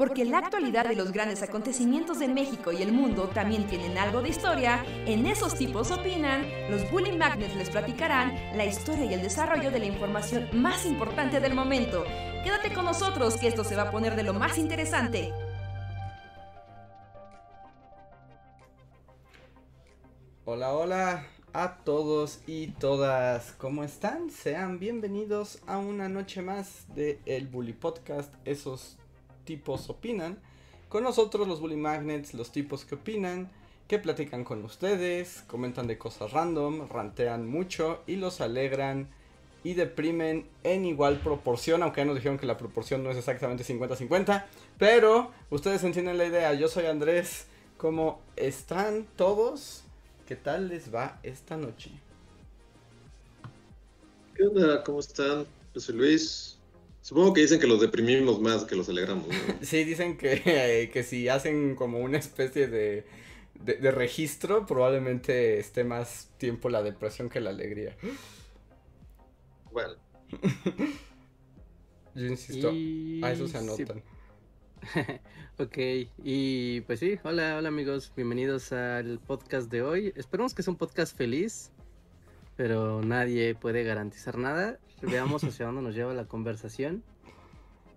porque la actualidad de los grandes acontecimientos de México y el mundo también tienen algo de historia, en esos tipos opinan, los Bully Magnets les platicarán la historia y el desarrollo de la información más importante del momento. Quédate con nosotros que esto se va a poner de lo más interesante. Hola, hola a todos y todas. ¿Cómo están? Sean bienvenidos a una noche más de El Bully Podcast. Esos tipos opinan. Con nosotros los Bully Magnets, los tipos que opinan, que platican con ustedes, comentan de cosas random, rantean mucho y los alegran y deprimen en igual proporción, aunque ya nos dijeron que la proporción no es exactamente 50-50, pero ustedes entienden la idea. Yo soy Andrés. ¿Cómo están todos? ¿Qué tal les va esta noche? ¿Qué onda? ¿Cómo están? Yo soy Luis. Supongo que dicen que los deprimimos más que los alegramos, ¿no? Sí, dicen que, que si hacen como una especie de, de, registro, probablemente esté más tiempo la depresión que la alegría. Bueno. Yo insisto, a eso se anotan. ok, y pues sí, hola, hola amigos, bienvenidos al podcast de hoy. Esperemos que sea un podcast feliz, pero nadie puede garantizar nada. Veamos hacia dónde nos lleva la conversación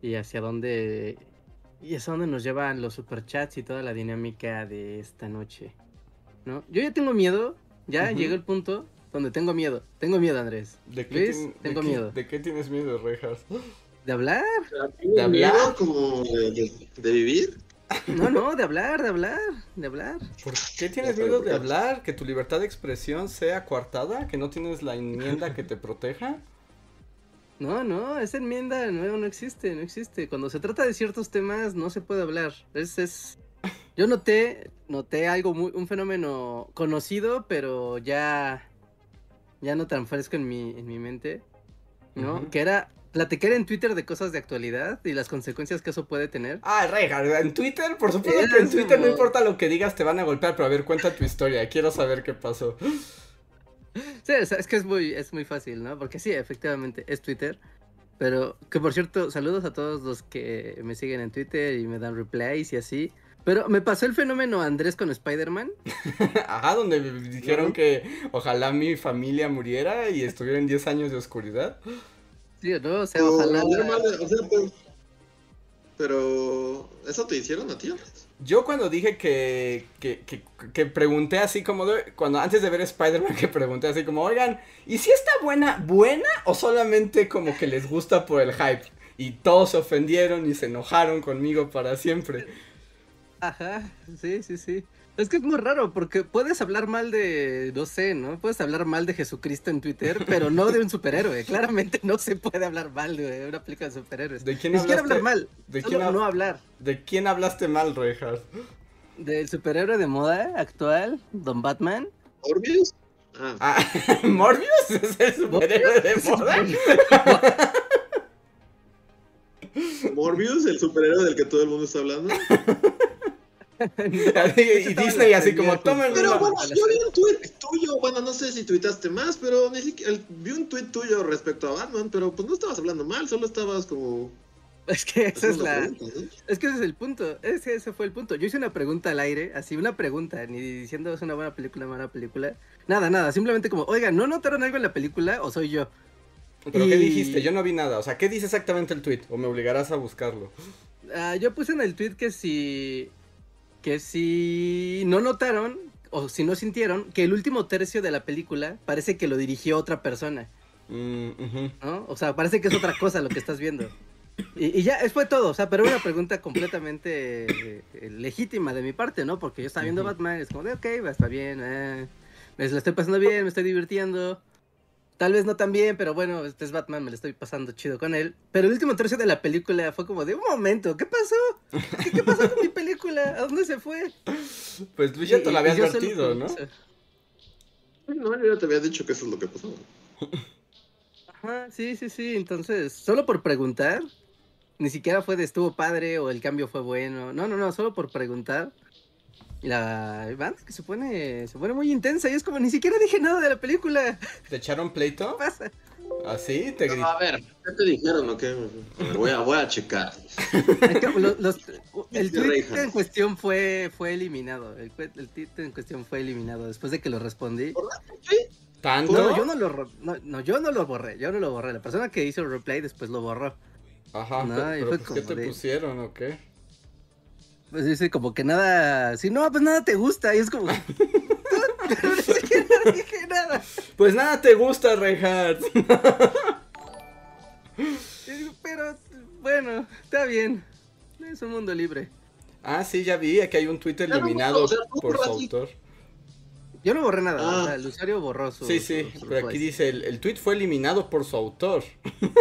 y hacia dónde y hacia dónde nos llevan los superchats y toda la dinámica de esta noche. ¿No? Yo ya tengo miedo, ya llegó el punto donde tengo miedo. Tengo miedo, Andrés. ¿De qué tengo miedo. ¿De qué tienes miedo, Rejas? ¿De hablar? ¿De hablar? como de, vivir? No, no, de hablar, de hablar, de hablar. ¿Por qué tienes miedo de hablar? ¿Que tu libertad de expresión sea coartada? ¿Que no tienes la enmienda que te proteja? No, no, esa enmienda no, no existe, no existe. Cuando se trata de ciertos temas no se puede hablar. Es, es... Yo noté, noté algo muy, un fenómeno conocido, pero ya, ya no tan fresco en mi, en mi mente, ¿no? Que era platicar en Twitter de cosas de actualidad y las consecuencias que eso puede tener. Ah, Reinhardt, en Twitter, por supuesto que en Twitter no importa lo que digas, te van a golpear, pero a ver, cuenta tu historia, quiero saber qué pasó. Sí, es que es muy, es muy fácil, ¿no? Porque sí, efectivamente, es Twitter. Pero, que por cierto, saludos a todos los que me siguen en Twitter y me dan replies y así. Pero me pasó el fenómeno Andrés con Spider-Man. Ajá, donde me dijeron que ojalá mi familia muriera y estuviera en 10 años de oscuridad. O sea, ojalá. pero, ¿eso te hicieron a ti? Yo cuando dije que, que, que, que pregunté así como, cuando antes de ver Spider-Man, que pregunté así como, oigan, ¿y si está buena, buena o solamente como que les gusta por el hype? Y todos se ofendieron y se enojaron conmigo para siempre. Ajá, sí, sí, sí. Es que es muy raro porque puedes hablar mal de, no sé, ¿no? Puedes hablar mal de Jesucristo en Twitter, pero no de un superhéroe. Claramente no se puede hablar mal de una película de superhéroes. ¿De quién hablaste? hablar mal. ¿De quién no hablar. ¿De quién hablaste mal, Reinhardt? Del superhéroe de moda actual, Don Batman. ¿Morbius? Ah. ah ¿Morbius es el superhéroe de moda? ¿Morbius, el superhéroe del que todo el mundo está hablando? y Disney así como, tomen Pero bueno, yo vi un tweet tuyo, bueno, no sé si tuitaste más, pero ni siquiera, vi un tweet tuyo respecto a Batman, pero pues no estabas hablando mal, solo estabas como... Es que esa es la... Es que ese es el punto, ese, ese fue el punto. Yo hice una pregunta al aire, así una pregunta, ni diciendo es una buena película, mala película. Nada, nada, simplemente como, oiga, ¿no notaron algo en la película o soy yo? ¿Pero qué dijiste? Yo no vi nada. O sea, ¿qué dice exactamente el tweet? O me obligarás a buscarlo. Uh, yo puse en el tweet que si que si no notaron o si no sintieron que el último tercio de la película parece que lo dirigió otra persona. Mm, ¿no? O sea, parece que es otra cosa lo que estás viendo. Y, ya, es fue todo, o sea, pero una pregunta completamente eh, legítima de mi parte, ¿no? Porque yo estaba viendo Batman, es como de, ok, va, está bien, eh, me lo estoy pasando bien, me estoy divirtiendo. Tal vez no tan bien, pero bueno, este es Batman, me lo estoy pasando chido con él. Pero el último tercio de la película fue como de un momento, ¿qué pasó? ¿Qué, pasó con mi película? ¿A dónde se fue? Pues tú ya te lo habías advertido, ¿no? No, yo ya te había dicho que eso es lo que pasó. Ajá, sí, sí, sí. Entonces, solo por preguntar, ni siquiera fue de estuvo padre o el cambio fue bueno. No, no, no, solo por preguntar la banda que se pone, se pone muy intensa y es como ni siquiera dije nada de la película. ¿Te echaron pleito? ¿Qué pasa? ¿Así? ¿Te No, a ver, ¿qué te dijeron o qué? Voy a, voy a checar. Los- los- el tweet en cuestión fue, fue eliminado. El, el tweet en cuestión fue eliminado después de que lo respondí. ¿Tanto? No, yo no lo no, no, yo no lo borré, yo no lo borré. La persona que hizo el replay después lo borró. Ajá, No, pero, y pero fue pues, ¿qué te de- pusieron o qué? Pues dice como que nada, si no, pues nada te gusta. Y es como, dije nada. Pues nada te gusta, Reinhardt. Pero bueno, está bien. Es un mundo libre. Ah, sí, ya vi, aquí hay un Twitter eliminado por su autor. Yo no borré nada, Ah. o sea, el usuario borró su. Sí, sí, su- su pero aquí dice, el, el tweet fue eliminado por su autor.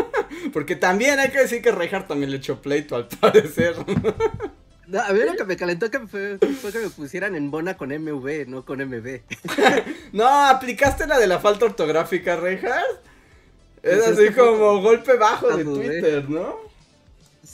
Porque también hay que decir que Reinhardt también le echó pleito, al parecer. No, a mí lo que me calentó que fue, fue que me pusieran en Bona con MV, no con MB. no, aplicaste la de la falta ortográfica. Es Pues es así como golpe bajo de Ah, dudé. Twitter, ¿no?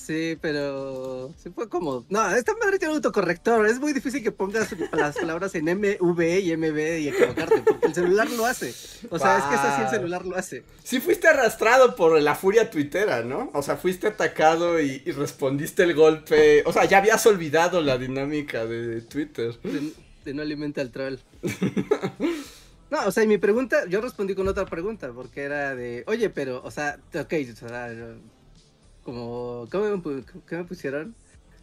Sí, pero sí fue como. No, esta madre tiene autocorrector. Es muy difícil que pongas las palabras en MV y MB y equivocarte, porque el celular lo hace. O sea, es que es así el celular lo hace. Sí fuiste arrastrado por la furia tuitera, ¿no? O sea, fuiste atacado y, y respondiste el golpe. O sea, ya habías olvidado la dinámica de Twitter. De, de no alimenta al troll. No, o sea, y mi pregunta, yo respondí con otra pregunta, porque era de, oye, pero, o sea, ok, o sea, como, ¿cómo me, qué me pusieron?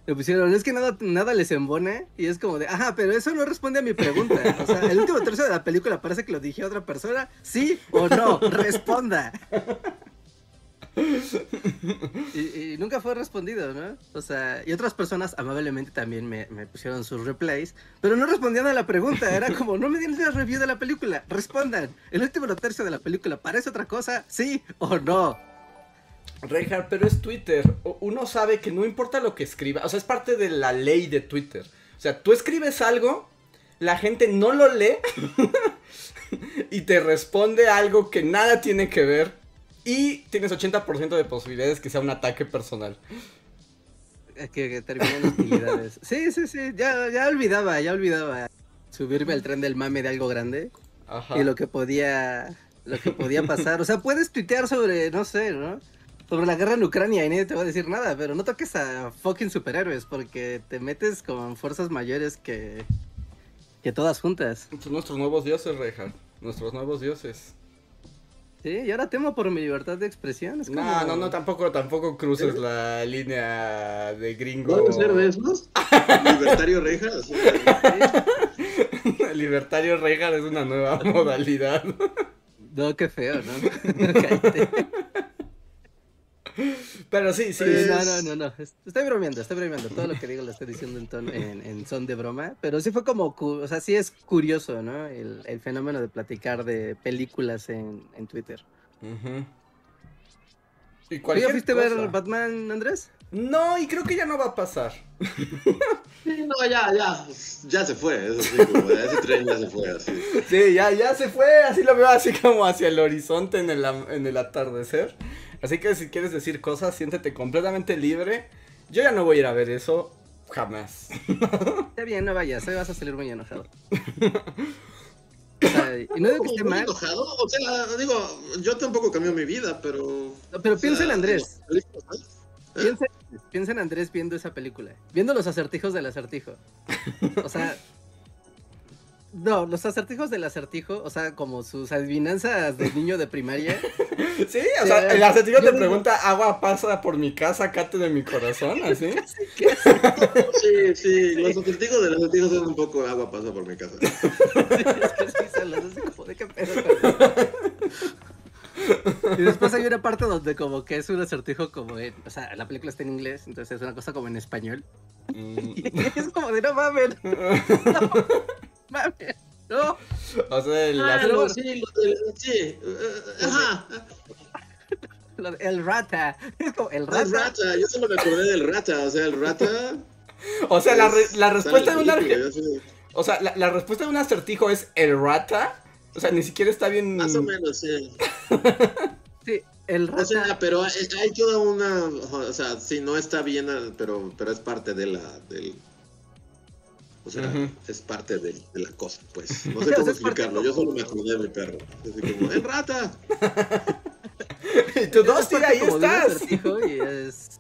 Me pusieron, es que nada, nada les embona, y es como de, ajá, pero eso no responde a mi pregunta. O sea, el último tercio de la película parece que lo dije a otra persona, sí o no, responda. Y, y nunca fue respondido, ¿no? O sea, y otras personas amablemente también me, me pusieron sus replays, pero no respondían a la pregunta. Era como, no me den la review de la película, respondan. El último tercio de la película parece otra cosa, sí o no. Reinhardt, pero es Twitter. Uno sabe que no importa lo que escriba. O sea, es parte de la ley de Twitter. O sea, tú escribes algo, la gente no lo lee y te responde algo que nada tiene que ver. Y tienes 80% de posibilidades que sea un ataque personal. Que, que terminan hostilidades. Sí, sí, sí, ya, ya olvidaba, ya olvidaba subirme al tren del mame de algo grande. Ajá. y lo que podía lo que podía pasar. O sea, puedes tuitear sobre, no sé, ¿no? Sobre la guerra en Ucrania y nadie te va a decir nada, pero no toques a fucking superhéroes porque te metes con fuerzas mayores que que todas juntas. Son nuestros nuevos dioses, Reinhardt. Nuestros nuevos dioses. Sí, y ahora temo por mi libertad de expresión. Es como... No, no, no, tampoco, tampoco cruces la línea de gringo. ¿Puede ser de esos? Libertario Reja. Libertario Reinhardt es una nueva modalidad. No, qué feo, ¿no? Cállate. Pero sí, sí. Pues, No, no, no, no. es- Estoy bromeando, estoy bromeando. Todo lo que digo lo estoy diciendo en, tono- en, en son de broma. Pero sí fue como, o sea, sí es curioso, ¿no? El, el fenómeno de platicar de películas en, en Twitter. Ujú. Y ¿Tú ya cualquier fuiste a ver Batman, Andrés? No, y creo que ya no va a pasar. Sí, no, ya, ya. Ya se fue. Eso sí, como, ese tren ya se fue así. Sí, ya, ya se fue, así lo veo así como hacia el horizonte en el, en el atardecer. Así que si quieres decir cosas, siéntete completamente libre. Yo ya no voy a ir a ver eso jamás. Está bien, no vayas, ahí vas a salir muy enojado. O sea, y no digo que esté mal, enojado? O sea, digo, yo tampoco cambió mi vida, pero. pero piensa en Andrés. ¿eh? Piensa, piensa en Andrés viendo esa película. Viendo los acertijos del acertijo. O sea. No, los acertijos del acertijo, o sea, como sus adivinanzas de niño de primaria. Sí, o sea, el acertijo te digo- pregunta, agua pasa por mi casa, cate de mi corazón, así. ¿Qué Sí, sí, los acertijos de los acertijos son un poco agua pasa por mi casa. Es que sí, son los así como de qué pedo con- Y después hay una parte donde como que es un acertijo como en, o sea, la película está en inglés, entonces es una cosa como en español. Mm. Y es como de no mames, no mames, no. O sea, el Ah, no, sí, lo del- sí, eh, ajá. Lo de- El rata, es como el El rata. rata, yo solo me acordé del rata, o sea, el rata. o sea, la, re- es- la respuesta de O sea, la, la respuesta de un acertijo es el rata. O sea, ni siquiera está bien. Más o menos, sí. Sí, el rata. O sea, pero hay, hay toda una, o sea, sí, no está bien, pero, pero es parte de la, del, o sea, Ujú. es parte del- de, la cosa, pues. No sé cómo explicarlo, yo solo me acordé de mi perro. Así como, ¡el rata! Y tú, sí, parte ahí de estás. Y es,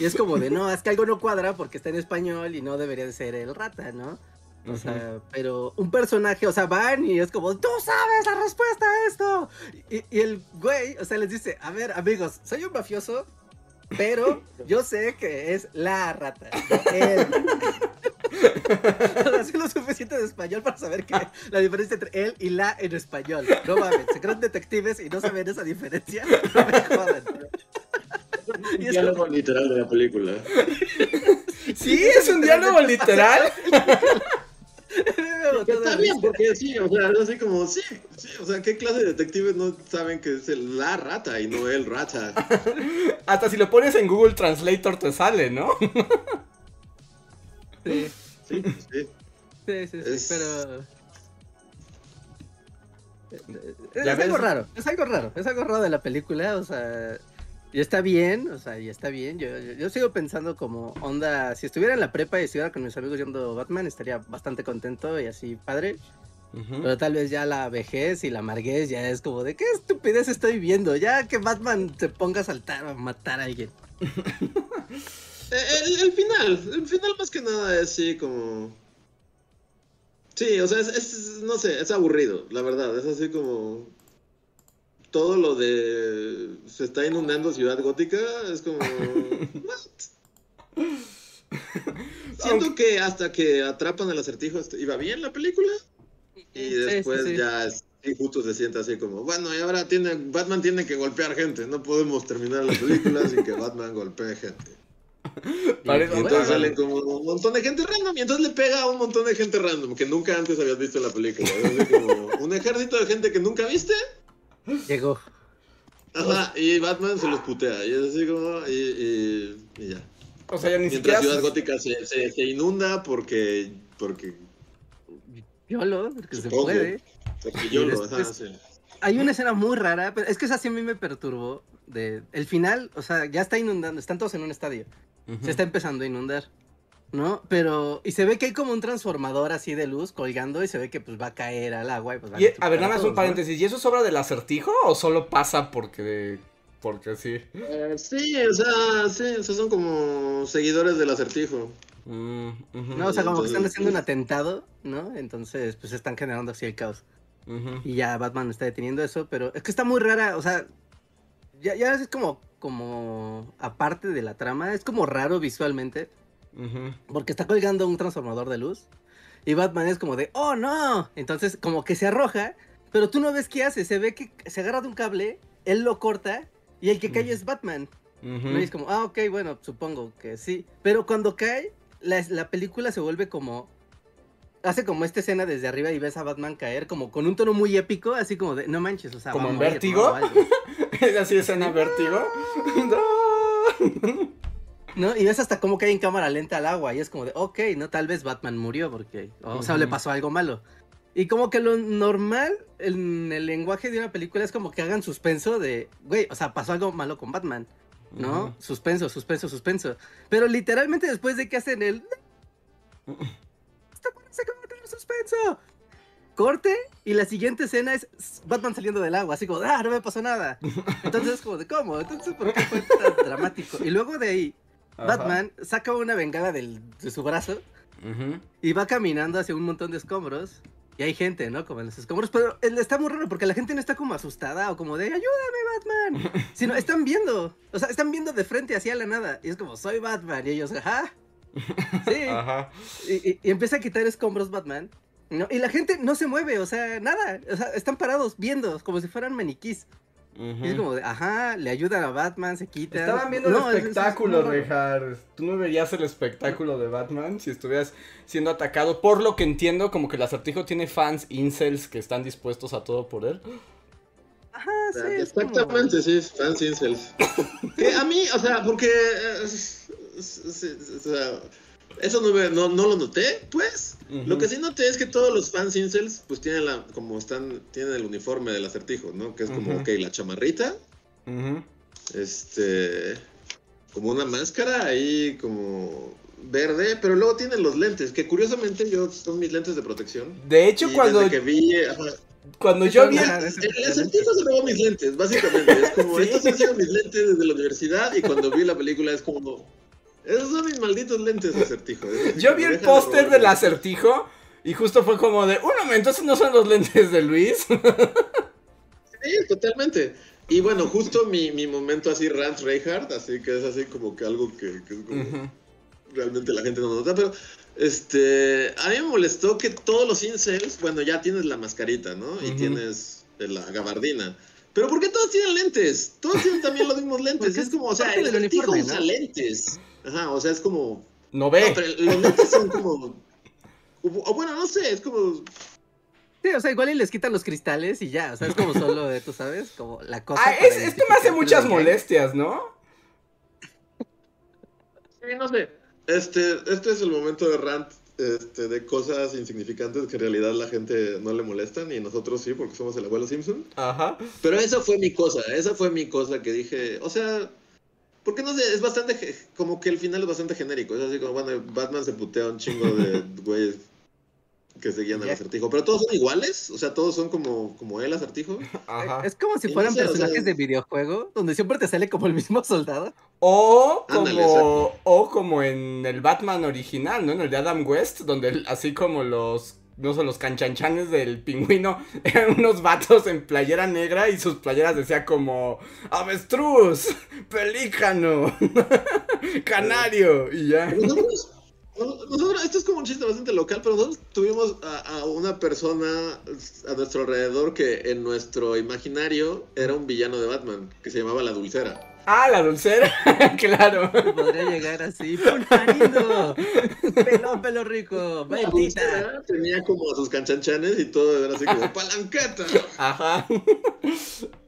y es como de, no, es que algo no cuadra porque está en español y no debería de ser el rata, ¿no? O Ujú. sea, pero un personaje, o sea, van y es como, tú sabes la respuesta a esto. Y, y el güey, o sea, les dice, a ver, amigos, soy un mafioso, pero yo sé que es la rata. él". O sea, sé lo suficiente de español para saber que la diferencia entre él y la en español. No mames, se creen detectives y no saben esa diferencia. No me jodan. Y es Diálogo literal de la película. Sí, es un diálogo literal. Está bien, porque sí, o sea, es así como, sí, sí, o sea, ¿qué clase de detectives no saben que es el- la rata y no el rata? Hasta si lo pones en Google Translator te sale, ¿no? Sí, Sí, sí. sí, sí, sí, Es- pero... Es, Ya algo raro, es algo raro, es algo raro de la película, o sea, y está bien, o sea, y está bien, yo, yo, yo sigo pensando como onda, si estuviera en la prepa y estuviera con mis amigos viendo Batman, estaría bastante contento y así padre, Ujú. pero tal vez ya la vejez y la amarguez ya es como de qué estupidez estoy viendo, ya que Batman se ponga a saltar o a matar a alguien. Eh, El, el final, el final más que nada es así como... Sí, o sea, es, es- no sé, es aburrido, la verdad, es así como... Todo lo de... Se está inundando Ciudad Gótica, es como... what? Siento que hasta que atrapan al acertijo est- iba bien la película y Sí, sí, después sí. ya es- sí, justo se siente así como, bueno, y ahora tiene, Batman tiene que golpear gente, no podemos terminar la película sin que Batman golpee gente. Parece- Y bueno, entonces salen como un montón de gente random y entonces le pega a un montón de gente random que nunca antes habías visto en la película. Como un ejército de gente que nunca viste. Llegó. Ajá, y Batman se los putea. Y es así como. Y, y- y ya. O sea, ya ni Mientras siquiera. Ciudad Gótica se, se, se inunda porque. Porque. Yolo, porque se Supongo. puede. Porque yo Y lo. después- Ajá, sí. Hay una escena muy rara, pero es que esa sí a mí me perturbó. De, el final, o sea, ya está inundando, están todos en un estadio. Se está empezando a inundar. ¿No? Pero. Y se ve que hay como un transformador así de luz colgando y se ve que pues va a caer al agua. Y, pues, van Y, a estrupar ver, nada más un paréntesis. ¿Y eso es obra del acertijo o solo pasa porque. porque sí? Eh, sí, o sea, sí, o sea, son como seguidores del acertijo. Mm, No, o sea, como que están haciendo un atentado, ¿no? Entonces, pues están generando así el caos. Y ya Batman está deteniendo eso, pero es que está muy rara, o sea, ya, ya es como, como aparte de la trama, es como raro visualmente, porque está colgando un transformador de luz y Batman es como de, oh no, entonces como que se arroja, pero tú no ves qué hace, se ve que se agarra de un cable, él lo corta y el que cae es Batman. Y es como, ah, ok, bueno, supongo que sí, pero cuando cae, la, la película se vuelve como... Hace como esta escena desde arriba y ves a Batman caer como con un tono muy épico, así como de, no manches, o sea, ¿Como en Vértigo? ¿Es así escena vértigo? ¿No? Y ves hasta cómo cae en cámara lenta al agua y es como de, ok, no, tal vez Batman murió porque, o sea, le pasó algo malo. Y como que lo normal en el lenguaje de una película es como que hagan suspenso de, güey, o sea, pasó algo malo con Batman, ¿no? Ujú. Suspenso, suspenso, suspenso. Pero literalmente después de que hacen el... ¡Esta cosa se convierte en suspenso! Corte y la siguiente escena es Batman saliendo del agua, así como, ah, no me pasó nada. Entonces es como de, ¿cómo? Entonces, ¿por qué fue tan dramático? Y luego de ahí, Ajá. Batman saca una bengala del- de su brazo Ujú. y va caminando hacia un montón de escombros. Y hay gente, ¿no? Como en los escombros. Pero está muy raro porque la gente no está como asustada o como de ayúdame, Batman. Sino están viendo. O sea, están viendo de frente hacia la nada. Y es como, soy Batman. Y ellos, ajá. Sí. Ajá. Y, y- y empieza a quitar escombros Batman. ¿no? Y la gente no se mueve, o sea, nada. O sea, están parados viendo, como si fueran maniquís. Y es como de, ajá, le ayudan a Batman, se quita. Estaban viendo No, el es- es- es espectáculo, raro. Rejar. Tú no verías el espectáculo de Batman si estuvieras siendo atacado. Por lo que entiendo, como que el acertijo tiene fans incels que están dispuestos a todo por él. Ajá, sí. es como- Exactamente, sí, fans incels. que a mí, o sea, porque. Eso no, me- no, no lo noté, pues. Lo que sí noté es que todos los fans incels, pues tienen la, como están, tienen el uniforme del acertijo, ¿no? Que es como, Ujú. ok, la chamarrita, este, como una máscara ahí, como verde, pero luego tienen los lentes, que curiosamente yo son mis lentes de protección. De hecho, Y cuando, desde que vi, ajá, cuando yo vi el, El, el acertijo se robó mis lentes, básicamente. Es como, Sí. estos han sido mis lentes desde la universidad y cuando vi la película es como, esos son mis malditos lentes, acertijo. Es así Yo vi el póster del acertijo y justo fue como de, un momento, esos no son los lentes de Luis. Sí, totalmente. Y bueno, justo mi, mi momento así, Rance Reinhardt, así que es así como que algo que, que es como- Ujú. realmente la gente no nota, pero este, a mí me molestó que todos los incels, bueno, ya tienes la mascarita, ¿no? Y tienes la gabardina. Pero ¿por qué todos tienen lentes? Todos tienen también los mismos lentes. Es como, o sea, el acertijo uniforme, usa ¿no? lentes. Ajá, o sea, es como... No ve. No, pero los lentes son como... O bueno, no sé, es como... Sí, o sea, igual y les quitan los cristales y ya, o sea, es como solo, eh, tú sabes, como la cosa. Ah, es, esto me hace muchas molestias, ¿no? Sí, no sé. Este, este es el momento de rant este, de cosas insignificantes que en realidad la gente no le molestan y nosotros sí, porque somos el abuelo Simpson. Ajá. Pero esa fue mi cosa, esa fue mi cosa que dije, o sea, porque no sé, es bastante, como que el final es bastante genérico, es así como, bueno, Batman se putea a un chingo de güeyes que seguían Ya. acertijo, pero todos son iguales, o sea, todos son como, como el acertijo. Ajá. Es como si no fueran o personajes sea- de videojuego, donde siempre te sale como el mismo soldado. O como, Ándale, o como en el Batman original, ¿no? En el de Adam West, donde él- así como los, no sé, los canchanchanes del pingüino, eran unos vatos en playera negra y sus playeras decía como avestruz, pelícano, canario y ya. Nosotros, nosotros- esto es como un chiste bastante local, pero nosotros tuvimos a, a una persona a nuestro alrededor que en nuestro imaginario era un villano de Batman, que se llamaba la Dulcera. Ah, la dulcera, claro. Podría llegar así, ¡Pulparindo! ¡Pelo, pelo rico! Dulcera tenía como sus canchanchanes y todo era así como palanqueta. Ajá.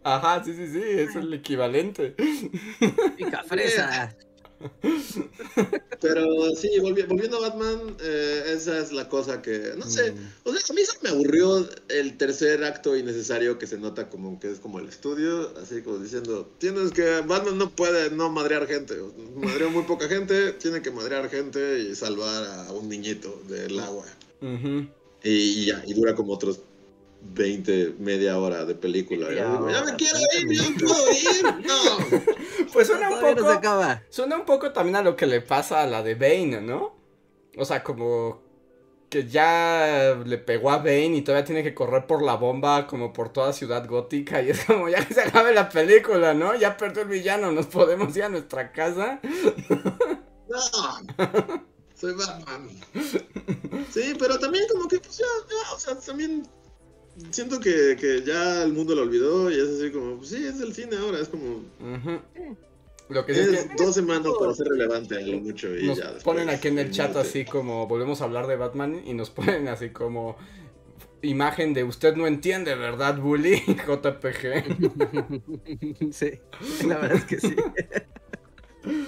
Ajá, sí, sí, sí, es el equivalente. ¡Pica fresa! Pero sí, volvi- volviendo a Batman, eh, esa es la cosa que, no sé, Mm. o sea, a mí se me aburrió el tercer acto innecesario que se nota como que es como el estudio, así como diciendo, tienes que, Batman no puede no madrear gente, madreó muy poca gente, tiene que madrear gente y salvar a un niñito del agua. Y ya, y dura como otros 20, media hora de película. Ya, digo, ya hora, me quiero ir, ya no puedo ir, no. Pues suena un Todavía no se poco. acaba. Suena un poco también a lo que le pasa a la de Bane, ¿no? O sea, como que ya le pegó a Bane y todavía tiene que correr por la bomba como por toda ciudad gótica y es como ya que se acabe la película, ¿no? Ya perdió el villano, nos podemos ir a nuestra casa. No, soy Batman. Sí, pero también como que, pues ya, ya, o sea, también siento que, que ya el mundo lo olvidó y es así como, pues sí, es el cine ahora, es como, Ujú. Lo que es es que dos semanas para ser relevante a lo mucho y nos ya después, ponen aquí en el chat no sé. así como volvemos a hablar de Batman y nos ponen así como imagen de usted no entiende, ¿verdad, Bully? JPG. Sí, la verdad es que sí.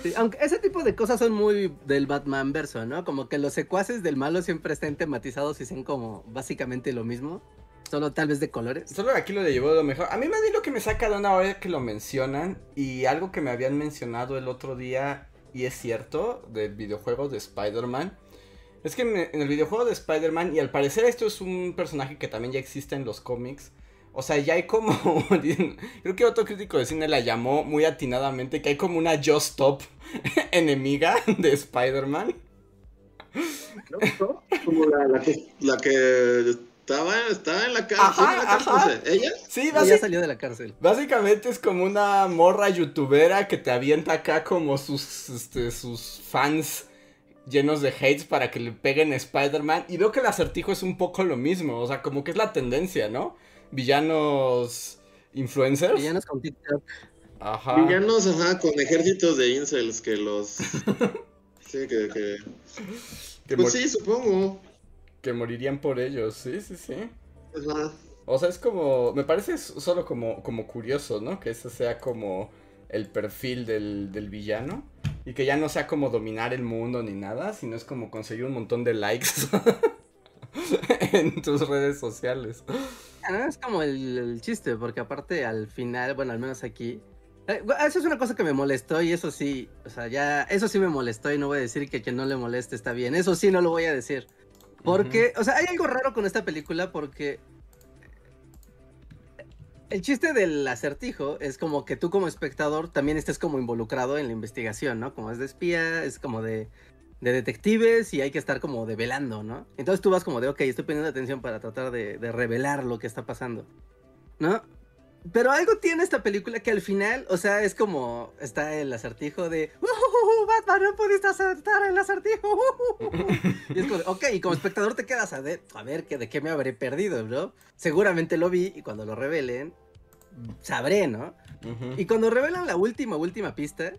Sí, Aunque ese tipo de cosas son muy del Batman verso, ¿no? Como que los secuaces del malo siempre estén tematizados y sean como básicamente lo mismo, solo tal vez de colores. Solo aquí lo llevó lo mejor. A mí me di lo que me saca de una hora que lo mencionan y algo que me habían mencionado el otro día y es cierto del videojuego de Spider-Man. Es que en el videojuego de Spider-Man y al parecer esto es un personaje que también ya existe en los cómics. O sea, ya hay como, creo que otro crítico de cine la llamó muy atinadamente que hay como una Just Stop enemiga de Spider-Man. Como la, la que, la que estaba, estaba en la cárcel, Ajá, ¿sí, en la cárcel, ajá. no sé, ¿ella? Sí, ya básicamente. salió de la cárcel. Básicamente es como una morra youtubera que te avienta acá como sus, este, sus fans llenos de hates para que le peguen a Spider-Man. Y veo que el acertijo es un poco lo mismo, o sea, como que es la tendencia, ¿no? Villanos influencers. Villanos con TikTok. Ajá. Villanos, ajá, con ejércitos de incels que los... Sí, que... que... Que, Pues sí, supongo. Que morirían por ellos, sí, sí, sí. Ajá. O sea, es como, me parece solo como, como curioso, ¿no? Que ese sea como el perfil del, del villano. Y que ya no sea como dominar el mundo ni nada, sino es como conseguir un montón de likes en tus redes sociales. No, Es como el, el chiste, porque aparte al final, bueno, al menos aquí. eh, eso es una cosa que me molestó y eso sí, o sea, ya, eso sí me molestó y no voy a decir que quien no le moleste está bien, eso sí no lo voy a decir. Porque, o sea, hay algo raro con esta película porque el chiste del acertijo es como que tú como espectador también estés como involucrado en la investigación, ¿no? Como es de espía, es como de, de detectives y hay que estar como develando, ¿no? Entonces tú vas como de, ok, estoy poniendo atención para tratar de, de revelar lo que está pasando, ¿no? Pero algo tiene esta película que al final, o sea, es como está el acertijo de "Uh, Batman, no pudiste acertar el acertijo. uh, Y es como, de, ok, y como espectador te quedas a ver, a ver que de qué me habré perdido, ¿no? Seguramente lo vi y cuando lo revelen, sabré, ¿no? Y cuando revelan la última, última pista,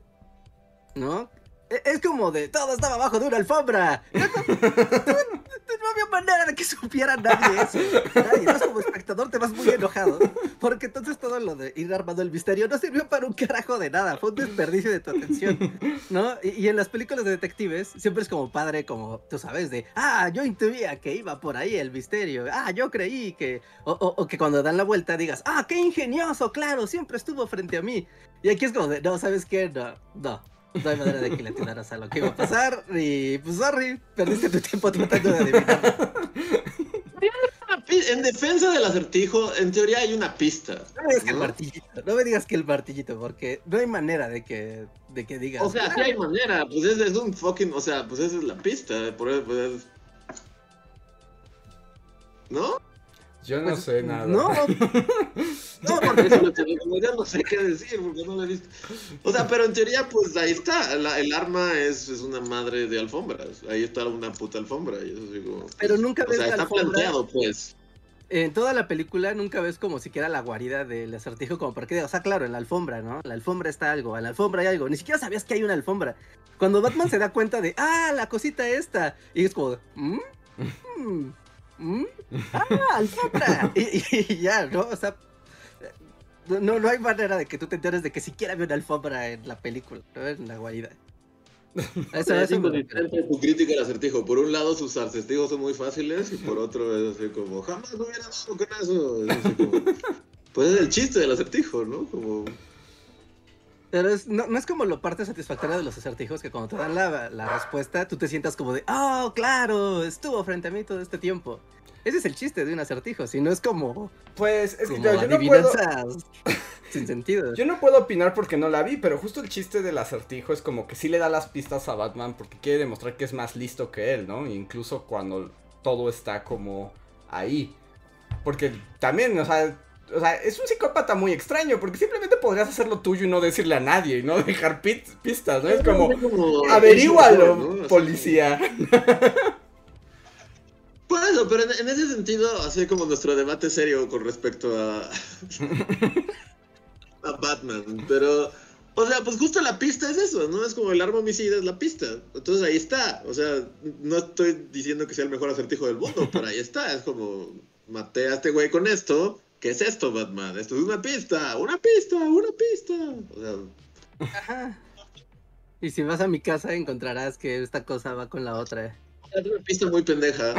¿no? E- Es como de todo estaba abajo de una alfombra. No, no- no había manera de que supiera nadie eso. Nadie. Entonces, como espectador te vas muy enojado. Porque entonces todo lo de ir armando el misterio no sirvió para un carajo de nada. Fue un desperdicio de tu atención. ¿No? Y, y en las películas de detectives siempre es como padre, como tú sabes, de ah, yo intuía que iba por ahí el misterio. Ah, yo creí que. O, o- o que cuando dan la vuelta digas, ah, qué ingenioso, claro, siempre estuvo frente a mí. Y aquí es como de, no, ¿sabes qué? No, no. No hay manera de que le atinaras a lo que iba a pasar. Y pues, sorry, perdiste tu tiempo tratando de adivinar. En defensa del acertijo, en teoría hay una pista. No me digas que el martillito, no me digas que el martillito, porque no hay manera de que, de que digas. O sea, sí hay manera, pues es, es un fucking, o sea, pues esa es la pista, por eso, pues es... ¿No? Yo no Pues, sé nada. No, No, porque eso lo tengo, como ya no sé qué decir, porque no lo he visto. O sea, pero en teoría, pues ahí está, la- el arma es, es una madre de alfombras, ahí está una puta alfombra, y eso digo... Pero nunca O ves sea, la está alfombra. planteado, pues. en toda la película nunca ves como siquiera la guarida del acertijo, como para que digas, o sea, claro, en la alfombra, ¿no? La alfombra está algo, en la alfombra hay algo. Ni siquiera sabías que hay una alfombra. Cuando Batman se da cuenta de, ah, la cosita esta, y es como, ¿Mm? ¿Mm? ¿Mm? ¡Ah, alfombra! Y, y- y ya, ¿no? O sea, no, no hay manera de que tú te enteres de que siquiera había una alfombra en la película, ¿no? En la guarida. Eso, Es inconsistente tu crítica al acertijo. Por un lado, sus acertijos son muy fáciles, y por otro es así como, jamás me hubiera dado con eso. Es así como, pues es el chiste del acertijo, ¿no? Como... Pero es- no, no es como lo parte satisfactoria de los acertijos que cuando te dan la, la respuesta, tú te sientas como de, oh, claro, estuvo frente a mí todo este tiempo. Ese es el chiste de un acertijo, si no es como, Pues es que yo, yo no puedo. sin sentido. Yo no puedo opinar porque no la vi, pero justo el chiste del acertijo es como que sí le da las pistas a Batman porque quiere demostrar que es más listo que él, ¿no? Incluso cuando todo está como ahí. Porque también, o sea, o sea, es un psicópata muy extraño porque simplemente podrías hacerlo tuyo y no decirle a nadie y no dejar pistas, ¿no? Es como, averígualo, policía. Por eso, pero en, en ese sentido, así como nuestro debate serio con respecto a, a Batman, pero, o sea, pues justo la pista es eso, ¿no? Es como el arma homicida es la pista. Entonces ahí está, o sea, no estoy diciendo que sea el mejor acertijo del mundo, pero ahí está, es como, maté a este güey con esto, ¿qué es esto, Batman? Esto es una pista, una pista, una pista. O sea, Ajá. Y si vas a mi casa encontrarás que esta cosa va con la otra. es una pista muy pendeja,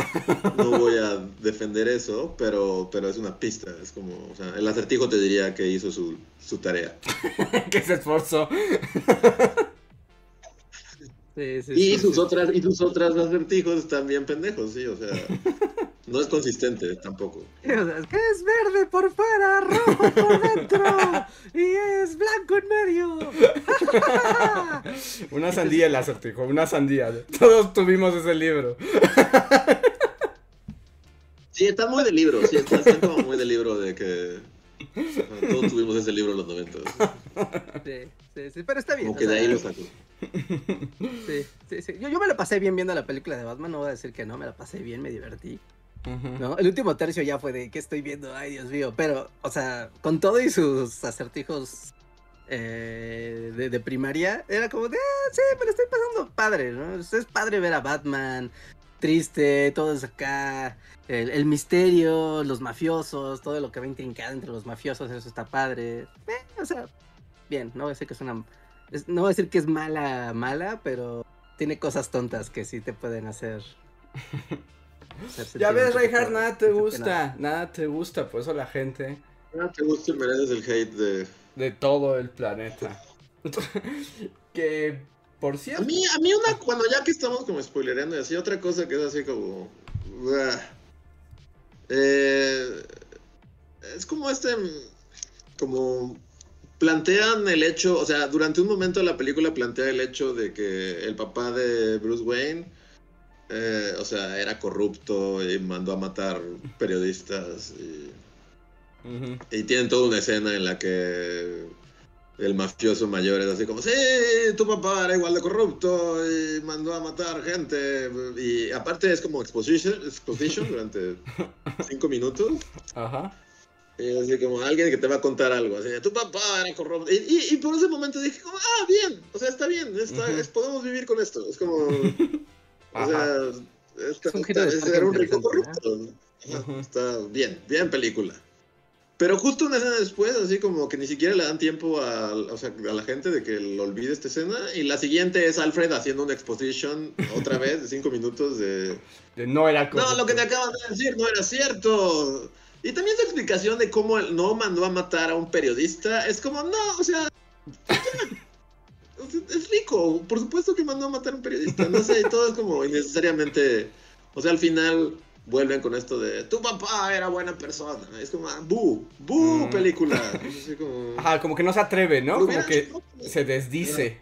no voy a defender eso, pero, pero es una pista, es como, o sea, el acertijo te diría que hizo su, su tarea. que se esforzó. Sí, sí, Y sí, sus sí. otras, y sus otras acertijos están bien pendejos, sí, o sea, no es consistente tampoco. Sí, o sea, es que es verde por fuera, rojo por dentro y es blanco en medio. Una sandía el acertijo, una sandía. Todos tuvimos ese libro. Sí, está muy de libro, sí, está, está como muy de libro de que todos tuvimos ese libro en los 90. Sí, sí, sí, pero está bien. Como o que de ahí lo sacó. Sí, sí, sí. Yo, yo me la pasé bien viendo la película de Batman, no voy a decir que no, me la pasé bien, me divertí. ¿No? El último tercio ya fue de ¿qué estoy viendo? Ay, Dios mío. Pero, o sea, con todo y sus acertijos eh, de, de primaria, era como de, ah, sí, me lo estoy pasando padre, ¿no? Es es padre ver a Batman triste, todo es acá, el, el misterio, los mafiosos, todo lo que va intrincado entre los mafiosos, eso está padre. Eh, o sea, bien, no voy a decir que es una... es- no voy a decir que es mala, mala, pero tiene cosas tontas que sí te pueden hacer... Ya ves, Reinhardt, nada te gusta. Nada te gusta, por eso la gente No te gusta y mereces el hate de... de todo el planeta. que, por A cierto. mí, a mí una, cuando ya que estamos como spoilereando y así, otra cosa que es así como... uah, eh, es como este... como plantean el hecho, o sea, durante un momento la película plantea el hecho de que el papá de Bruce Wayne, eh, o sea, era corrupto y mandó a matar periodistas y, Ujú. y tienen toda una escena en la que el mafioso mayor es así como, sí, tu papá era igual de corrupto y mandó a matar gente. Y aparte es como exposition, exposition durante cinco minutos. Ajá. Y así como alguien que te va a contar algo, así, tu papá era corrupto. Y, y- y por ese momento dije, como, ah, bien, o sea, está bien, está, Ujú. es- podemos vivir con esto. Es como, o Ajá. sea, está- Es un era un rico corrupto. Ujú. Está bien, bien película. Pero justo una escena después, así como que ni siquiera le dan tiempo a, o sea, a la gente de que lo olvide esta escena. Y la siguiente es Alfred haciendo una exposition otra vez de cinco minutos de... De no era No, lo que te acaban de decir no era cierto. Y también su explicación de cómo él no mandó a matar a un periodista es como, no, o sea, o sea, es rico, por supuesto que mandó a matar a un periodista, no sé, y todo es como innecesariamente, o sea, al final vuelven con esto de, tu papá era buena persona, es como, ah, bu, bu, Mm. película. Así como, Ajá, como que no se atreve, ¿no? Como que hecho, ¿no? se desdice.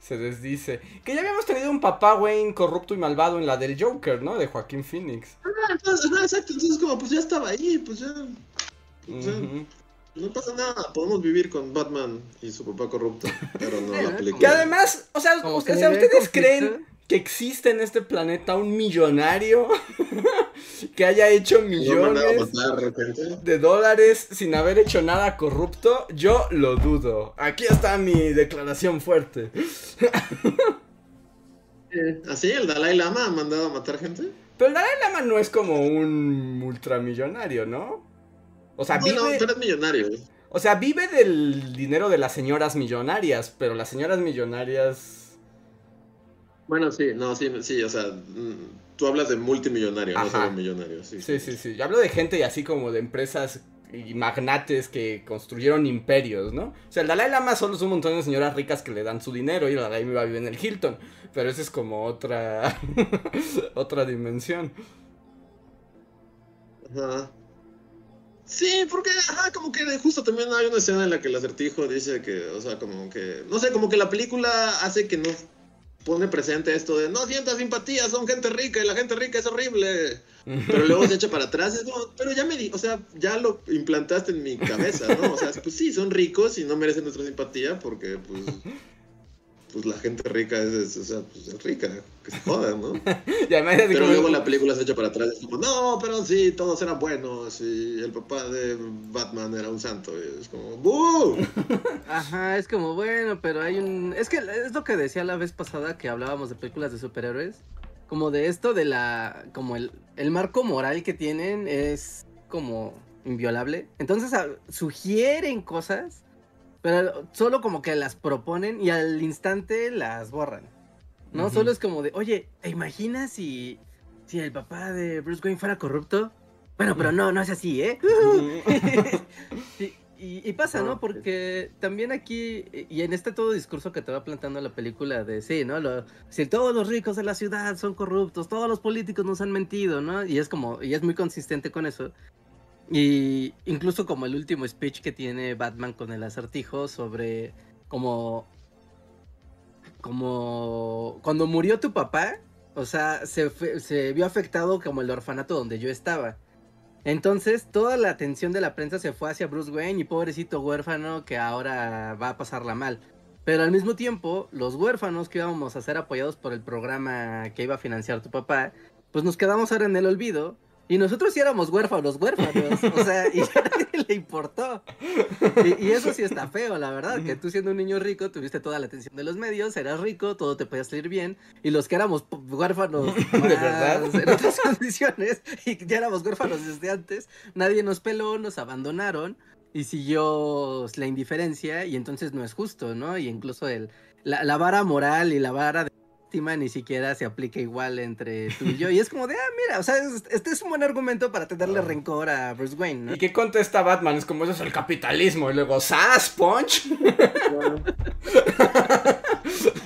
Se desdice. Que ya habíamos tenido un papá Wayne corrupto y malvado en la del Joker, ¿no? De Joaquín Phoenix. ah, entonces, ajá, exacto, entonces como, pues ya estaba ahí, pues ya, Ujú. No pasa nada, podemos vivir con Batman y su papá corrupto, pero no la película. Que además, o sea, o sea, ¿ustedes conflicto. creen que existe en este planeta un millonario que haya hecho ¿No mandaba a millones de dólares sin haber hecho nada corrupto? Yo lo dudo. Aquí está mi declaración fuerte. ¿Así? ¿El Dalai Lama ha mandado a matar gente? Pero el Dalai Lama no es como un ultramillonario, ¿no? O sea, Bueno, vive, pero es millonario. o sea, vive del dinero de las señoras millonarias, pero las señoras millonarias... Bueno, sí, no, sí, sí, o sea, mm, tú hablas de multimillonario, no solo millonario, sí. Sí, sí, sí. Yo hablo de gente y así como de empresas y magnates que construyeron imperios, ¿no? O sea, el Dalai Lama solo es un montón de señoras ricas que le dan su dinero y el Dalai Lama vive en el Hilton. Pero esa es como otra... otra dimensión. Ajá. Sí, porque, ajá, como que justo también hay una escena en la que el acertijo dice que, o sea, como que, no sé, como que la película hace que no pone presente esto de no sientas simpatía, son gente rica y la gente rica es horrible. Pero luego se echa para atrás, es como, pero ya me di, o sea, ya lo implantaste en mi cabeza, ¿no? O sea, pues sí, son ricos y no merecen nuestra simpatía porque, pues, pues la gente rica es, es, o sea, pues es rica, que se jodan, ¿no? Y además así Pero como- luego la película se echa para atrás, es como, no, pero sí, todos eran buenos y el papá de Batman era un santo. Y es como, ¡buh! Ajá, es como, bueno, pero hay un... Es que es lo que decía la vez pasada que hablábamos de películas de superhéroes. Como de esto de la... Como el, el marco moral que tienen es como inviolable. Entonces a- sugieren cosas, pero solo como que las proponen y al instante las borran. No, Ujú. solo es como de, oye, ¿te imaginas si, si el papá de Bruce Wayne fuera corrupto? Bueno, pero no, no es así, ¿eh? y, y- y pasa, ¿no? Porque también aquí, y en este todo discurso que te va plantando la película de, sí, ¿no? Lo- si todos los ricos de la ciudad son corruptos, todos los políticos nos han mentido, ¿no? Y es como, y es muy consistente con eso. Y incluso como el último speech que tiene Batman con el acertijo sobre como como cuando murió tu papá, o sea, se, fue- se vio afectado como el orfanato donde yo estaba. Entonces, toda la atención de la prensa se fue hacia Bruce Wayne y pobrecito huérfano que ahora va a pasarla mal. Pero al mismo tiempo, los huérfanos que íbamos a ser apoyados por el programa que iba a financiar tu papá, pues nos quedamos ahora en el olvido. Y nosotros sí éramos huérfanos, huérfanos. O sea, y a nadie le importó. Y, y eso sí está feo, la verdad. Que tú siendo un niño rico, tuviste toda la atención de los medios, eras rico, todo te podía salir bien. Y los que éramos huérfanos ¿De verdad? en otras condiciones, y ya éramos huérfanos desde antes, nadie nos peló, nos abandonaron. Y siguió la indiferencia, y entonces no es justo, ¿no? Y incluso el, la, la vara moral y la vara de ni siquiera se aplica igual entre tú y yo. Y es como de, ah, mira, o sea, es- este es un buen argumento para tenerle Ah. rencor a Bruce Wayne, ¿no? ¿Y qué contesta Batman? Es como eso es el capitalismo. Y luego, ¿sas, Punch?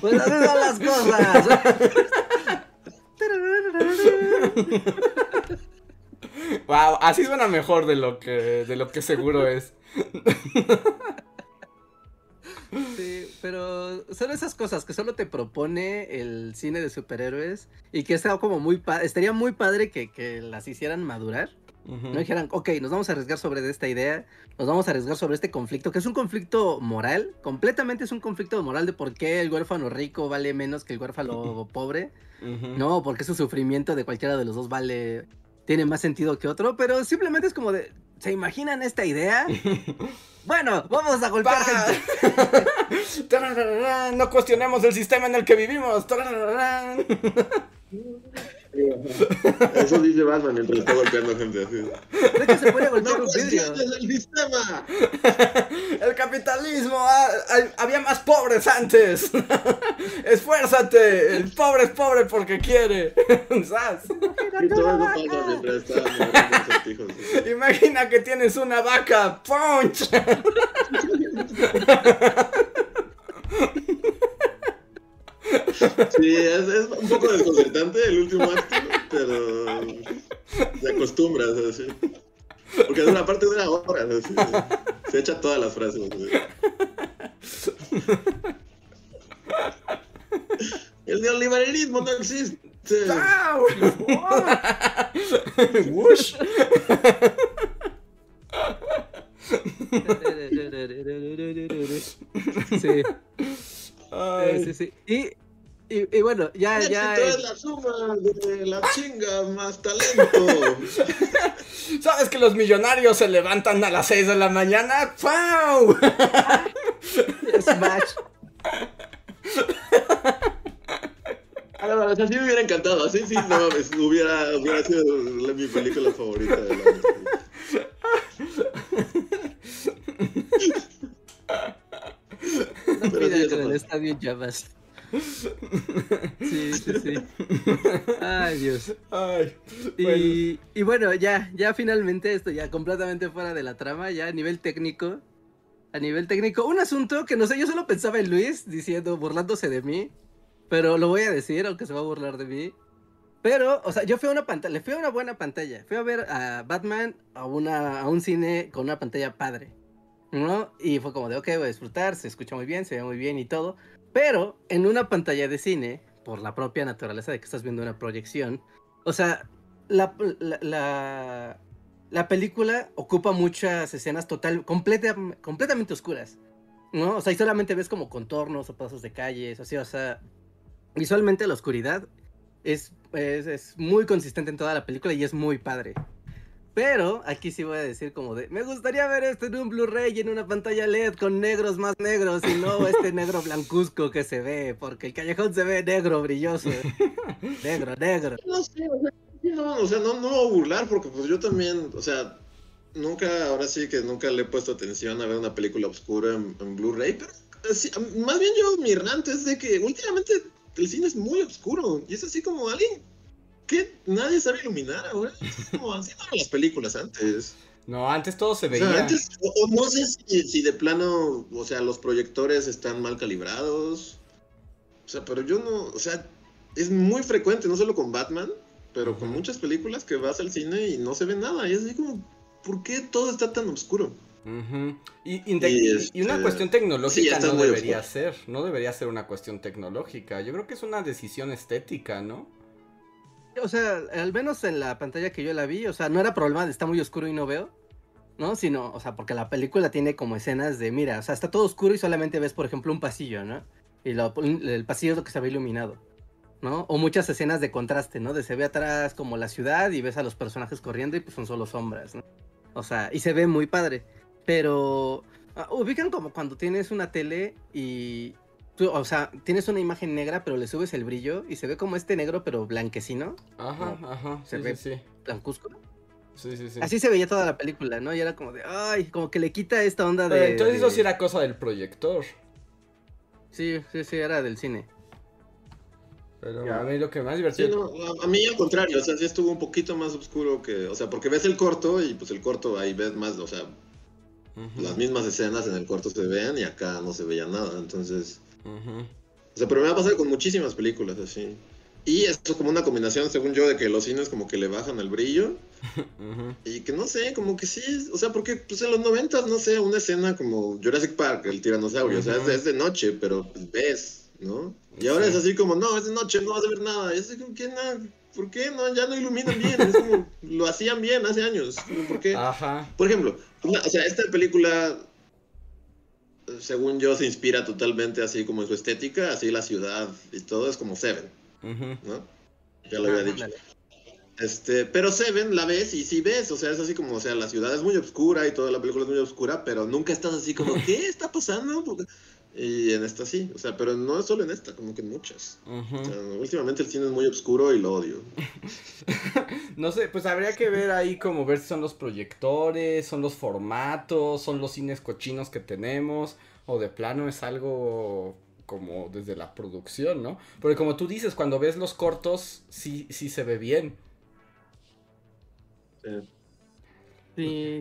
Pues así son las cosas. Wow, Así suena mejor de lo que, de lo que seguro es. Sí, pero son esas cosas que solo te propone el cine de superhéroes y que está como muy estaría muy padre que, que las hicieran madurar. No dijeran, ok, nos vamos a arriesgar sobre esta idea, nos vamos a arriesgar sobre este conflicto, que es un conflicto moral, completamente es un conflicto moral de por qué el huérfano rico vale menos que el huérfano pobre. No, porque su sufrimiento de cualquiera de los dos vale, tiene más sentido que otro, pero simplemente es como de, ¿se imaginan esta idea? Bueno, vamos a golpear gente. No cuestionemos el sistema en el que vivimos. Eso dice Batman mientras está golpeando gente así. De hecho, se puede golpear ¡No un vidrio. el sistema! El capitalismo. ah, había más pobres antes. Esfuérzate. El pobre es pobre porque quiere. ¿Sabes? Y todo eso pasa mientras está moviendo acertijos. Imagina que tienes una vaca. ¡Punch! Sí, es, es un poco desconcertante el último acto, pero te acostumbras así. Porque es una parte de una hora, así. Se echa todas las frases. así. El neoliberalismo no existe. ¡Au! ¡Wush! Sí, Ay. sí, sí. Y, y, y bueno, ya, ya. Éxito es la suma de la chinga más talento. ¿Sabes que los millonarios se levantan a las 6 de la mañana? ¡Pau! Smash. Ah, no, o sea, sí me hubiera encantado. Así sí, no mames, hubiera, hubiera sido la- mi película favorita de la No Pero sí, con el estadio en llamas. Sí, sí, sí. Ay, Dios. Ay, bueno. Y, y bueno, ya, ya finalmente esto ya completamente fuera de la trama, ya a nivel técnico. A nivel técnico, un asunto que no sé, yo solo pensaba en Luis diciendo, burlándose de mí, pero lo voy a decir, aunque se va a burlar de mí. Pero, o sea, yo fui a una pantalla, le fui a una buena pantalla. Fui a ver a Batman a, una, a un cine con una pantalla padre. ¿No? Y fue como de, ok, voy a disfrutar, se escucha muy bien, se ve muy bien y todo. Pero en una pantalla de cine, por la propia naturaleza de que estás viendo una proyección, o sea, la, la, la, la película ocupa muchas escenas total, completa, completamente oscuras. ¿No? O sea, y solamente ves como contornos o pedazos de calles, así, o sea, visualmente la oscuridad es, es, es muy consistente en toda la película y es muy padre. Pero aquí sí voy a decir como de, me gustaría ver esto en un Blu-ray y en una pantalla LED con negros más negros y no este negro blancuzco que se ve, porque el callejón se ve negro, brilloso. negro, negro. No sé, o sea, no, o sea, no, voy a burlar porque pues yo también, o sea, nunca, ahora sí que nunca le he puesto atención a ver una película oscura en, en Blu-ray, pero sí, más bien yo mi rant es de que últimamente el cine es muy oscuro y es así como alguien que nadie sabe iluminar ahora. Como así eran las películas antes. No, antes todo se O sea, veía. antes, o, no sé si, si de plano, o sea, los proyectores están mal calibrados. O sea, pero yo no, o sea, es muy frecuente, no solo con Batman, pero con muchas películas que vas al cine y no se ve nada. Y es así como, ¿por qué todo está tan oscuro? Y, y una este, cuestión tecnológica no debería oscuro. ser. No debería ser una cuestión tecnológica. Yo creo que es una decisión estética, ¿no? O sea, al menos en la pantalla que yo la vi, o sea, no era problema de está muy oscuro y no veo, ¿no? Sino, o sea, porque la película tiene como escenas de, mira, o sea, está todo oscuro y solamente ves, por ejemplo, un pasillo, ¿no? Y el pasillo es lo que se ve iluminado, ¿no? O muchas escenas de contraste, ¿no? De se ve atrás como la ciudad y ves a los personajes corriendo y pues son solo sombras, ¿no? O sea, y se ve muy padre. Pero, ah, ubican como cuando tienes una tele y... tú, o sea, tienes una imagen negra, pero le subes el brillo y se ve como este negro, pero blanquecino. Ajá, No, ajá. se Sí, ve. sí, sí. blancuzco. Sí, sí, sí. Así se veía toda la película, ¿no? Y era como de, ay, como que le quita esta onda Pero de... entonces de- eso sí era cosa del proyector. Sí, sí, sí, era del cine. Pero Ya. a mí lo que más Sí, divertido. no, a, mí al contrario, o sea, sí estuvo un poquito más oscuro que, o sea, porque ves el corto y pues el corto ahí ves más, o sea, las mismas escenas en el corto se ven y acá no se veía nada, entonces... ujú. O sea, pero me va a pasar con muchísimas películas así. Y eso es como una combinación, según yo, de que los cines como que le bajan el brillo. Y que no sé, como que sí, o sea, porque pues en los noventas, no sé, una escena como Jurassic Park, el tiranosaurio, o sea, es de, noche, pero pues, ves, ¿no? Y ahora es así como, no, es de noche, no vas a ver nada. Y es como, ¿qué, no? ¿Por qué no? Ya no iluminan bien. Es como, lo hacían bien hace años. ¿Por qué? Ajá. Por ejemplo, o sea, esta película, según yo, se inspira totalmente así como en su estética, así la ciudad y todo, es como Seven, ¿no? Ya lo había dicho. Este, pero Seven la ves y sí ves, o sea, es así como, o sea, la ciudad es muy oscura y toda la película es muy oscura, pero nunca estás así como, ¿qué está pasando? Y en esta sí, o sea, pero no solo en esta, como que en muchas. últimamente el cine es muy oscuro y lo odio. no sé, pues habría que ver ahí como ver si son los proyectores, son los formatos, son los cines cochinos que tenemos, o de plano es algo como desde la producción, ¿no? Porque como tú dices, cuando ves los cortos, sí, sí se ve bien. Sí,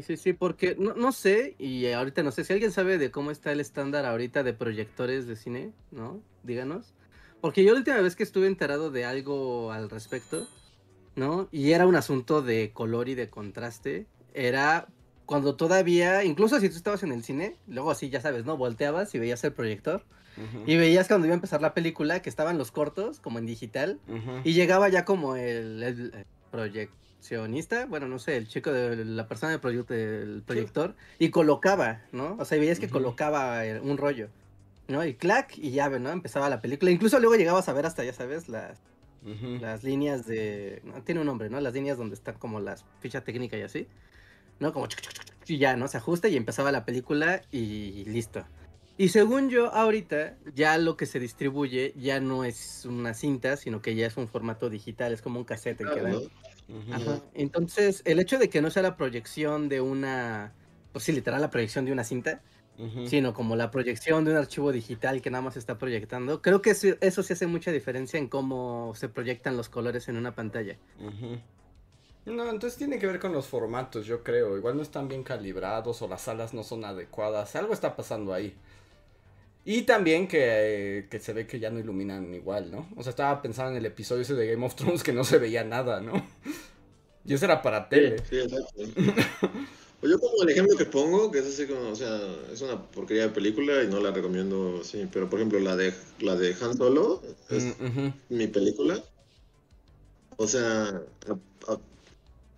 sí, sí, porque no, no sé, y ahorita no sé, si alguien sabe de cómo está el estándar ahorita de proyectores de cine, ¿no? Díganos. Porque yo la última vez que estuve enterado de algo al respecto, ¿no? Y era un asunto de color y de contraste, era cuando todavía, incluso si tú estabas en el cine, luego así, ya sabes, ¿no? Volteabas y veías el proyector. Y veías cuando iba a empezar la película que estaban los cortos, como en digital, y llegaba ya como el, el, el proyecto bueno, no sé, el chico de la persona del, proyector, y colocaba, ¿no? O sea, veías que colocaba eh, un rollo, ¿no? Y clac, y ya, ¿no? Empezaba la película. Incluso luego llegabas a ver hasta, ya sabes, las, las líneas de. tiene un nombre, ¿no? Las líneas donde están como las ficha técnica y así, ¿no? Como. Y ya, ¿no? Se ajusta y empezaba la película y listo. Y según yo, ahorita ya lo que se distribuye ya no es una cinta, sino que ya es un formato digital, es como un cassette que dan. Entonces, el hecho de que no sea la proyección de una, pues sí, literal la proyección de una cinta, sino como la proyección de un archivo digital que nada más está proyectando, creo que eso, eso sí hace mucha diferencia en cómo se proyectan los colores en una pantalla. No, entonces tiene que ver con los formatos, yo creo. Igual no están bien calibrados o las salas no son adecuadas. Algo está pasando ahí. Y también que, que, se ve que ya no iluminan igual, ¿no? O sea, estaba pensando en el episodio ese de Game of Thrones que no se veía nada, ¿no? Y eso era para tele. Sí, exacto. pues yo como el ejemplo que pongo, que es así como, o sea, es una porquería de película y no la recomiendo así, pero por ejemplo la de la de Han Solo es mm, mi película. O sea,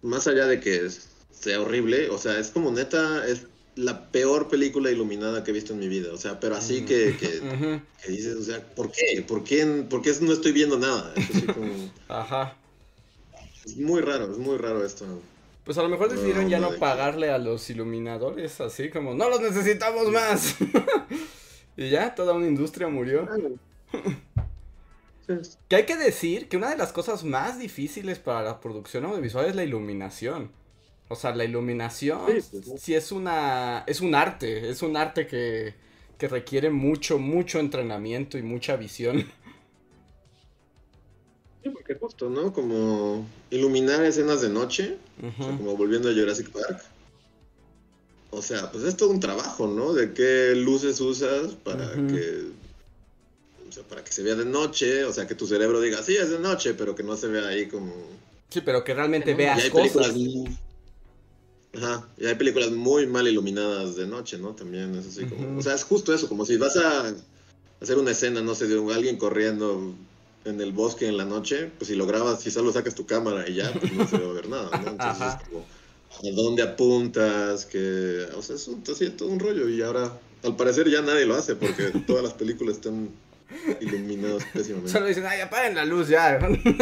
más allá de que sea horrible, o sea, es como neta, es la peor película iluminada que he visto en mi vida. O sea, pero así que, que, dices, o sea, ¿por qué? ¿Por qué, ¿Por qué no estoy viendo nada? Es así como... Ajá. Es muy raro, es muy raro esto. Pues a lo mejor decidieron ya no pagarle a los iluminadores, así como, no los necesitamos más. y ya, toda una industria murió. Que hay que decir que una de las cosas más difíciles para la producción audiovisual es la iluminación. O sea, la iluminación sí, es una es un arte, es un arte que, que requiere mucho, mucho entrenamiento y mucha visión. Sí, porque justo, ¿no? Como iluminar escenas de noche, o sea, como volviendo a Jurassic Park. O sea, pues es todo un trabajo, ¿no? De qué luces usas para que o sea, para que se vea de noche, o sea, que tu cerebro diga, sí, es de noche, pero que no se vea ahí como... Sí, pero que realmente veas cosas. Ajá, y hay películas muy mal iluminadas de noche, ¿no? También es así como... O sea, es justo eso, como si vas a hacer una escena, no sé, de alguien corriendo en el bosque en la noche, pues si lo grabas, si solo sacas tu cámara y ya, pues no se va a ver nada, ¿no? Entonces es como, ¿a dónde apuntas? Que, o sea, es un, todo un rollo y ahora, al parecer ya nadie lo hace porque todas las películas están iluminados pésimamente. Solo dicen, ay, apaguen la luz ya.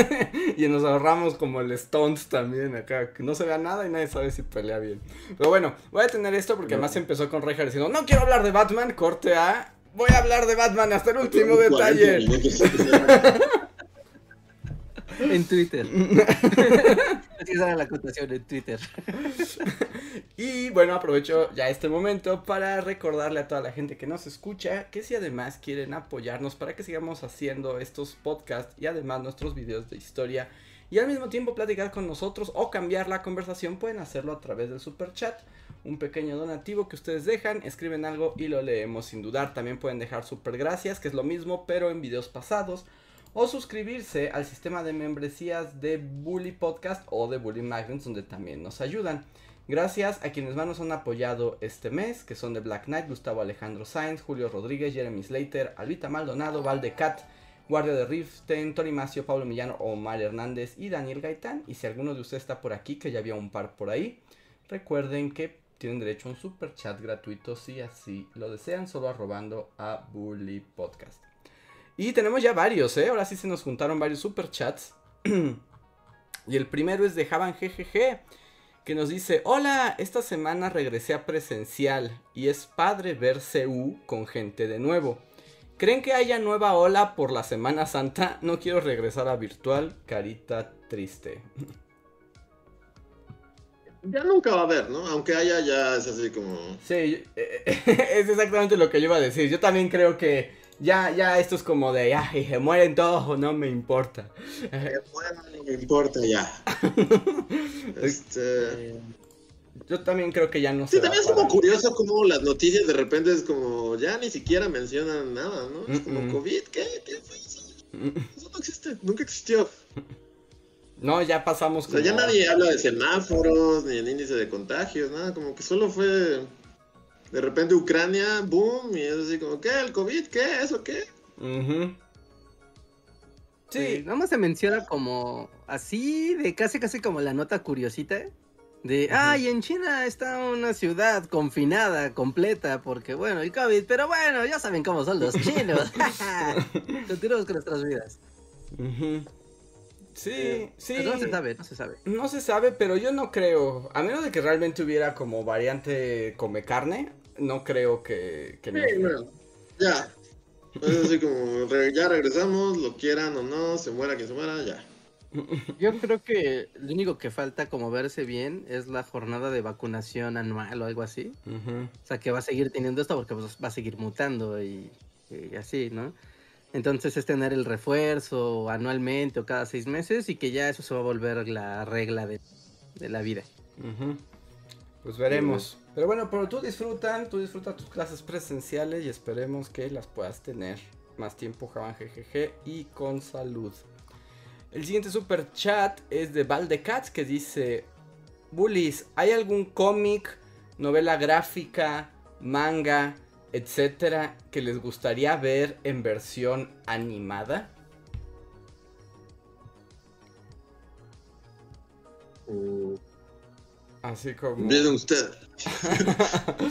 y nos ahorramos como el Stones también acá, que no se vea nada y nadie sabe si pelea bien. Pero bueno, voy a tener esto porque además empezó con Reinhardt diciendo, no quiero hablar de Batman, corte a... Voy a hablar de Batman hasta el último detalle. en Twitter. Así es la acotación en Twitter. y bueno, aprovecho ya este momento para recordarle a toda la gente que nos escucha que si además quieren apoyarnos para que sigamos haciendo estos podcasts y además nuestros videos de historia y al mismo tiempo platicar con nosotros o cambiar la conversación, pueden hacerlo a través del super chat. Un pequeño donativo que ustedes dejan, escriben algo y lo leemos sin dudar. También pueden dejar super gracias, que es lo mismo, pero en videos pasados o suscribirse al sistema de membresías de Bully Podcast o de Bully Magnets donde también nos ayudan. Gracias a quienes más nos han apoyado este mes, que son de Black Knight, Gustavo Alejandro Sainz, Julio Rodríguez, Jeremy Slater, Albita Maldonado, Valdecat, Guardia de Riften, Tony Macio, Pablo Millano, Omar Hernández y Daniel Gaitán. Y si alguno de ustedes está por aquí, que ya había un par por ahí, recuerden que tienen derecho a un super chat gratuito si así lo desean, solo arrobando a Bully Podcast. Y tenemos ya varios, ¿eh? Ahora sí se nos juntaron varios super chats. y el primero es de Javan GGG que nos dice, hola, esta semana regresé a presencial y es padre ver CU con gente de nuevo. ¿Creen que haya nueva ola por la Semana Santa? No quiero regresar a virtual, carita triste. Ya nunca va a haber, ¿no? Aunque haya ya es así como... Sí, es exactamente lo que yo iba a decir. Yo también creo que ya, ya esto es como de, ay, se mueren todos, no me importa. Que mueran, no me importa ya. este... Yo también creo que ya no Sí, se también es como curioso como las noticias de repente es como, ya ni siquiera mencionan nada, ¿no? Es como. COVID, ¿qué? ¿Qué fue eso? Eso no existe, nunca existió. No, ya pasamos O sea, ya como- nadie habla de semáforos, ni el índice de contagios, nada, como que solo fue de repente Ucrania, boom, y es así como, ¿qué? ¿El COVID? ¿Qué? ¿Eso qué? Sí, nada más se menciona como así, de casi casi como la nota curiosita. De, ay, en China está una ciudad confinada, completa, porque bueno, el COVID, pero bueno, ya saben cómo son los chinos. Continuamos con nuestras vidas. Sí, sí. Pero no se sabe, no se sabe. No se sabe, pero yo no creo. A menos de que realmente hubiera como variante come carne, no creo que, que no. Sí, no, ya. Es así como, re- ya regresamos, lo quieran o no, se muera quien se muera, ya. Yo creo que lo único que falta como verse bien es la jornada de vacunación anual o algo así. O sea, que va a seguir teniendo esto porque pues, va a seguir mutando y, y así, ¿no? Entonces es tener el refuerzo anualmente o cada seis meses y que ya eso se va a volver la regla de, de la vida. Pues veremos. Pero bueno, pero tú disfrutan, tú disfrutas tus clases presenciales y esperemos que las puedas tener más tiempo, Javan GGG, y con salud. El siguiente super chat es de Valdecats que dice: Bullies, ¿hay algún cómic, novela gráfica, manga, etcétera, que les gustaría ver en versión animada? Así como. Empiecen usted.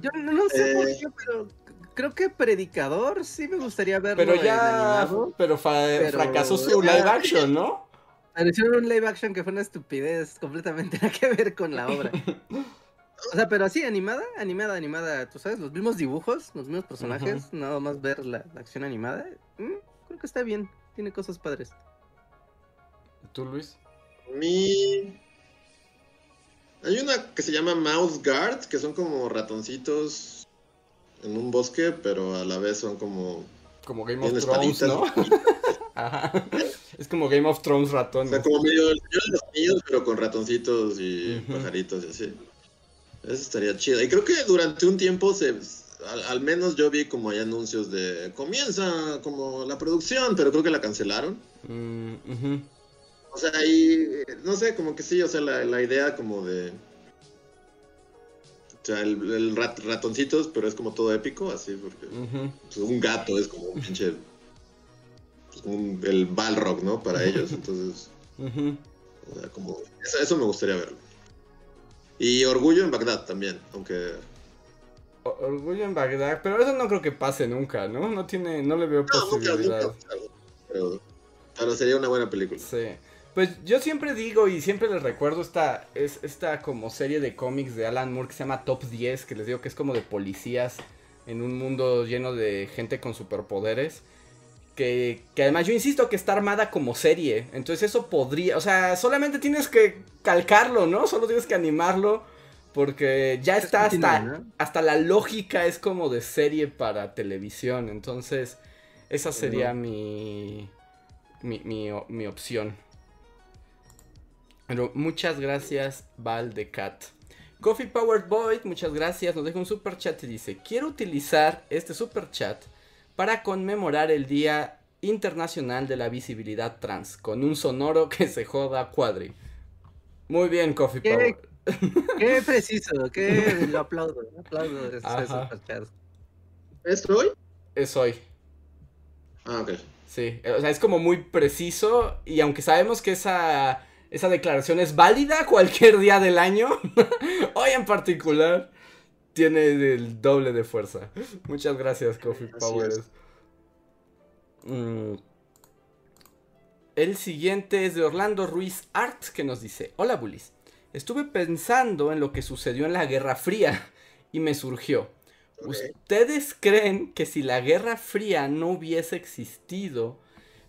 Yo no, no sé por Eh. qué, pero creo que Predicador sí me gustaría verlo Pero ya. animado. Pero, fa- pero- fracasó su live action, ¿no? Pero hicieron un live action que fue una estupidez completamente nada que ver con la obra. O sea, pero así, animada, animada, animada, tú sabes, los mismos dibujos, los mismos personajes, nada más ver la, la acción animada, mm, creo que está bien, tiene cosas padres. ¿Tú, Luis? Mi... Hay una que se llama Mouse Guard, que son como ratoncitos en un bosque, pero a la vez son como... Como Game of Thrones, espaditas. ¿no? Ajá. Es como Game of Thrones O ratones. sea, como medio el Señor de los Anillos, pero con ratoncitos y pajaritos y así. Eso estaría chido. Y creo que durante un tiempo se... Al, al menos yo vi como hay anuncios de... Comienza como la producción, pero creo que la cancelaron. Mm. O sea, ahí, eh, no sé, como que sí, o sea, la, la idea como de... O sea, el, el rat- ratoncitos, pero es como todo épico, así, porque pues, un gato es como un pinche... pues, un- el Balrog, ¿no? Para ellos, entonces, o sea, como... Eso, eso me gustaría verlo. Y Orgullo en Bagdad también, aunque... Orgullo en Bagdad, pero eso no creo que pase nunca, ¿no? No tiene, no le veo No, nunca, posibilidad. nunca, pero, pero sería una buena película. Sí. Pues yo siempre digo y siempre les recuerdo esta, es, esta como serie de cómics de Alan Moore que se llama Top 10, que les digo que es como de policías en un mundo lleno de gente con superpoderes. Que, que además yo insisto que está armada como serie. Entonces eso podría, o sea, solamente tienes que calcarlo, ¿no? Solo tienes que animarlo. Porque ya Es está hasta, hasta la lógica es como de serie para televisión. Entonces, esa sería mi, mi, mi, mi opción. Pero muchas gracias, Valdecat. Coffee Powered Boy, muchas gracias. Nos deja un super chat y dice: Quiero utilizar este super chat para conmemorar el día Internacional de la Visibilidad Trans, con un sonoro que se joda cuadri. Muy bien, Coffee ¿Qué? Power. Qué preciso, qué lo aplaudo, lo aplaudo. esos. ¿Es hoy? Es hoy. Ah, ok. Sí, eh, o sea, es como muy preciso y aunque sabemos que esa, esa declaración es válida cualquier día del año, hoy en particular tiene el doble de fuerza. Muchas gracias, Coffee Así Powers. Mm. El siguiente es de Orlando Ruiz Art que nos dice, hola Bullies, estuve pensando en lo que sucedió en la Guerra Fría y me surgió. ¿Ustedes creen que si la Guerra Fría no hubiese existido,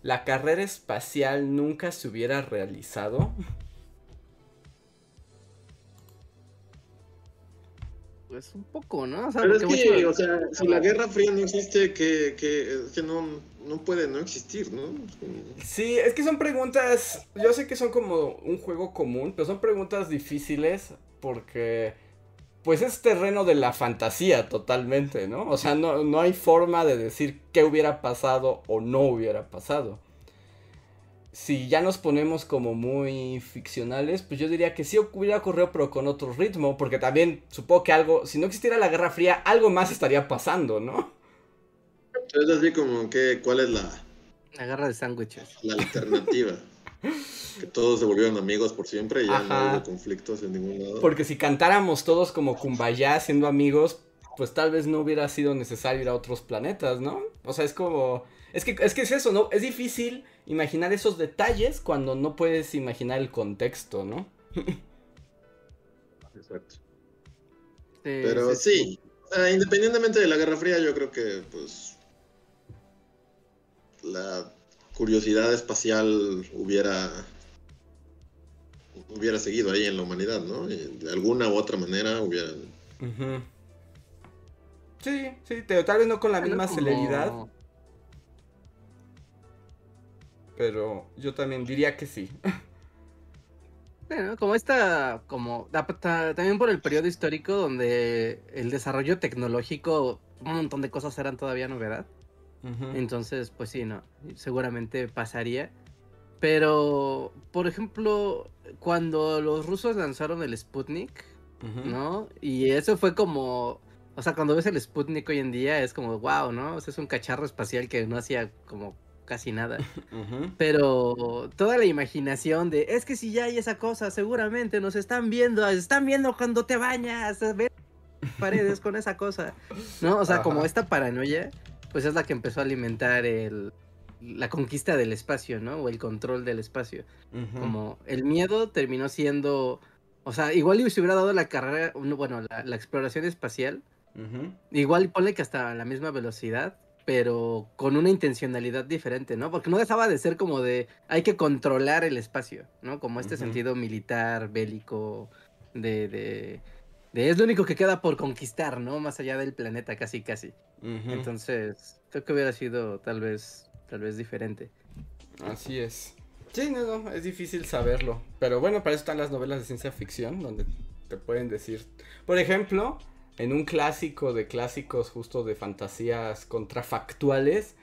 la carrera espacial nunca se hubiera realizado? Pues un poco, ¿no? O sea, Pero es que, mucho- o sea, si la Guerra Fría no existe, que, que, que no, no puede no existir, ¿no? Sí, es que son preguntas, yo sé que son como un juego común, pero son preguntas difíciles porque pues es terreno de la fantasía totalmente, ¿no? O sea, no, no hay forma de decir qué hubiera pasado o no hubiera pasado. Si ya nos ponemos como muy ficcionales, pues yo diría que sí hubiera ocurrido, pero con otro ritmo, porque también supongo que algo, si no existiera la Guerra Fría, algo más estaría pasando, ¿no? Es así como que, ¿cuál es la, La guerra de sándwiches. la alternativa? que todos se volvieron amigos por siempre y ya no Ajá. hubo conflictos en ningún lado. Porque si cantáramos todos como Kumbaya siendo amigos, pues tal vez no hubiera sido necesario ir a otros planetas, ¿no? O sea, es como... Es que, es que es eso, ¿no? Es difícil imaginar esos detalles cuando no puedes imaginar el contexto, ¿no? Exacto. Sí, Pero sí, independientemente de la Guerra Fría, yo creo que, pues, la curiosidad espacial hubiera hubiera seguido ahí en la humanidad, ¿no? Y de alguna u otra manera hubieran... Ujú. Sí, sí, te- tal vez no con la misma como- celeridad, pero yo también diría que sí. Bueno, como esta, como ta- ta- también por el periodo histórico donde el desarrollo tecnológico, un montón de cosas eran todavía novedad. Ujú. Entonces, pues sí, no, seguramente pasaría. Pero, por ejemplo, cuando los rusos lanzaron el Sputnik. ¿no? Y eso fue como, o sea, cuando ves el Sputnik hoy en día es como, wow, ¿no? O sea, es un cacharro espacial que no hacía como casi nada. Pero toda la imaginación de, es que si ya hay esa cosa, seguramente nos están viendo, están viendo cuando te bañas, ven paredes con esa cosa, ¿no? O sea, como esta paranoia, pues es la que empezó a alimentar el, la conquista del espacio, ¿no? O el control del espacio. Como el miedo terminó siendo, o sea, igual y se hubiera dado la carrera, no, bueno, la, la exploración espacial, Ujú. igual ponle que hasta la misma velocidad, pero con una intencionalidad diferente, ¿no? Porque no dejaba de ser como de hay que controlar el espacio, ¿no? Como este sentido militar, bélico, de, de, de es lo único que queda por conquistar, ¿no? Más allá del planeta, casi, casi. Entonces, creo que hubiera sido tal vez, tal vez diferente. Así es. Sí, no, no, es difícil saberlo. Pero bueno, para eso están las novelas de ciencia ficción, donde te pueden decir. Por ejemplo, en un clásico de clásicos justo de fantasías contrafactuales,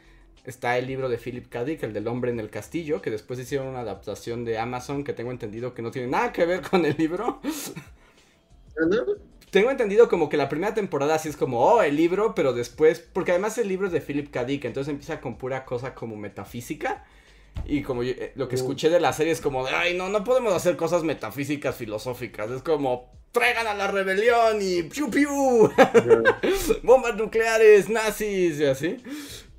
está el libro de Philip K. Dick, el del hombre en el castillo, que después hicieron una adaptación de Amazon que tengo entendido que no tiene nada que ver con el libro. Tengo entendido como que la primera temporada sí es como, oh, el libro, pero después, porque además el libro es de Philip K. Dick, entonces empieza con pura cosa como metafísica. Y como yo- eh, lo que escuché de la serie es como de, ay, no, no podemos hacer cosas metafísicas filosóficas. Es como, traigan a la rebelión y piu piu, bombas nucleares, nazis y así.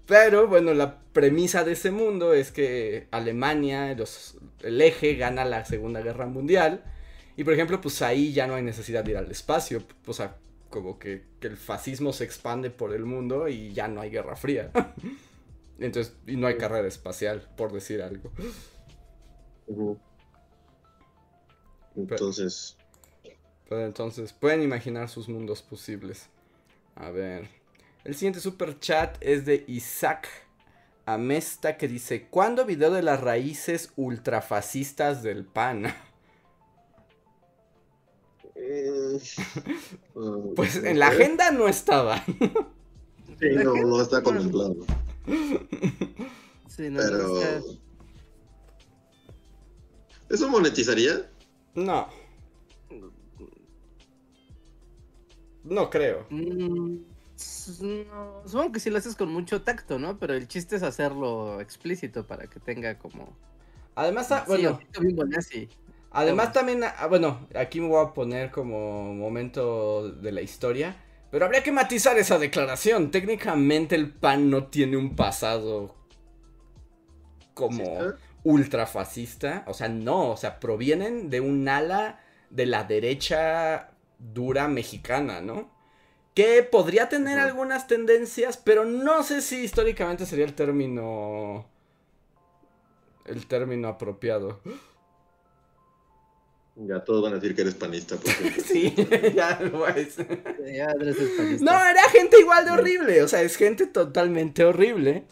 Pero bueno, la premisa de ese mundo es que Alemania, los- el eje, gana la Segunda Guerra Mundial. Y por ejemplo, pues ahí ya no hay necesidad de ir al espacio. O sea, como que, que el fascismo se expande por el mundo y ya no hay Guerra Fría. Entonces, y no hay carrera espacial, por decir algo. Entonces, Pero entonces, pueden imaginar sus mundos posibles. A ver. El siguiente super chat es de Isaac Amesta que dice: ¿Cuándo video de las raíces ultrafascistas del PAN? eh, Pues en la sé. agenda no estaba. Sí, no, no está contemplado. Sí, no, Pero. no, sea, ¿Eso monetizaría? No. No creo. mm, no, supongo que si lo haces con mucho tacto, ¿no? Pero el chiste es hacerlo explícito para que tenga como... Además, ah, bueno, además también, ah, bueno, aquí me voy a poner como momento de la historia. Pero habría que matizar esa declaración. Técnicamente el PAN no tiene un pasado como ¿Fascista? ultrafascista. O sea, no, o sea, provienen de un ala de la derecha dura mexicana, ¿no? Que podría tener algunas tendencias, pero no sé si históricamente sería el término. El término apropiado. Ya todos van a decir que eres panista. Porque... Sí, ya eres. No, era gente igual de horrible. O sea, es gente totalmente horrible.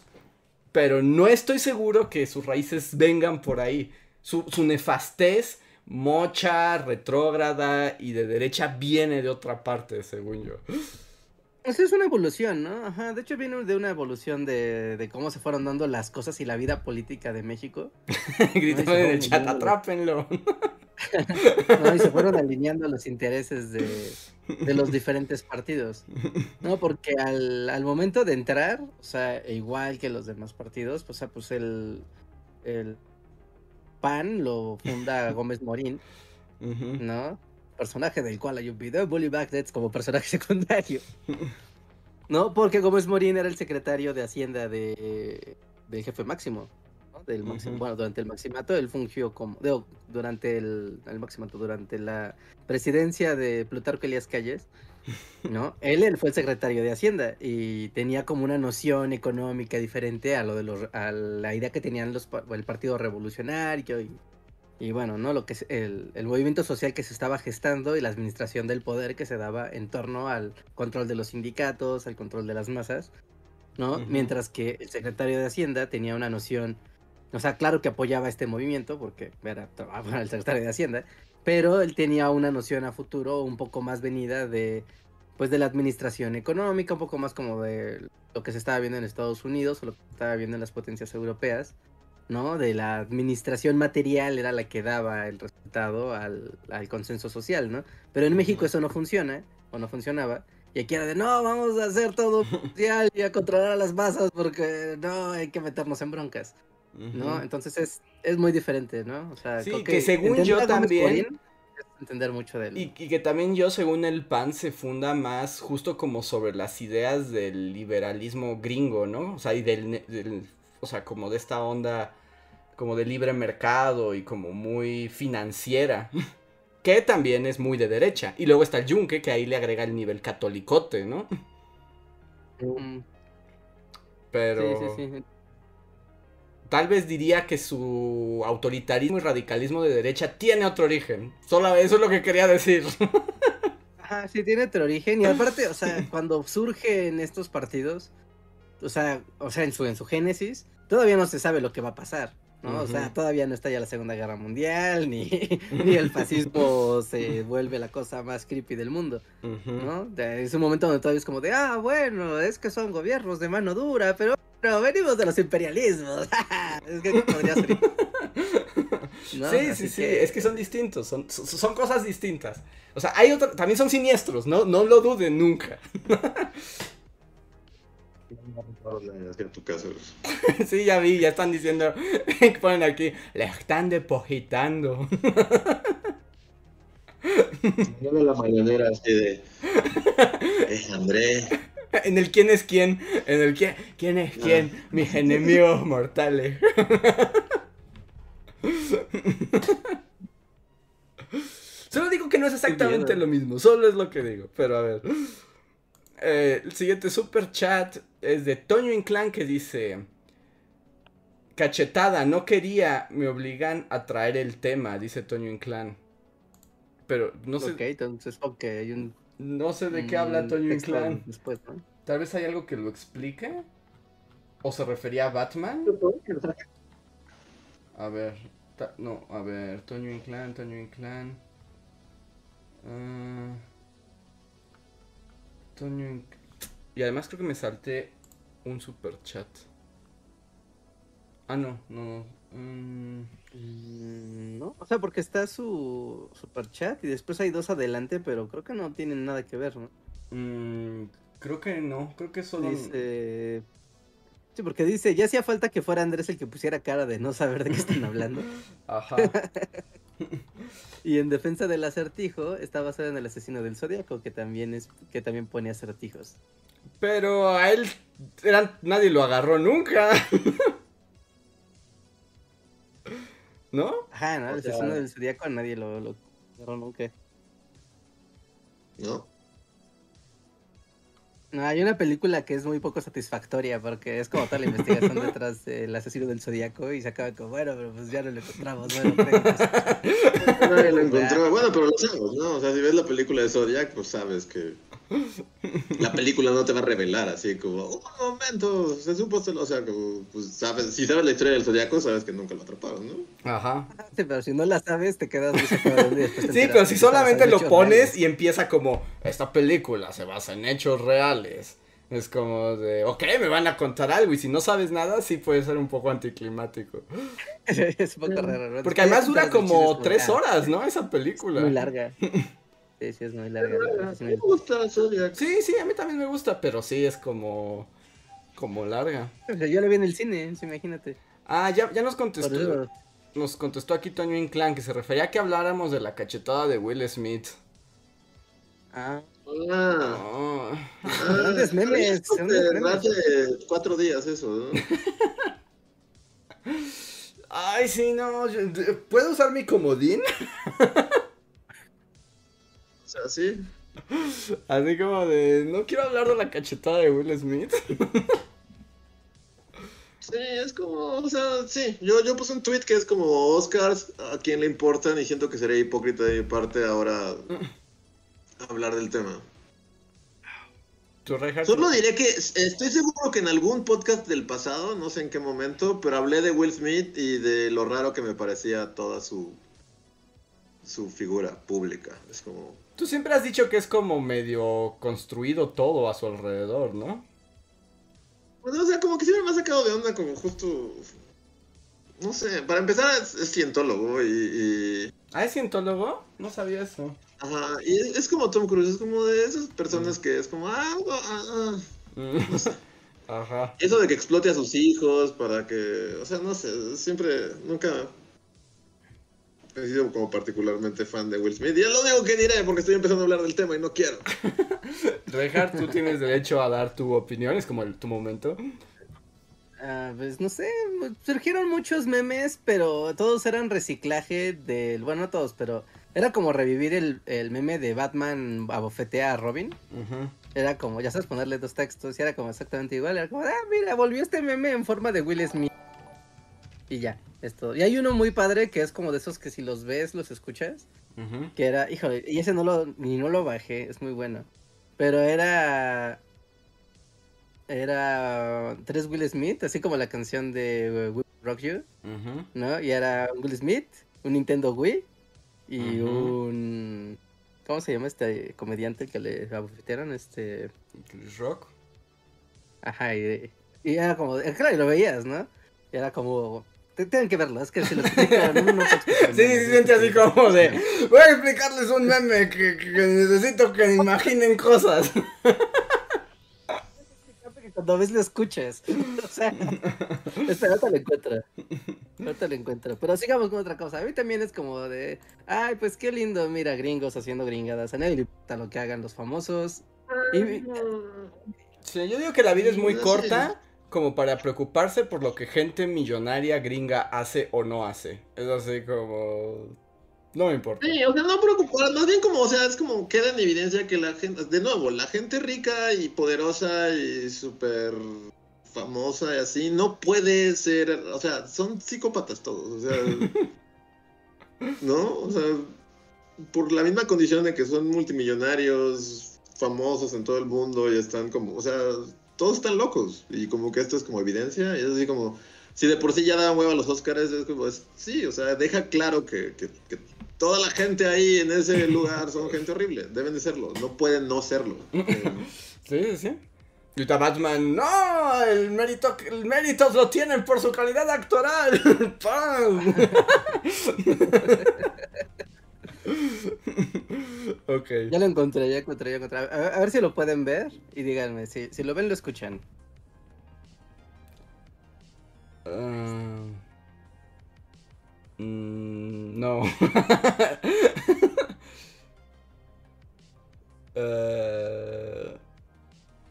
Pero no estoy seguro que sus raíces vengan por ahí. Su, su nefastez, mocha, retrógrada y de derecha viene de otra parte, según yo. O sea, es una evolución, ¿no? Ajá, de hecho viene de una evolución de, de cómo se fueron dando las cosas y la vida política de México. Gritaban en el chat, atrápenlo. ¿no? Y se fueron alineando los intereses de, de los diferentes partidos. No, porque al, al momento de entrar, o sea, e igual que los demás partidos, pues, o sea, pues el, el PAN lo funda Gómez Morín. ¿no? Personaje del cual hay un video de Bully Bagdets como personaje secundario. ¿No? Porque Gómez Morín era el secretario de Hacienda de, del jefe máximo. ¿no? Del máximo. Bueno, durante el maximato él fungió como. durante el, el maximato, durante la presidencia de Plutarco Elías Calles. ¿No? Él, él fue el secretario de Hacienda y tenía como una noción económica diferente a lo de los, a la idea que tenían los, el Partido Revolucionario y, y bueno, ¿no? Lo que es el, el movimiento social que se estaba gestando y la administración del poder que se daba en torno al control de los sindicatos, al control de las masas, ¿no? Mientras que el secretario de Hacienda tenía una noción, o sea, claro que apoyaba este movimiento porque era trabajaba el secretario de Hacienda, pero él tenía una noción a futuro un poco más venida de pues de la administración económica, un poco más como de lo que se estaba viendo en Estados Unidos o lo que se estaba viendo en las potencias europeas, ¿no? De la administración material era la que daba el resultado al, al consenso social, ¿no? Pero en México eso no funciona, o no funcionaba, y aquí era de, no, vamos a hacer todo social y a controlar a las masas porque no hay que meternos en broncas, ¿no? Entonces es, es muy diferente, ¿no? O sea, Sí, creo que según yo también- entender mucho del... Y, y que también yo, según el PAN, se funda más justo como sobre las ideas del liberalismo gringo, ¿no? O sea, y del- o sea, como de esta onda como de libre mercado y como muy financiera, que también es muy de derecha. Y luego está el Yunque, que ahí le agrega el nivel catolicote, ¿no? Mm, Pero Sí, sí, sí. Tal vez diría que su autoritarismo y radicalismo de derecha tiene otro origen. Solo eso es lo que quería decir. Ajá, sí, tiene otro origen. Y aparte, o sea, cuando surgen estos partidos, o sea, o sea, en su, en su génesis, todavía no se sabe lo que va a pasar. ¿no? O sea, todavía no está ya la Segunda Guerra Mundial, ni, ni el fascismo se vuelve la cosa más creepy del mundo. ¿no? Es un momento donde todavía es como de, ah, bueno, es que son gobiernos de mano dura, pero, pero venimos de los imperialismos. es que podría ser. ¿no? Sí, sí, sí, que- es que son distintos, son, son, son cosas distintas. O sea, hay otro, también son siniestros, no, no lo duden nunca. Sí, ya vi, ya están diciendo, ponen aquí, le están depositando. Yo de la mañanera así de. Eh, André. en el quién es quién, en el quién, quién es quién, mis enemigos mortales. Solo digo que no es exactamente lo mismo, solo es lo que digo, pero a ver. Eh, el siguiente super chat es de Toño Inclán que dice: Cachetada, no quería, me obligan a traer el tema, dice Toño Inclán. Pero no sé, Ok, entonces, ok, hay un... no sé de qué habla un Toño Inclán. Después, ¿no? Tal vez hay algo que lo explique. ¿O se refería a Batman? A ver. no, a ver. Toño Inclán, Toño Inclán. Ah, Toño Inc- Y además creo que me salté un super chat. Ah, no, no. mm, Mm, No, o sea, porque está su super chat y después hay dos adelante, pero creo que no tienen nada que ver, ¿no? mm, creo que no, creo que solo. Dice... Sí, porque dice, ya hacía falta que fuera Andrés el que pusiera cara de no saber de qué están hablando. Ajá. Y en defensa del acertijo está basado en el asesino del zodiaco, que también es, que también pone acertijos. Pero a él nadie lo agarró nunca. ¿No? Ajá, ¿no? El sea- asesino del zodiaco a nadie lo, lo agarró nunca. ¿No? No, hay una película que es muy poco satisfactoria porque es como toda la investigación detrás del asesino del zodiaco y se acaba como, bueno, pero pues ya no lo encontramos, bueno. Nadie lo encontró. Bueno, pero lo sabes, ¿no? O sea, si ves la película de Zodiac, pues sabes que la película no te va a revelar así como, un momento, se supo, o sea, como, pues sabes, si sabes la historia del Zodiaco, sabes que nunca lo atraparon, ¿no? Ajá. Sí, pero si no la sabes, te quedas muy Sí, pero si solamente lo pones reales. y empieza como, esta película se basa en hechos reales. Es como de, ok, me van a contar algo y si no sabes nada, sí puede ser un poco anticlimático. es un poco raro, ¿no? Porque además dura como tres horas, ¿no? Esa Es película. muy larga. Sí, sí, es muy larga. Me gusta Zodiac. Sí, sí, a mí también me gusta, pero sí es como, como larga. O sea, Yo la vi en el cine, sí, imagínate. Ah, ya, ya nos contestó, nos contestó aquí Toño Inclán que se refería a que habláramos de la cachetada de Will Smith. ah, Ah, Oh. ah, Grandes memes, esto grandes de memes. Hace cuatro días eso, ¿no? Ay, sí, no. ¿Puedo usar mi comodín? O sea, sí. Así como de. No quiero hablar de la cachetada de Will Smith. Sí, es como, o sea, sí, yo, yo puse un tweet que es como Oscars, a quién le importan y siento que sería hipócrita de mi parte ahora hablar del tema. Solo diré que estoy seguro que en algún podcast del pasado, no sé en qué momento, pero hablé de Will Smith y de lo raro que me parecía toda su su figura pública. Es como Tú siempre has dicho que es como medio construido todo a su alrededor, ¿no? Bueno, o sea, como que siempre me ha sacado de onda, como justo. No sé, para empezar es, es cientólogo y, y- ¿Ah, es cientólogo? No sabía eso. Ajá, y es, es como Tom Cruise, es como de esas personas que es como. Ah, ah, ah. Mm. Ajá. Eso de que explote a sus hijos para que. O sea, no sé, siempre. Nunca. He sido como particularmente fan de Will Smith. Y es lo único que diré porque estoy empezando a hablar del tema y no quiero. Reinhardt, tú tienes derecho a dar tu opinión, es como el, tu momento. ah, pues no sé, surgieron muchos memes, pero todos eran reciclaje del, bueno, no todos, pero era como revivir el, el meme de Batman abofetea a Robin. Era como, ya sabes, ponerle dos textos y era como exactamente igual. Era como, ah, mira, volvió este meme en forma de Will Smith. Y ya, es todo. Y hay uno muy padre que es como de esos que si los ves, los escuchas. Que era, híjole, y ese no lo, ni no lo bajé, es muy bueno. Pero era. Era tres Will Smith, así como la canción de Will Rock You. ¿no? Y era un Will Smith, un Nintendo Wii y un. ¿Cómo se llama este comediante que le abofetearon? Este. Chris Rock. Ajá, y, y era como. Claro, y lo veías, ¿no? Y era como. Tienen que verlo, es que si lo explico, no, no Sí, ¿no? siente así como de. Voy a explicarles un meme que, que necesito que imaginen cosas. que cuando ves lo escuchas. O sea, espera, ahorita lo encuentro. Ahorita lo encuentro. Pero sigamos con otra cosa. A mí también es como de, ay, pues qué lindo, mira, gringos haciendo gringadas. A nadie le importa lo que hagan los famosos. Y- Sí, yo digo que la vida es muy Sí. corta como para preocuparse por lo que gente millonaria gringa hace o no hace. Es así como... No me importa. Sí, o sea, no preocupar, más bien como, o sea, es como queda en evidencia que la gente, de nuevo, la gente rica y poderosa y súper famosa y así, no puede ser, o sea, son psicópatas todos, o sea, ¿no? O sea, por la misma condición de que son multimillonarios, famosos en todo el mundo y están como, o sea, todos están locos y como que esto es como evidencia y es así como, si de por sí ya daban hueva a los Oscars, es como, es- sí, o sea, deja claro que, que- que toda la gente ahí en ese lugar son gente horrible, deben de serlo, no pueden no serlo. Sí, sí, sí. Y está Batman, no, el mérito, el mérito lo tienen por su calidad actoral. ¡Pam! ok. Ya lo encontré, ya encontré, ya encontré. A ver, a ver si lo pueden ver y díganme, si, si lo ven, lo escuchan. Ah, mm, no. Eh,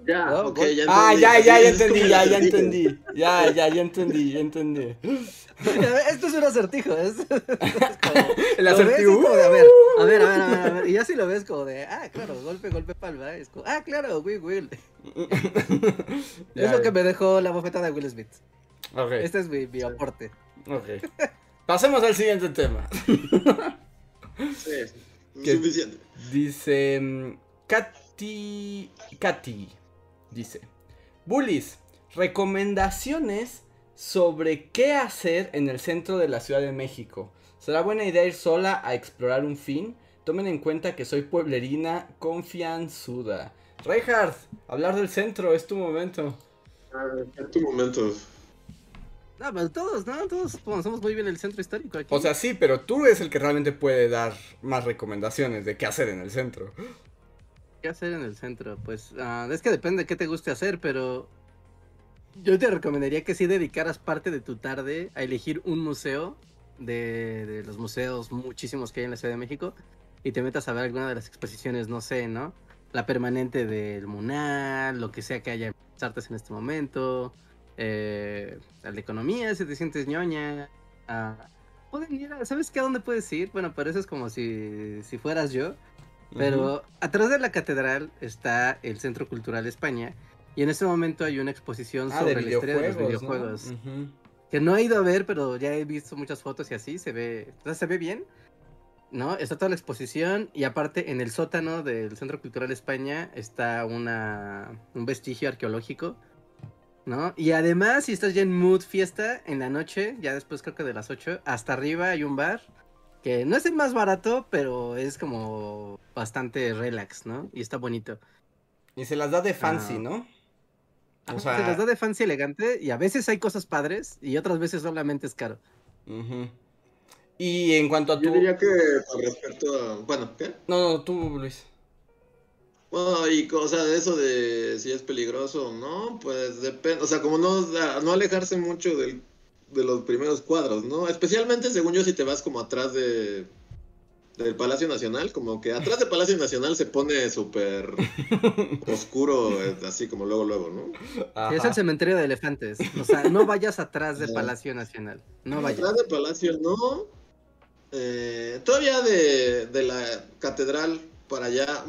Ya, Oh, ok, gol. ya ah, entendí. ya, ya, ya como entendí, ya, ya entendí. Ya, ya, ya entendí, ya entendí. Esto es un acertijo, es, es como- El acertijo. como de, a ver, a ver, a ver, a ver, a ver, y ya si lo ves como de, ah, claro, golpe, golpe, palma, es como, ah, claro, Will, Will. Ya, es lo que me dejó la bofeta de Will Smith. Ok, Este es mi, mi aporte. ok. Pasemos al siguiente tema. Sí, ¿Qué? suficiente. Dice mm, Katy. Katy. Dice: Bullies, recomendaciones sobre qué hacer en el centro de la Ciudad de México. ¿Será buena idea ir sola a explorar un fin? Tomen en cuenta que soy pueblerina confianzuda. Reinhardt, hablar del centro es tu momento. Ah, En tu momento. No, pero todos, ¿no? Todos conocemos muy bien el centro histórico aquí. O sea, sí, pero tú eres el que realmente puede dar más recomendaciones de qué hacer en el centro. ¿Qué hacer en el centro? Pues ah, es que depende de qué te guste hacer, pero yo te recomendaría que sí dedicaras parte de tu tarde a elegir un museo de, de los museos muchísimos que hay en la Ciudad de México y te metas a ver alguna de las exposiciones, no sé, ¿no? La permanente del Munal, lo que sea que haya en las artes en este momento, eh, la economía, si te sientes ñoña. ah, pueden a, ¿sabes qué? ¿A dónde puedes ir? Bueno, pero eso es como si, si fueras yo. Pero atrás de la catedral está el Centro Cultural España. Y en este momento hay una exposición Ah, sobre la historia de los videojuegos. ¿no? Ujú. Que no he ido a ver, pero ya he visto muchas fotos y así. Se ve. O sea, se ve bien. ¿No? Está toda la exposición. Y aparte, en el sótano del Centro Cultural España está una, un vestigio arqueológico. ¿No? Y además, si estás ya en mood fiesta, en la noche, ya después creo que de las 8, hasta arriba hay un bar. Que no es el más barato, pero es como bastante relax, ¿no? Y está bonito. Y se las da de fancy, Ah. ¿no? Ajá, O sea- Se las da de fancy elegante y a veces hay cosas padres y otras veces solamente es caro. Y en cuanto a tu... Yo diría que con respecto a. Bueno, ¿qué? No, no, tú, Luis. Bueno, y cosa de eso de si es peligroso o no, pues depende. O sea, como no, no alejarse mucho del, de los primeros cuadros, ¿no? Especialmente, según yo, si te vas como atrás de del Palacio Nacional, como que atrás del Palacio Nacional se pone súper oscuro, eh, así como luego, luego, ¿no? Ajá. Es el cementerio de elefantes. O sea, no vayas atrás de. Palacio Nacional. No vayas. Atrás del Palacio no. Eh, todavía de, de la catedral para allá,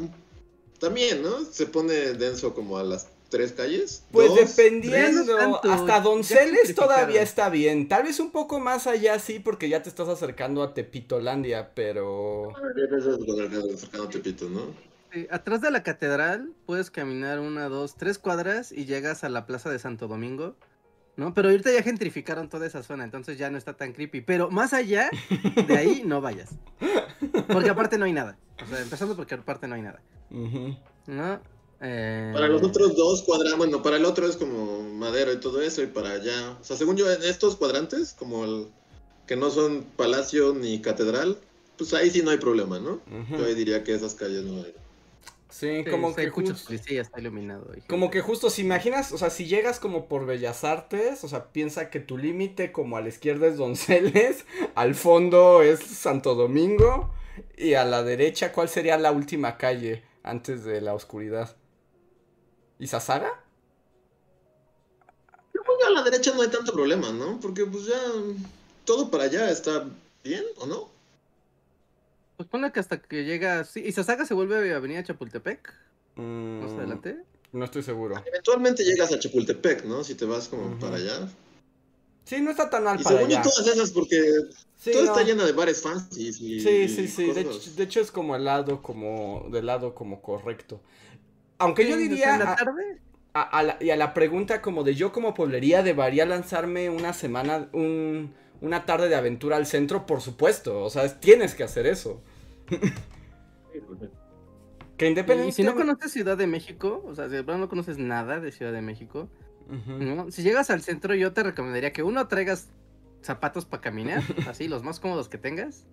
también, ¿no? Se pone denso como a las tres calles. Pues dos, dependiendo, tres, no tanto, hasta Donceles todavía está bien. Tal vez un poco más allá sí, porque ya te estás acercando a Tepitolandia, pero... Acercando- a Tepito, ¿no? Atrás de la catedral puedes caminar una, dos, tres cuadras y llegas a la plaza de Santo Domingo. ¿No? Pero ahorita ya gentrificaron toda esa zona, entonces ya no está tan creepy. Pero más allá de ahí no vayas. Porque aparte no hay nada. O sea, empezando porque aparte no hay nada. ¿No? Eh, Para los otros dos cuadrantes, bueno, para el otro es como madero y todo eso, y para allá. O sea, según yo, en estos cuadrantes, como el que no son palacio ni catedral, pues ahí sí no hay problema, ¿no? Yo ahí diría que esas calles no hay. Sí, sí, como sí, que justo... policías, está iluminado. Como que justo, si imaginas, o sea, si llegas como por Bellas Artes, o sea, piensa que tu límite como a la izquierda es Donceles, al fondo es Santo Domingo, y a la derecha, ¿cuál sería la última calle antes de la oscuridad? ¿Izazaga? Yo creo que a la derecha no hay tanto problema, ¿no? Porque pues ya todo para allá está bien, ¿o no? Pues ponle que hasta que llega. Sí, y Sasaga se vuelve Avenida Chapultepec. Mm, Más adelante. No estoy seguro. Eventualmente llegas a Chapultepec, ¿no? Si te vas como para allá. Sí, no está tan mal Y para según yo todas esas, porque Sí, todo no. está lleno de bares fancy y Sí, sí, sí. De, de hecho es como el lado como del lado como correcto. Aunque yo diría en la tarde. a- a la- y a la pregunta como de yo como pueblería debería lanzarme una semana, un, una tarde de aventura al centro, por supuesto. O sea, es- tienes que hacer eso. Que Y independientemente... si no conoces Ciudad de México, o sea, si de verdad no conoces nada de Ciudad de México, si llegas al centro, yo te recomendaría que uno traigas zapatos para caminar, así, los más cómodos que tengas,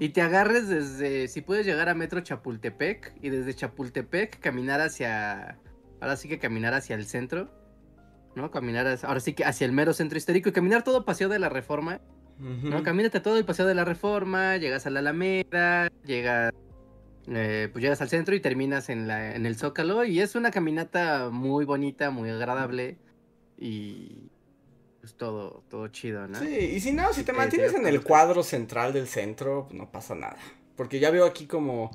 y te agarres desde, si puedes llegar a Metro Chapultepec, y desde Chapultepec caminar hacia, ahora sí que caminar hacia el centro, ¿no? Caminar, hacia- ahora sí que hacia el mero centro histórico, y caminar todo Paseo de la Reforma, Ujú. ¿no? Camínate todo el Paseo de la Reforma, llegas a la Alameda, llegas, eh, pues llegas al centro y terminas en, la, en el Zócalo y es una caminata muy bonita, muy agradable y pues todo, todo chido, ¿no? Sí, y si no, si te Sí, mantienes en el cuadro central del centro, no pasa nada. Porque ya veo aquí como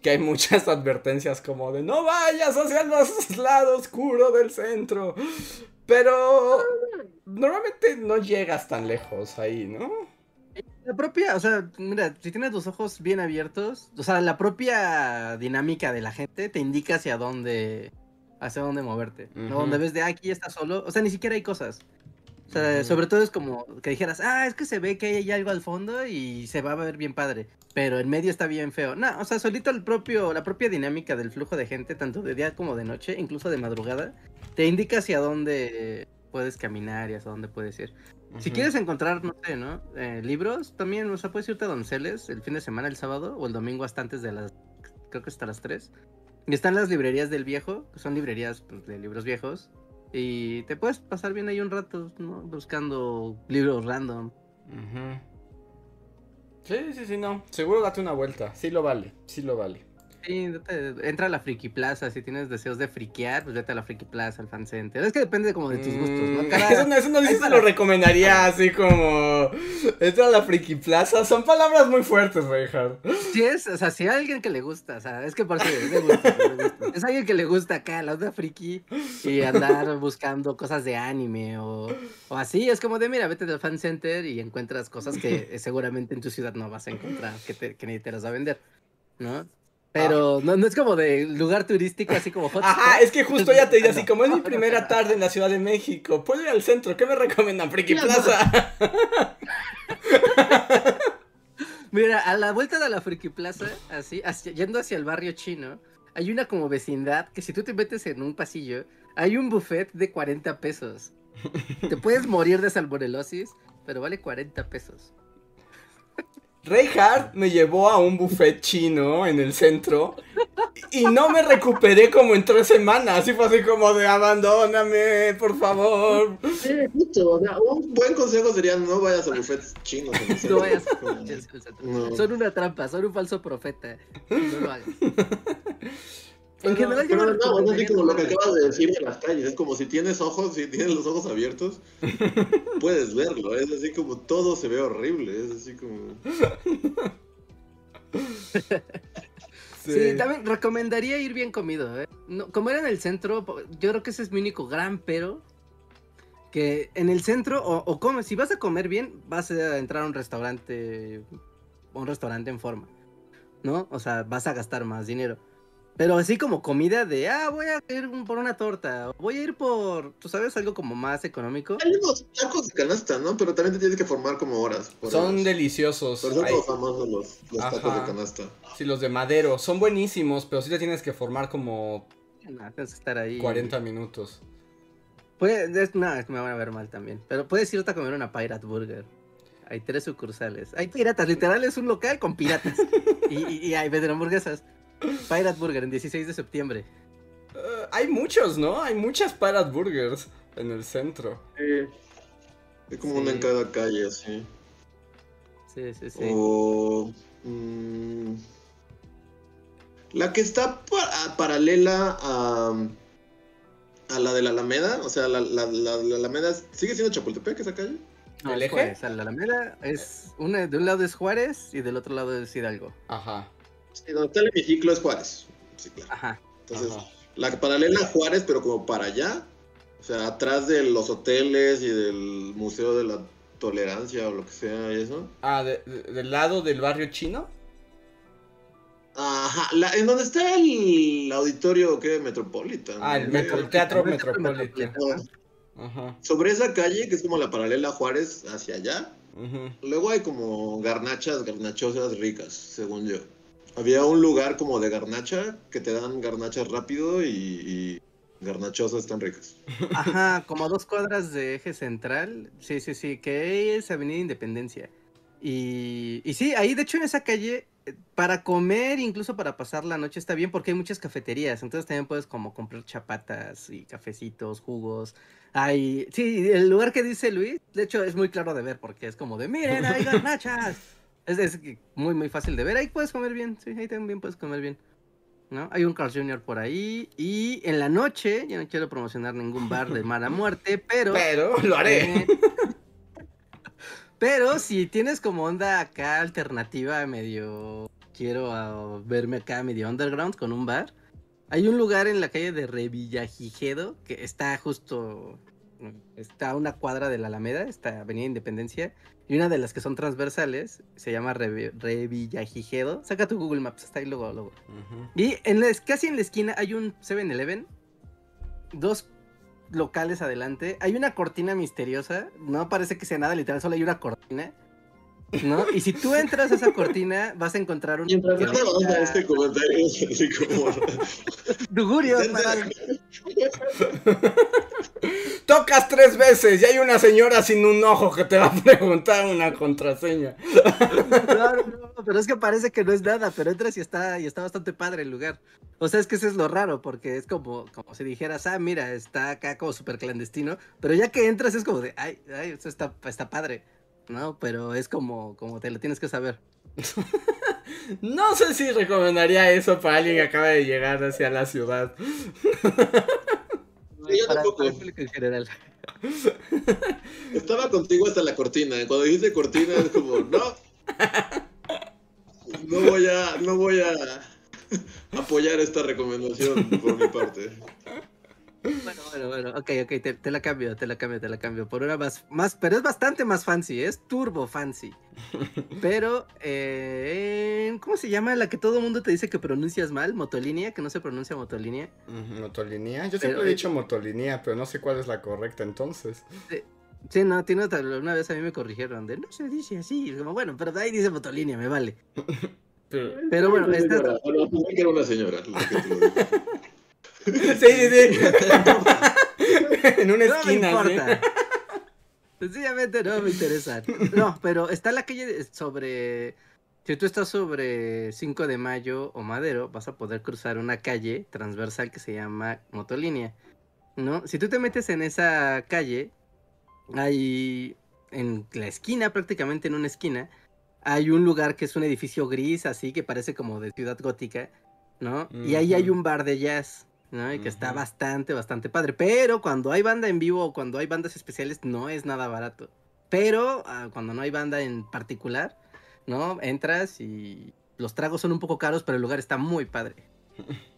que hay muchas advertencias como de no vayas hacia el lado oscuro del centro. Pero normalmente no llegas tan lejos ahí, ¿no? La propia, o sea, mira, si tienes los ojos bien abiertos, o sea, la propia dinámica de la gente te indica hacia dónde, hacia dónde moverte, ¿no? Ujú. Donde ves de ah, aquí está solo, o sea, ni siquiera hay cosas. O sea, sobre todo es como que dijeras, ah, es que se ve que hay algo al fondo y se va a ver bien padre, pero en medio está bien feo. No, o sea, solito el propio, la propia dinámica del flujo de gente, tanto de día como de noche, incluso de madrugada, te indica hacia dónde puedes caminar y hacia dónde puedes ir. Si quieres encontrar, no sé, ¿no? Eh, libros, también, o sea, puedes irte a Donceles el fin de semana, el sábado, o el domingo hasta antes de las, creo que hasta las 3. Y están las librerías del viejo, que son librerías pues, de libros viejos. Y te puedes pasar bien ahí un rato, ¿no? Buscando libros random. Ujú. Sí, sí, sí, no. Seguro date una vuelta. Sí lo vale, sí lo vale. Sí, entra a la Friki Plaza, si tienes deseos de friquear, pues vete a la Friki Plaza, al fan center. Es que depende como de tus gustos, ¿no? Mm, Cada- Eso no, eso no sí se lo recomendaría así como. Entra a la friki plaza. Son palabras muy fuertes, Reinhardt. Si es, o sea, si hay alguien que le gusta, o sea, es que por si es de gusto. Es alguien que le gusta acá, la onda friki, y andar buscando cosas de anime o, o así, es como de, mira, vete al fan center y encuentras cosas que eh, seguramente en tu ciudad no vas a encontrar, que, te, que ni te las va a vender, ¿no? Pero no, no es como de lugar turístico, así como hotspot. Ajá, es que justo ya te dije así, No. como es mi primera tarde en la Ciudad de México, puedo ir al centro, ¿qué me recomiendan? Friki Plaza. Mira, a la vuelta de la Friki Plaza, así, hacia- yendo hacia el barrio chino, hay una como vecindad que si tú te metes en un pasillo, hay un buffet de 40 pesos. Te puedes morir de salmonelosis, pero vale 40 pesos. Reinhardt me llevó a un buffet chino en el centro y no me recuperé como en tres semanas. Y fue así como de abandóname, por favor. Sí, justo, o sea, un buen consejo sería no vayas a buffets chinos. en el No centro. vayas a el centro. No. Son una trampa, son un falso profeta. No lo hagas. En Pero- general, yo Pero no no, es así como lo que acabas de decir de las calles. Es como si tienes ojos, si tienes los ojos abiertos, puedes verlo. Es así como todo se ve horrible. Es así como. Sí, también recomendaría ir bien comido. ¿eh? No, comer en el centro, yo creo que ese es mi único gran pero. Que en el centro, o, o comes, si vas a comer bien, vas a entrar a un restaurante, un restaurante en forma, ¿no? O sea, vas a gastar más dinero. Pero así como comida de, ah, voy a ir por una torta, o voy a ir por, tú sabes, algo como más económico. Hay unos tacos de canasta, ¿no? Pero también te tienes que formar como horas. por Son ellos. deliciosos. Pero son Ay, como famosos los, los tacos de canasta. sí, los de madero. Son buenísimos, pero sí te tienes que formar como No, tienes que estar ahí. 40 minutos. Puede- es- no, es- me van a ver mal también. Pero puedes irte a comer una Pirate Burger. Hay tres sucursales. Hay piratas, literal es un local con piratas. y, y, y hay venden hamburguesas. Pirate Burger en 16 de septiembre. Eh, hay muchos, ¿no? Hay muchas Pirate Burgers en el centro. Es como una en Sí. cada calle, así. Sí, sí, sí. O. mm, la que está pa- paralela a. A la de la Alameda, o sea, la, la, la, la Alameda sigue siendo Chapultepec esa calle. No, ¿El es eje? Juárez, a la Alameda es una, de un lado es Juárez y del otro lado es Hidalgo. Ajá. Sí, donde está el hemiciclo es Juárez. Sí, claro. Ajá. Entonces, Ajá. la paralela a Juárez, pero como para allá, o sea, atrás de los hoteles y del Museo de la Tolerancia o lo que sea y eso. Ah, de- de- del lado del barrio chino. Ajá, la- en donde está el auditorio que Metropolitan. Ah, el ¿no? metro- el Teatro El Metro Metropolitan. Metropolitan. Ajá. Sobre esa calle, que es como la paralela a Juárez hacia allá, luego hay como garnachas, garnachosas ricas, según yo. Había un lugar como de garnacha que te dan garnachas rápido y, y garnachosas están ricas. Ajá, como a dos cuadras de eje central. Sí, sí, sí, que es Avenida Independencia. Y, y sí, ahí de hecho en esa calle, para comer, incluso para pasar la noche está bien porque hay muchas cafeterías. Entonces también puedes como comprar chapatas y cafecitos, jugos. Hay, sí, el lugar que dice Luis, de hecho es muy claro de ver porque es como de, miren, hay garnachas. Es, es muy, muy fácil de ver. Ahí puedes comer bien, sí, ahí también puedes comer bien. ¿no? Hay un Carl Jr. por ahí. Y en la noche, ya no quiero promocionar ningún bar de mala muerte, pero. Pero lo haré. eh, pero si tienes como onda acá alternativa, medio. Quiero ah, verme acá medio underground con un bar. Hay un lugar en la calle de Revillagigedo que está justo. Está a una cuadra de la Alameda, está Avenida Independencia. Y una de las que son transversales se llama Revi- Revillagigedo. Saca tu Google Maps, está ahí luego, luego. Y en la, casi en la esquina hay un 7-Eleven. Dos locales adelante. Hay una cortina misteriosa. No parece que sea nada literal, solo hay una cortina. ¿No? Y si tú entras a esa cortina, vas a encontrar un. Mientras que no me diga, este comentario, es así como. Lugurios para- Tocas tres veces y hay una señora sin un ojo que te va a preguntar una contraseña. No, no, no, pero es que parece que no es nada, pero entras y está, y está bastante padre el lugar. O sea, es que eso es lo raro, porque es como, como si dijeras, ah, mira, está acá como súper clandestino, pero ya que entras es como de, ay, ay, eso está, está padre, ¿no? Pero es como, como te lo tienes que saber. No sé si recomendaría eso para alguien que acaba de llegar hacia la ciudad. Sí, yo tampoco. en general. Estaba contigo hasta la cortina. Cuando dijiste cortina es como, no. No voy a, no voy a apoyar esta recomendación por mi parte. Bueno, bueno, bueno, ok, ok, te, te la cambio, te la cambio, te la cambio. Por una más, más, pero es bastante más fancy, es turbo fancy. Pero, eh, ¿cómo se llama la que todo el mundo te dice que pronuncias mal? Motolínea, que no se pronuncia motolínea. Ujú, Motolinía. Yo siempre Pero- he dicho motolinía, pero no sé cuál es la correcta entonces. Sí, no, tiene otra, una vez a mí me corrigieron de, no se dice así, y como, bueno, pero ahí dice motolínea, me vale. Pero- Pero bueno, esta- bueno, pensé que era una señora. que te lo dijo. Sí, sí, sí. en una No me esquina. ¿sí? importa. Sencillamente no me interesa. No, pero está la calle sobre. Si tú estás sobre 5 de mayo o Madero, vas a poder cruzar una calle transversal que se llama Motolínea. ¿No? Si tú te metes en esa calle, hay. En la esquina, prácticamente en una esquina, hay un lugar que es un edificio gris, así que parece como de ciudad gótica, ¿no? Y ahí hay un bar de jazz, ¿no? Y que está Ujú. bastante, bastante padre. Pero cuando hay banda en vivo o cuando hay bandas especiales, no es nada barato. Pero ah, cuando no hay banda en particular, ¿no? Entras y los tragos son un poco caros, pero el lugar está muy padre.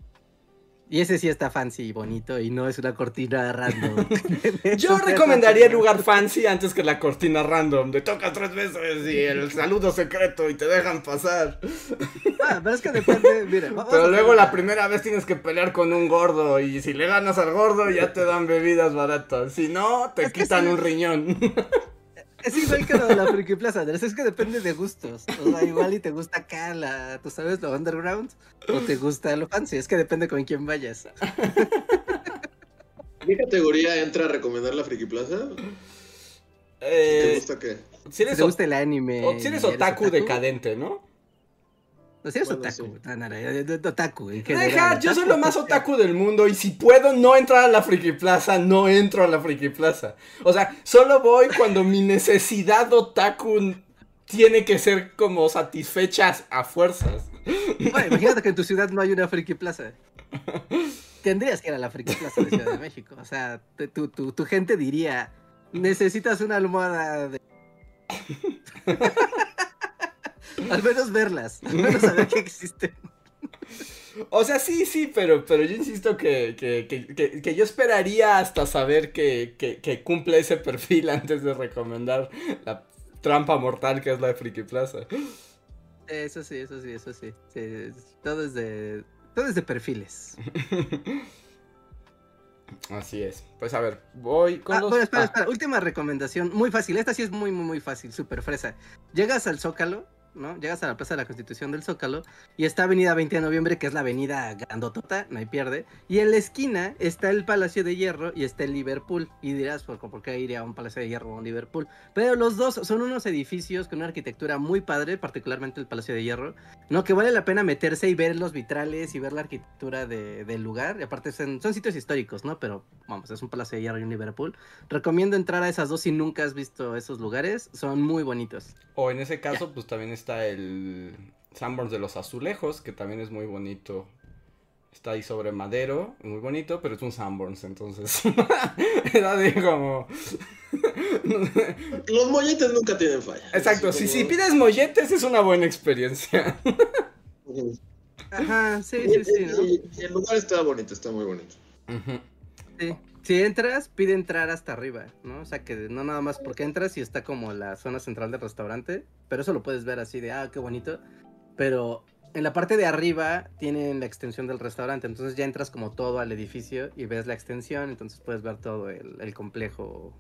Y ese sí está fancy y bonito y no es una cortina random. Yo recomendaría el lugar fancy antes que la cortina random. De tocas tres veces y el saludo secreto y te dejan pasar. Ah, pero es que depende, mira. Pero luego la primera vez tienes que pelear con un gordo y si le ganas al gordo ya te dan bebidas baratas. Si no, te Es quitan sí. un riñón. Es igual que lo de la Friki Plaza, Andrés, es que depende de gustos. O sea, igual y te gusta acá la, tú sabes, lo underground, o te gusta lo fancy, es que depende con quién vayas. ¿Qué categoría entra a recomendar la Friki Plaza? Eh, ¿Te gusta qué? si eres, te o- gusta el anime. o si eres otaku decadente, ¿no? Bueno, otaku, sí. otaku en general. Deja, yo soy lo más otaku del mundo y si puedo no entrar a la Friki Plaza, no entro a la Friki Plaza. O sea, solo voy cuando mi necesidad otaku tiene que ser como satisfechas a fuerzas. Bueno, imagínate que en tu ciudad no hay una Friki Plaza. Tendrías que ir a la Friki Plaza de Ciudad de México. O sea, tu, tu, tu gente diría, necesitas una almohada de... al menos verlas, al menos saber que existen. O sea, sí, sí, pero, pero yo insisto que, que, que, que- yo esperaría hasta saber que, cumple ese perfil antes de recomendar la trampa mortal que es la de Friki Plaza. Eso sí, eso sí, eso sí. Todo es de... Todo es de perfiles. Así es. Pues a ver, voy con Ah, los... bueno, espera, ah, espera. Última recomendación. Muy fácil. Esta sí es muy, muy, muy fácil. Súper fresa. Llegas al Zócalo, ¿no? Llegas a la Plaza de la Constitución del Zócalo y está Avenida 20 de Noviembre, que es la avenida grandotota, no hay pierde. Y en la esquina está el Palacio de Hierro y está el Liverpool. Y dirás, ¿por, ¿por qué iría a un Palacio de Hierro o a un Liverpool? Pero los dos son unos edificios con una arquitectura muy padre, particularmente el Palacio de Hierro, ¿no? Que vale la pena meterse y ver los vitrales y ver la arquitectura de- del lugar. Y aparte son, son sitios históricos, ¿no? Pero vamos, es un Palacio de Hierro y un Liverpool. Recomiendo entrar a esas dos si nunca has visto esos lugares. Son muy bonitos. O en ese caso, pues también está el Sanborns de los Azulejos, que también es muy bonito. Está ahí sobre madero, muy bonito, pero es un Sanborns, entonces. Era de como. Los molletes nunca tienen falla. Exacto, si, como- si pides molletes es una buena experiencia. Ajá, sí, sí, sí, ¿no? y- y el lugar está bonito, está muy bonito. Sí. Si entras, pide entrar hasta arriba, ¿no? O sea, que no nada más porque entras y está como la zona central del restaurante, pero eso lo puedes ver así de, ah, qué bonito. Pero en la parte de arriba tienen la extensión del restaurante, entonces ya entras como todo al edificio y ves la extensión, entonces puedes ver todo el, el complejo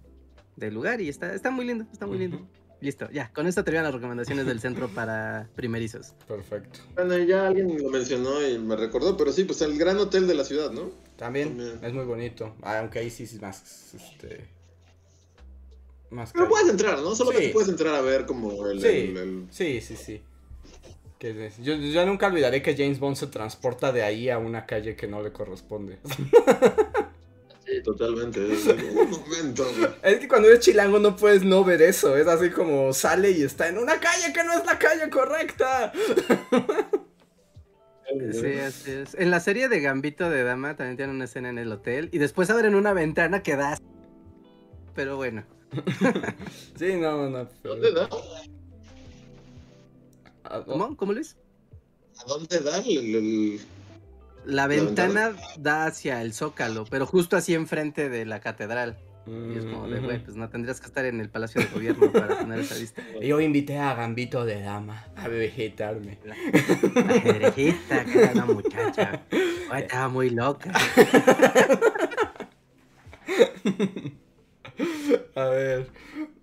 del lugar y está, está muy lindo, está muy lindo. Ujú. Listo, ya, con esto terminan las recomendaciones del centro para primerizos. Perfecto. Bueno, ya alguien lo mencionó y me recordó, pero sí, pues el gran hotel de la ciudad, ¿no? También, También. es muy bonito. Ah, Aunque ahí sí es más. Este. Más Pero puedes entrar, ¿no? Solo Sí. que puedes entrar a ver como el... Sí. el- el- Sí, sí, sí. Que es- yo, yo nunca olvidaré que James Bond se transporta de ahí a una calle que no le corresponde. Sí, totalmente. es como, Un momento. güey. Es que cuando eres chilango no puedes no ver eso. Es así como sale y está en una calle que no es la calle correcta. Sí, así es. En la serie de Gambito de Dama también tienen una escena en el hotel y después abren una ventana que da... Pero bueno. Sí, no, no. pero- ¿Dónde da? No. ¿Cómo? ¿Cómo Luis? ¿A dónde da el- el- La ventana? ventana da hacia el zócalo, pero justo así enfrente de la catedral. Y es como de, güey, pues no tendrías que estar en el Palacio de Gobierno para tener esa vista. Yo invité a Gambito de Dama a vegetarme. Ajedrecista, que era una muchacha. Ay, estaba muy loca. A ver.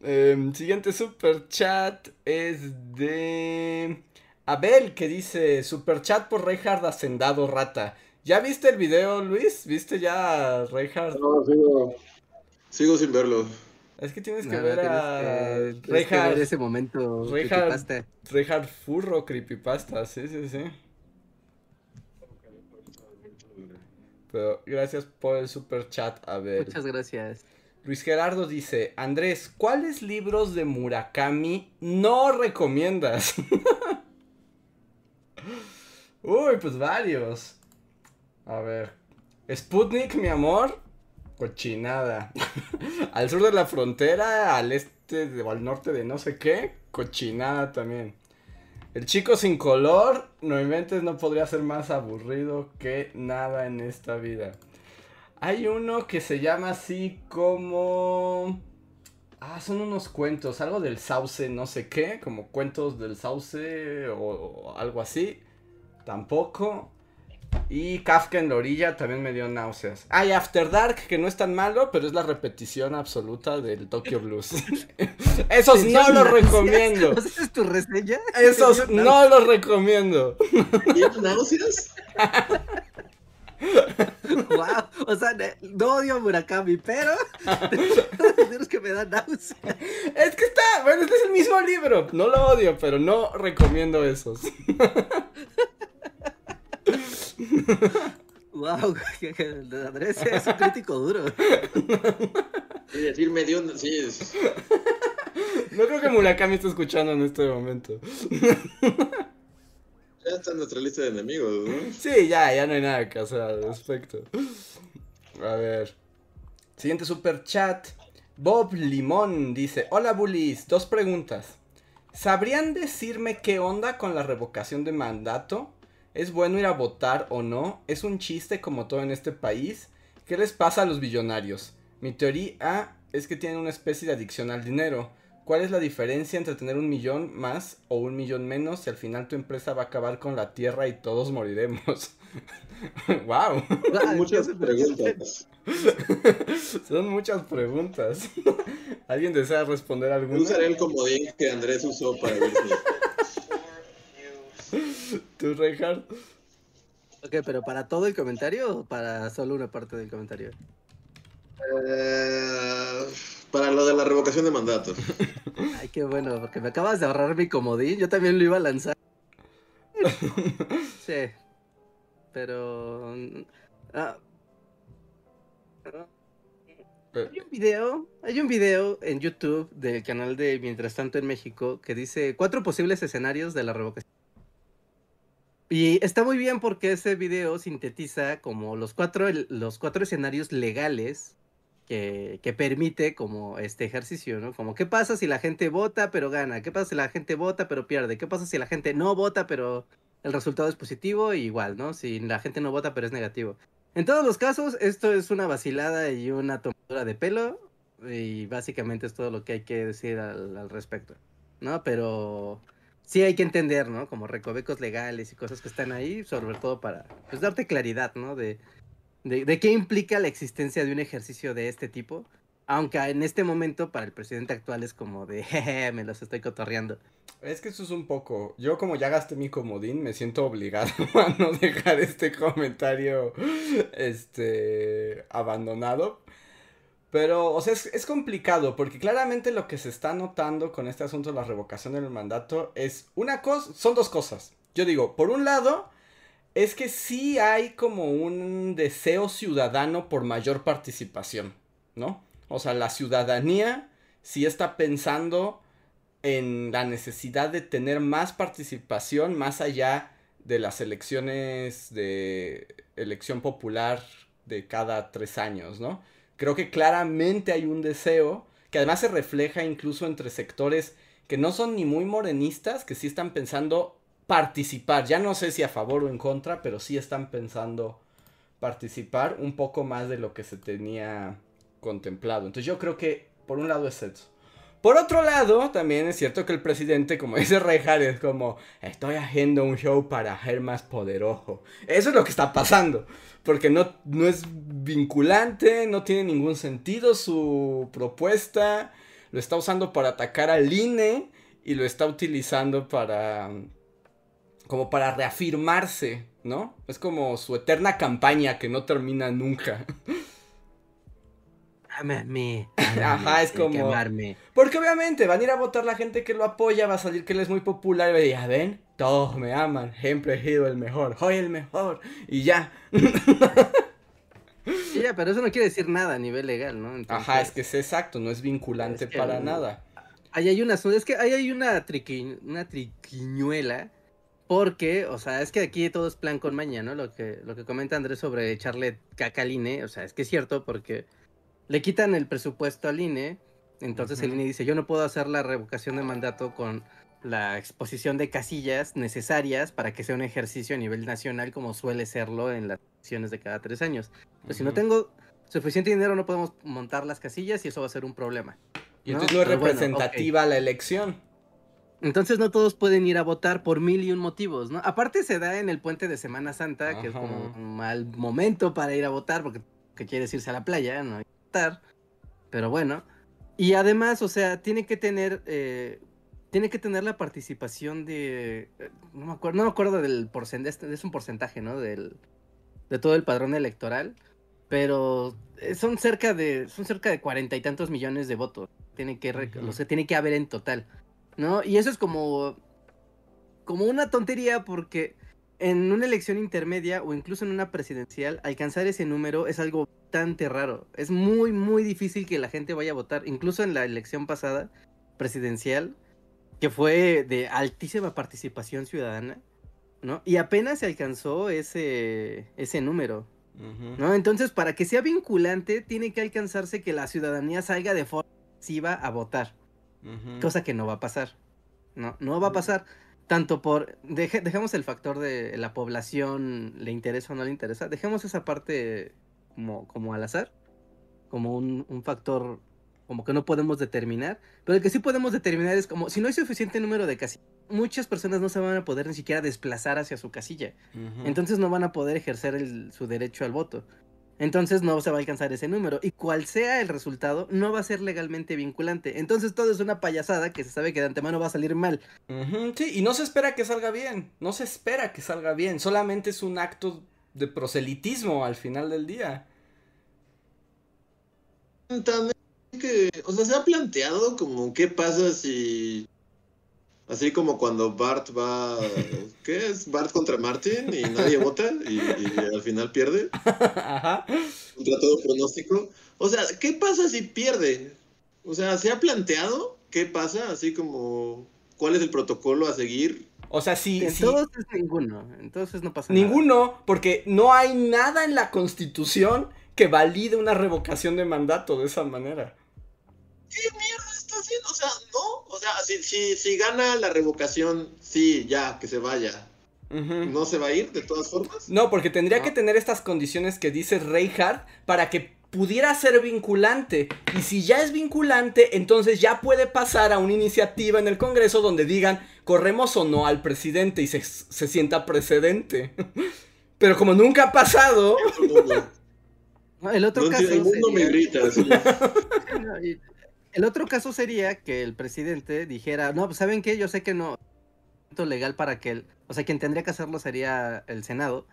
em, siguiente super chat es de Abel que dice super chat por Reinhard Hacendado Rata. ¿Ya viste el video, Luis? ¿Viste ya Reinhard? No, sigo, sigo sin verlo. Es que tienes que No, ver tienes a que- tienes que ver ese momento. Reinhard- creepypasta. Reinhard Furro Creepypasta, sí, sí, sí. Pero gracias por el super chat, Abel. Muchas gracias. Luis Gerardo dice, Andrés, ¿cuáles libros de Murakami no recomiendas? Uy, pues varios. A ver. Sputnik, mi amor. Cochinada. al sur de la frontera, al este de- o al norte de no sé qué. Cochinada también. El chico sin color, no inventes, no podría ser más aburrido que nada en esta vida. Hay uno que se llama así como... Ah, son unos cuentos, algo del sauce, no sé qué, como cuentos del sauce o, o algo así. Tampoco. Y Kafka en la orilla también me dio náuseas. Ah, y After Dark, que no es tan malo, pero es la repetición absoluta del Tokyo Blues. Esos ¿Te no los náuseas? recomiendo. ¿O sea, ¿Esa es tu reseña? Esos ¿Te dio no los recomiendo. ¿Tienes náuseas? Wow, o sea, no odio a Murakami, pero tienes que me da náusea. Es que está, bueno, este es el mismo libro. No lo odio, pero no recomiendo esos. Wow, Andrés es un crítico duro. Y decir me dio... Sí, es- No creo que Murakami esté escuchando en este momento. ya está en nuestra lista de enemigos, ¿no? Sí, ya, ya no hay nada que hacer al respecto. A ver. Siguiente super chat. Bob Limón dice: Hola bullies, dos preguntas. ¿Sabrían decirme qué onda con la revocación de mandato? ¿Es bueno ir a votar o no? ¿Es un chiste como todo en este país? ¿Qué les pasa a los billonarios? Mi teoría es que tienen una especie de adicción al dinero. ¿Cuál es la diferencia entre tener un millón más o un millón menos si al final tu empresa va a acabar con la tierra y todos moriremos? ¡Wow! Muchas preguntas. Son muchas preguntas. ¿Alguien desea responder alguna? usaré el comodín que Andrés usó para ver. ¿Tú, Reinhardt? Ok, pero ¿para todo el comentario o para solo una parte del comentario? Eh, para lo de la revocación de mandato. Ay, qué bueno, porque me acabas de ahorrar mi comodín. Yo también lo iba a lanzar. Sí. Pero. ah, Hay un video, hay un video en YouTube del canal de Mientras tanto en México que dice cuatro posibles escenarios de la revocación. Y está muy bien porque ese video sintetiza como los cuatro, los cuatro escenarios legales que, permite como este ejercicio, ¿no? Como qué pasa si la gente vota pero gana, qué pasa si la gente vota pero pierde, qué pasa si la gente no vota pero el resultado es positivo, igual, ¿no? Si la gente no vota pero es negativo. En todos los casos, esto es una vacilada y una tomadura de pelo. Y básicamente es todo lo que hay que decir al respecto. ¿No? Pero sí hay que entender, ¿no? Como recovecos legales y cosas que están ahí, sobre todo para pues, darte claridad, ¿no? De, de, de qué implica la existencia de un ejercicio de este tipo. Aunque en este momento para el presidente actual es como de, jeje, me los estoy cotorreando. Es que eso es un poco. Yo, como ya gasté mi comodín, me siento obligado a no dejar este comentario este abandonado. Pero, o sea, es, complicado porque claramente lo que se está notando con este asunto de la revocación del mandato es una cosa, son dos cosas. Yo digo, por un lado, es que sí hay como un deseo ciudadano por mayor participación, ¿no? O sea, la ciudadanía sí está pensando en la necesidad de tener más participación más allá de las elecciones de elección popular de cada tres años, ¿no? Creo que claramente hay un deseo que además se refleja incluso entre sectores que no son ni muy morenistas, que sí están pensando participar, ya no sé si a favor o en contra, pero sí están pensando participar un poco más de lo que se tenía contemplado. Entonces yo creo que por un lado es eso. Por otro lado, también es cierto que el presidente, como dice Rejar, es como, estoy haciendo un show para ser más poderoso. Eso es lo que está pasando. Porque no, no es vinculante, no tiene ningún sentido su propuesta. Lo está usando para atacar al INE y lo está utilizando para... como para reafirmarse, ¿no? Es como su eterna campaña que no termina nunca. Ajá, es como- Quemarme. Porque obviamente van a ir a votar la gente que lo apoya, va a salir que él es muy popular y va a decir, "Ya ven, todos me aman, siempre he sido el mejor, soy el mejor, y ya. Sí, ya, pero eso no quiere decir nada a nivel legal, ¿no? Entonces, Ajá, es que es exacto, no es vinculante Es que para nada. Ahí hay una, es que ahí hay una, triqui- una triquiñuela, porque, o sea, es que aquí todo es plan con maña, ¿no? Lo que, lo que comenta Andrés sobre echarle caca al INE, o sea, es que es cierto porque le quitan el presupuesto al INE, entonces el Ujú. INE dice, yo no puedo hacer la revocación de mandato con la exposición de casillas necesarias para que sea un ejercicio a nivel nacional como suele serlo en las elecciones de cada tres años. Pues si no tengo suficiente dinero no podemos montar las casillas y eso va a ser un problema. Y entonces no es Pero bueno, representativa la elección. Entonces no todos pueden ir a votar por mil y un motivos, ¿no? Aparte se da en el puente de Semana Santa, que es como un mal momento para ir a votar, porque que quieres irse a la playa, no Pero bueno. Y además, o sea, tiene que tener. eh, tiene que tener la participación de. eh, No me acuerdo, no me acuerdo del porcentaje. Es un porcentaje, ¿no? Del, de todo el padrón electoral. Pero eh, son cerca de. Son cerca de cuarenta y tantos millones de votos. Tiene los que tiene que haber en total. ¿no? Y eso es como, como una tontería porque en una elección intermedia o incluso en una presidencial, alcanzar ese número es algo bastante raro. Es muy, muy difícil que la gente vaya a votar. Incluso en la elección pasada, presidencial, que fue de altísima participación ciudadana, ¿no? Y apenas se alcanzó ese, ese número. ¿no? Entonces, para que sea vinculante, tiene que alcanzarse que la ciudadanía salga de forma masiva a votar cosa que no va a pasar. No, no va a pasar. Tanto por. deje- dejemos el factor de la población, le interesa o no le interesa. Dejemos esa parte como, como al azar. Como un, un factor como que no podemos determinar. Pero el que sí podemos determinar es como si no hay suficiente número de casillas, muchas personas no se van a poder ni siquiera desplazar hacia su casilla. Entonces no van a poder ejercer el- su derecho al voto. Entonces no se va a alcanzar ese número. Y cual sea el resultado, no va a ser legalmente vinculante. Entonces todo es una payasada que se sabe que de antemano va a salir mal. Sí, y no se espera que salga bien. No se espera que salga bien. Solamente es un acto de proselitismo al final del día. También que, o sea, se ha planteado como qué pasa si, así como cuando Bart va, ¿qué es? Bart contra Martin y nadie vota y, y al final pierde Ajá. contra todo pronóstico. O sea, ¿qué pasa si pierde? O sea, ¿se ha planteado qué pasa? Así como, ¿cuál es el protocolo a seguir? O sea, sí, En sí. todos es ninguno. Entonces no pasa nada. Ninguno, porque no hay nada en la constitución que valide una revocación de mandato de esa manera. ¿Qué mierda está haciendo? O sea, no. O sea, si, si, si gana la revocación, sí, ya, que se vaya. ¿No se va a ir de todas formas? No, porque tendría No. que tener estas condiciones que dice Reinhardt para que pudiera ser vinculante. Y si ya es vinculante, entonces ya puede pasar a una iniciativa en el Congreso donde digan, corremos o no al presidente y se, se sienta precedente. Pero como nunca ha pasado, el otro No caso el mundo me grita. El otro caso sería que el presidente dijera, no, pues saben qué, yo sé que no legal para que el, o sea, quien tendría que hacerlo sería el Senado.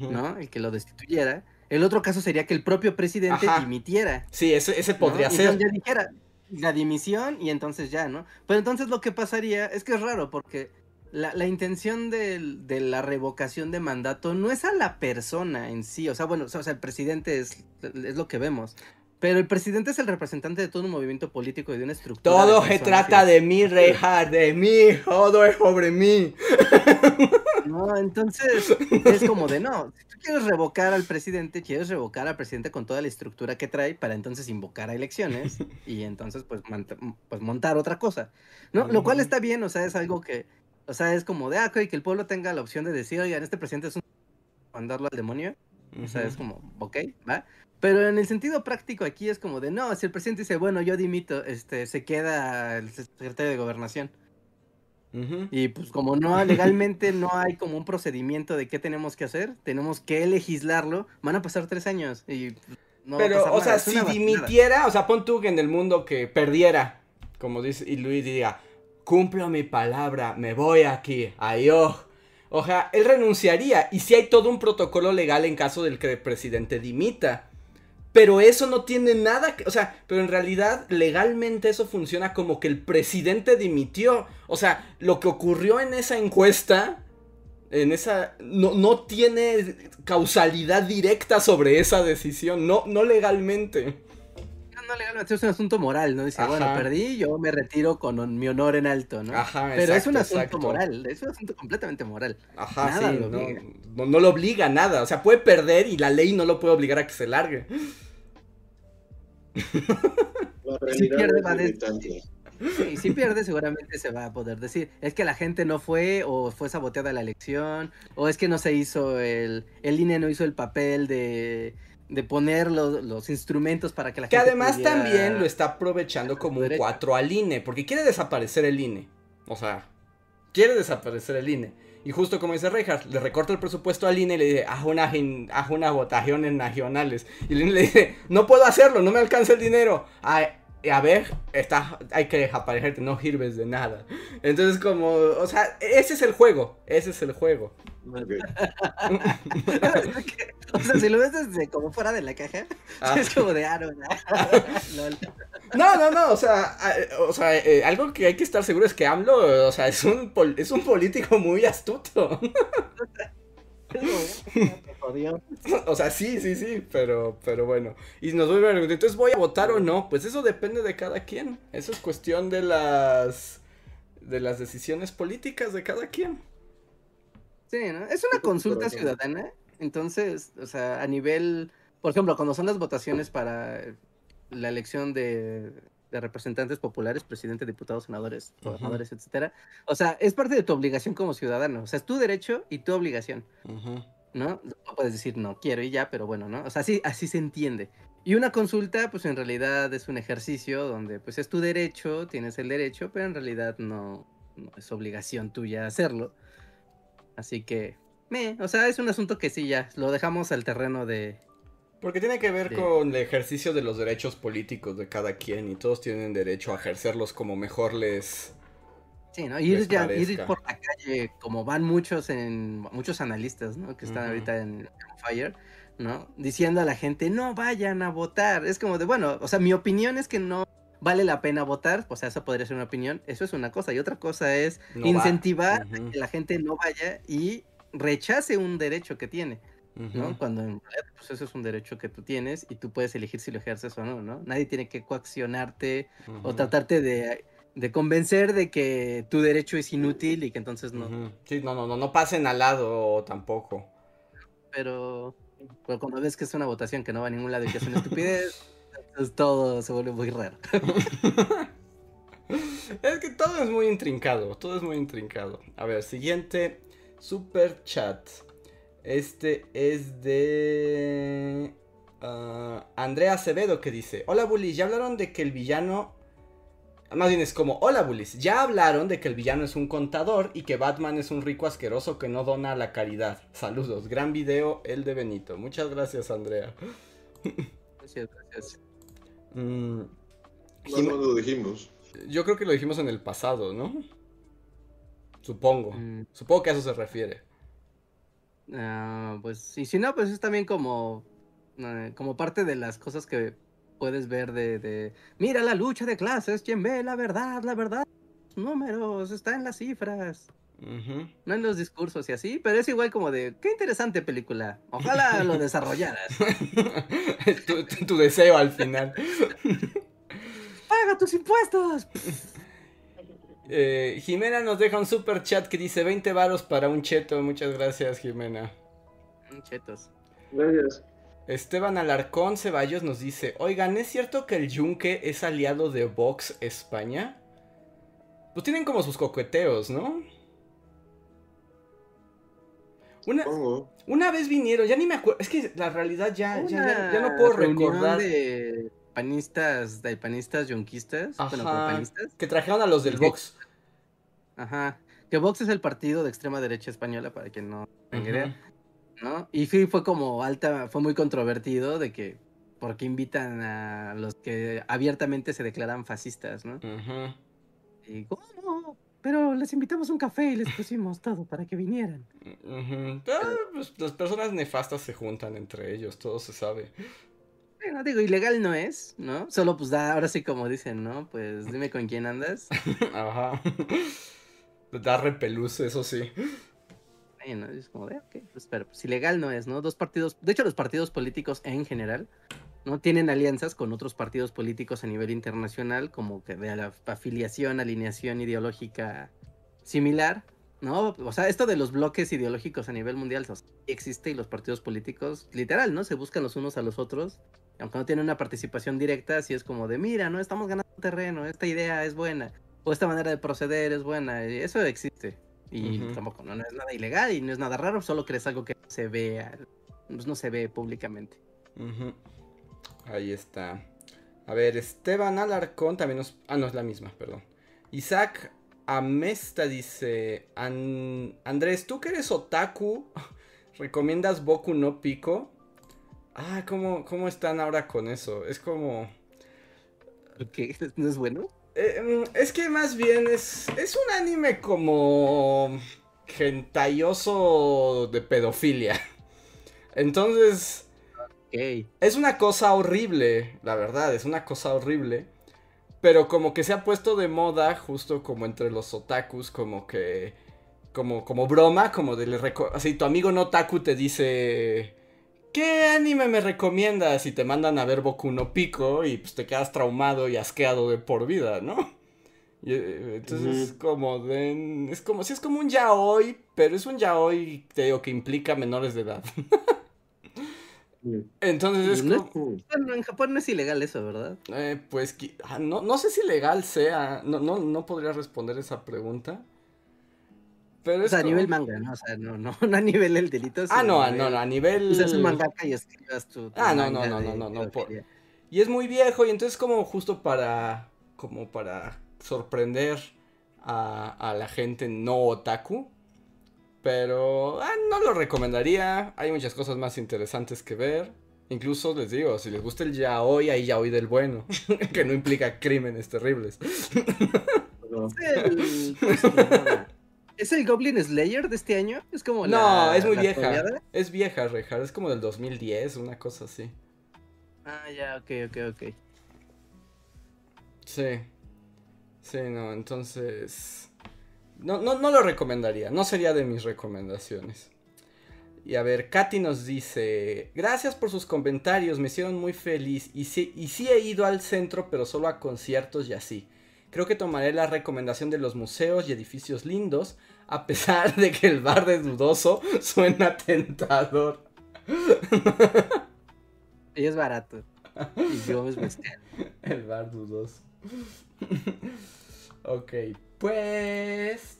¿no? El que lo destituyera. El otro caso sería que el propio presidente Ajá. dimitiera. Sí, ese, podría ser. entonces ya dijera la dimisión y entonces ya, ¿no? Pero entonces lo que pasaría es que es raro porque la, la intención del- de la revocación de mandato no es a la persona en sí, o sea, bueno, o sea, el presidente es, es lo que vemos. Pero el presidente es el representante de todo un movimiento político y de una estructura. Todo se trata de mí, Reinhardt, de mí, todo es sobre mí. No, entonces es como de no. Si tú quieres revocar al presidente, quieres revocar al presidente con toda la estructura que trae para entonces invocar a elecciones y entonces pues, pues montar otra cosa. ¿No? Lo cual está bien, o sea, es algo que, o sea, es como de, ah, que el pueblo tenga la opción de decir, oigan, este presidente es un mandarlo al demonio. O sea, es como, ok, va. Pero en el sentido práctico aquí es como de, no, si el presidente dice, bueno, yo dimito, este, se queda el secretario de gobernación. Y pues como no legalmente no hay como un procedimiento de qué tenemos que hacer, tenemos que legislarlo, van a pasar tres años y no va a Pero, pasar o nada, sea, si dimitiera, o sea, pon tú que en el mundo que perdiera, como dice, y Luis diga, cumplo mi palabra, me voy aquí, adiós. O sea, él renunciaría, y si hay todo un protocolo legal en caso del que el presidente dimita. Pero eso no tiene nada que, o sea, pero en realidad legalmente eso funciona como que el presidente dimitió. O sea, lo que ocurrió en esa encuesta, en esa, no, no tiene causalidad directa sobre esa decisión, no, no legalmente. No, legalmente es un asunto moral, ¿no? Dice, bueno, perdí, yo me retiro con mi honor en alto, ¿no? Ajá, Pero es un asunto exacto. moral, es un asunto completamente moral. Ajá, Nada sí, lo no, obliga. no, no lo obliga a nada. O sea, puede perder y la ley no lo puede obligar a que se largue. La realidad pierde, va. Sí, si pierde seguramente se va a poder decir, es que la gente no fue o fue saboteada la elección o es que no se hizo el, el INE no hizo el papel de, de poner los, los instrumentos para que la Que gente además pudiera- también lo está aprovechando como un derecho. 4 al INE, porque quiere desaparecer el INE. O sea, quiere desaparecer el INE. Y justo como dice Reinhardt, le recorta el presupuesto al INE y le dice, haz unas, haz unas votaciones nacionales. Y el INE le dice, no puedo hacerlo, no me alcanza el dinero. Ay, a ver, estás, hay que desaparecerte, no sirves de nada. Entonces como, o sea, ese es el juego, ese es el juego. O sea, si lo ves desde como fuera de la caja, Ah. es como de. Lol. No, no, no, o sea, o sea, eh, algo que hay que estar seguro es que AMLO, o sea, es un, pol- es un político muy astuto. O sea, sí, sí, sí, pero, pero bueno. Y nos vuelve a preguntar, entonces voy a votar o no, pues eso depende de cada quien. Eso es cuestión de las, de las decisiones políticas de cada quien. Sí, ¿no? Es una consulta ciudadana. Entonces, o sea, a nivel, por ejemplo, cuando son las votaciones para la elección de, de representantes populares, presidente, diputados, senadores, gobernadores, etcétera. O sea, es parte de tu obligación como ciudadano. O sea, es tu derecho y tu obligación, ¿no? No puedes decir no quiero y ya, pero bueno, ¿no? O sea, así, así se entiende. Y una consulta, pues en realidad es un ejercicio donde pues es tu derecho, tienes el derecho, pero en realidad no, no es obligación tuya hacerlo. Así que, me, o sea, es un asunto que sí ya, lo dejamos al terreno de, Porque tiene que ver con el ejercicio de los derechos políticos de cada quien y todos tienen derecho a ejercerlos como mejor les... Sí, ¿no? Ir, ya, ir por la calle, como van muchos en muchos analistas, ¿no? Que están ahorita en, en Fire, ¿no? Diciendo a la gente, no vayan a votar. Es como de, bueno, o sea, mi opinión es que no vale la pena votar, o sea, eso podría ser una opinión, eso es una cosa, y otra cosa es No incentivar a que la gente no vaya y rechace un derecho que tiene, ¿no? Cuando en realidad, pues eso es un derecho que tú tienes y tú puedes elegir si lo ejerces o no, ¿no? Nadie tiene que coaccionarte o tratarte de, de convencer de que tu derecho es inútil y que entonces no. Sí, no, no, no, no pasen al lado tampoco. Pero, pero cuando ves que es una votación que no va a ningún lado y que es una estupidez, entonces todo se vuelve muy raro. Es que todo es muy intrincado, todo es muy intrincado. A ver, siguiente super chat. Este es de ah, Andrea Acevedo que dice, hola bullies, ya hablaron de que el villano... Más bien es como, hola bullies, ya hablaron de que el villano es un contador y que Batman es un rico asqueroso que no dona a la caridad. Saludos, gran video, el de Benito. Muchas gracias Andrea. Gracias, gracias. Mm, lo dijimos. Yo creo que lo dijimos en el pasado, ¿no? Supongo. Mm, Supongo que a eso se refiere. ah, pues, y si no, pues es también como, eh, como parte de las cosas que puedes ver de, de, mira la lucha de clases, quien ve la verdad, la verdad, números, está en las cifras. No en los discursos y así, pero es igual como de, qué interesante película. Ojalá lo desarrollaras. tu, tu- tu deseo al final. ¡Paga tus impuestos! Eh, Jimena nos deja un super chat que dice 20 varos para un cheto. Muchas gracias, Jimena. Chetos. Gracias. Esteban Alarcón Ceballos nos dice: Oigan, ¿es cierto que el Yunque es aliado de Vox España? Pues tienen como sus coqueteos, ¿no? Una, Supongo. una vez vinieron, ya ni me acuerdo. Es que la realidad ya, ya, ya- ya no puedo recordar. de panistas, de panistas yonquistas, bueno, Ajá, panistas. que trajeron a los del Sí. Vox. Ajá. Que Vox es el partido de extrema derecha española, para quien no tenga idea, ¿no? Y fue como alta, fue muy controvertido de que, ¿por qué invitan a los que abiertamente se declaran fascistas, ¿no? Ujú. Y, ¿cómo? Pero les invitamos un café y les pusimos todo para que vinieran. Ah, pues, las personas nefastas se juntan entre ellos, todo se sabe. Bueno, digo, ilegal no es, ¿no? Solo pues da, ahora sí como dicen, ¿no? Pues dime con quién andas. Ajá. Da repelús, eso sí. Bueno, es como de, ok, pues, pero pues ilegal no es, ¿no? Dos partidos, de hecho los partidos políticos en general, ¿no? Tienen alianzas con otros partidos políticos a nivel internacional, como que de la afiliación, alineación ideológica similar, ¿no? O sea, esto de los bloques ideológicos a nivel mundial o sea, existe y los partidos políticos, literal, ¿no? Se buscan los unos a los otros, aunque no tienen una participación directa, así es como de, mira, ¿no? Estamos ganando terreno, esta idea es buena, o esta manera de proceder es buena, y eso existe. Y tampoco, no, no es nada ilegal y no es nada raro, solo que es algo que se ve, al- pues no se ve públicamente. Ahí está. A ver, Esteban Alarcón también nos... Ah, no, es la misma, perdón. Isaac Amesta dice... "An- Andrés, ¿tú que eres otaku? ¿Recomiendas Boku no Pico? Ah, ¿cómo, ¿cómo están ahora con eso? Es como... ¿Qué? ¿No es bueno? Eh, mm, es que más bien es, es un anime como gentayoso de pedofilia. Entonces, Ok. es una cosa horrible, la verdad, es una cosa horrible. Pero como que se ha puesto de moda justo como entre los otakus, como que... Como, como broma, como de... Así, tu amigo no otaku te dice... ¿Qué anime me recomiendas? Y te mandan a ver Boku no Pico y pues te quedas traumado y asqueado de por vida, ¿no? Y, eh, entonces es como de... Es como... Sí, es como un yaoi, pero es un yaoi, te digo, que implica menores de edad. Entonces es no como... En Japón no es ilegal eso, ¿verdad? Eh, pues ah, no, no sé si legal sea, no, no, no podría responder esa pregunta. Pero O es sea, a nivel manga, ¿no? O sea, no, no, no a nivel del delito. Ah, no, a no, nivel- no, a nivel... O sea, es un mangaka y escribas tu, tu Ah, no, no, no, no, no, no, por-. Y es muy viejo y entonces como justo para, como para sorprender a, a la gente no otaku. Pero ah, no lo recomendaría, hay muchas cosas más interesantes que ver. Incluso les digo, si les gusta el yaoi, hay yaoi del bueno, que no implica crímenes terribles. ¿Es el Goblin Slayer de este año? Es como No, es muy vieja. Es vieja, Rejar. Es como del 2010, una cosa así. Ah, ya, ok, ok, ok. Sí. Sí, no, entonces. No, no, no lo recomendaría. No sería de mis recomendaciones. Y a ver, Katy nos dice, gracias por sus comentarios, me hicieron muy feliz. Y sí, y sí he ido al centro, pero solo a conciertos y así. Creo que tomaré la recomendación de los museos y edificios lindos, a pesar de que el bar de dudoso suena tentador. Y es barato. Y yo es El bar dudoso. ok, pues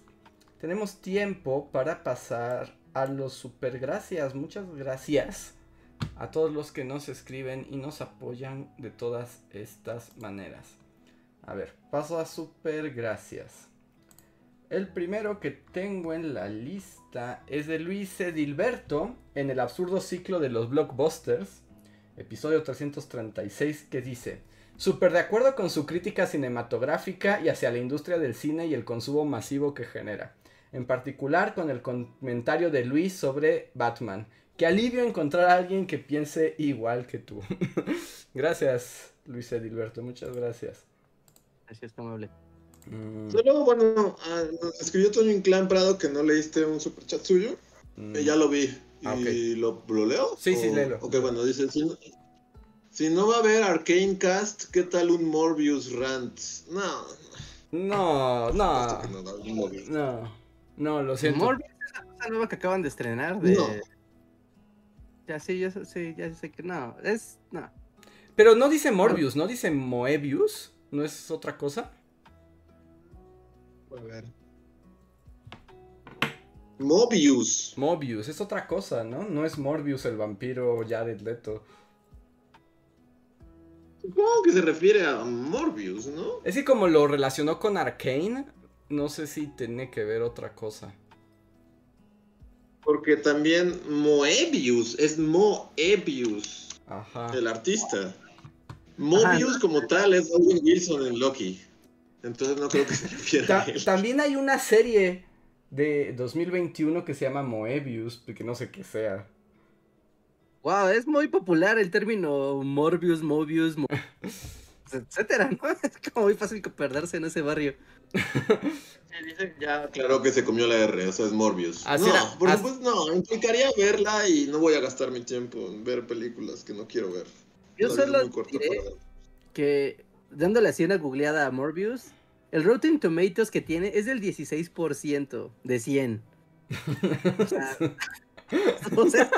tenemos tiempo para pasar a los super gracias. Muchas gracias a todos los que nos escriben y nos apoyan de todas estas maneras. A ver, paso a super gracias. El primero que tengo en la lista es de Luis Edilberto en el absurdo ciclo de los blockbusters, episodio 336, que dice, Super de acuerdo con su crítica cinematográfica y hacia la industria del cine y el consumo masivo que genera. En particular con el comentario de Luis sobre Batman. Qué alivio encontrar a alguien que piense igual que tú. gracias, Luis Edilberto, muchas gracias. Así como hablé. Mm. Solo, bueno, ah, escribió Toño Inclán Prado que no leíste un superchat suyo. Mm. ya lo vi. Ah, ¿Y lo, leo? Sí, sí, léelo. Ok, bueno, dice, si, si, no va a haber Arcane Cast, ¿qué tal un Morbius Rant? No. No, no. No, no, lo siento. Morbius es la cosa nueva que acaban de estrenar de... No. Ya sí, ya, sí, ya sé que no, es... no. Pero no dice Morbius, ¿no? Dice Moebius. ¿No es otra cosa? A ver. Mobius. Mobius, es otra cosa, ¿no? No es Morbius el vampiro Jared Leto. Supongo que se refiere a Morbius, ¿no? Es que como lo relacionó con Arkane, no sé si tiene que ver otra cosa. Porque también Moebius es Moebius. Ajá. El artista. Mobius como tal es Owen Wilson en Loki. Entonces no creo que se refiera a él. También hay una serie de 2021 que se llama Moebius, porque no sé qué sea. Wow, es muy popular el término Morbius, Mobius, etcétera, ¿no? Es como muy fácil perderse en ese barrio. ya claro que se comió la R, o sea, es Morbius. no, por supuesto, no, implicaría verla y no voy a gastar mi tiempo en ver películas que no quiero ver. Yo solo diré que dándole así una googleada a Morbius, el Rotten Tomatoes que tiene es del 16% de 100. O sea, o sea,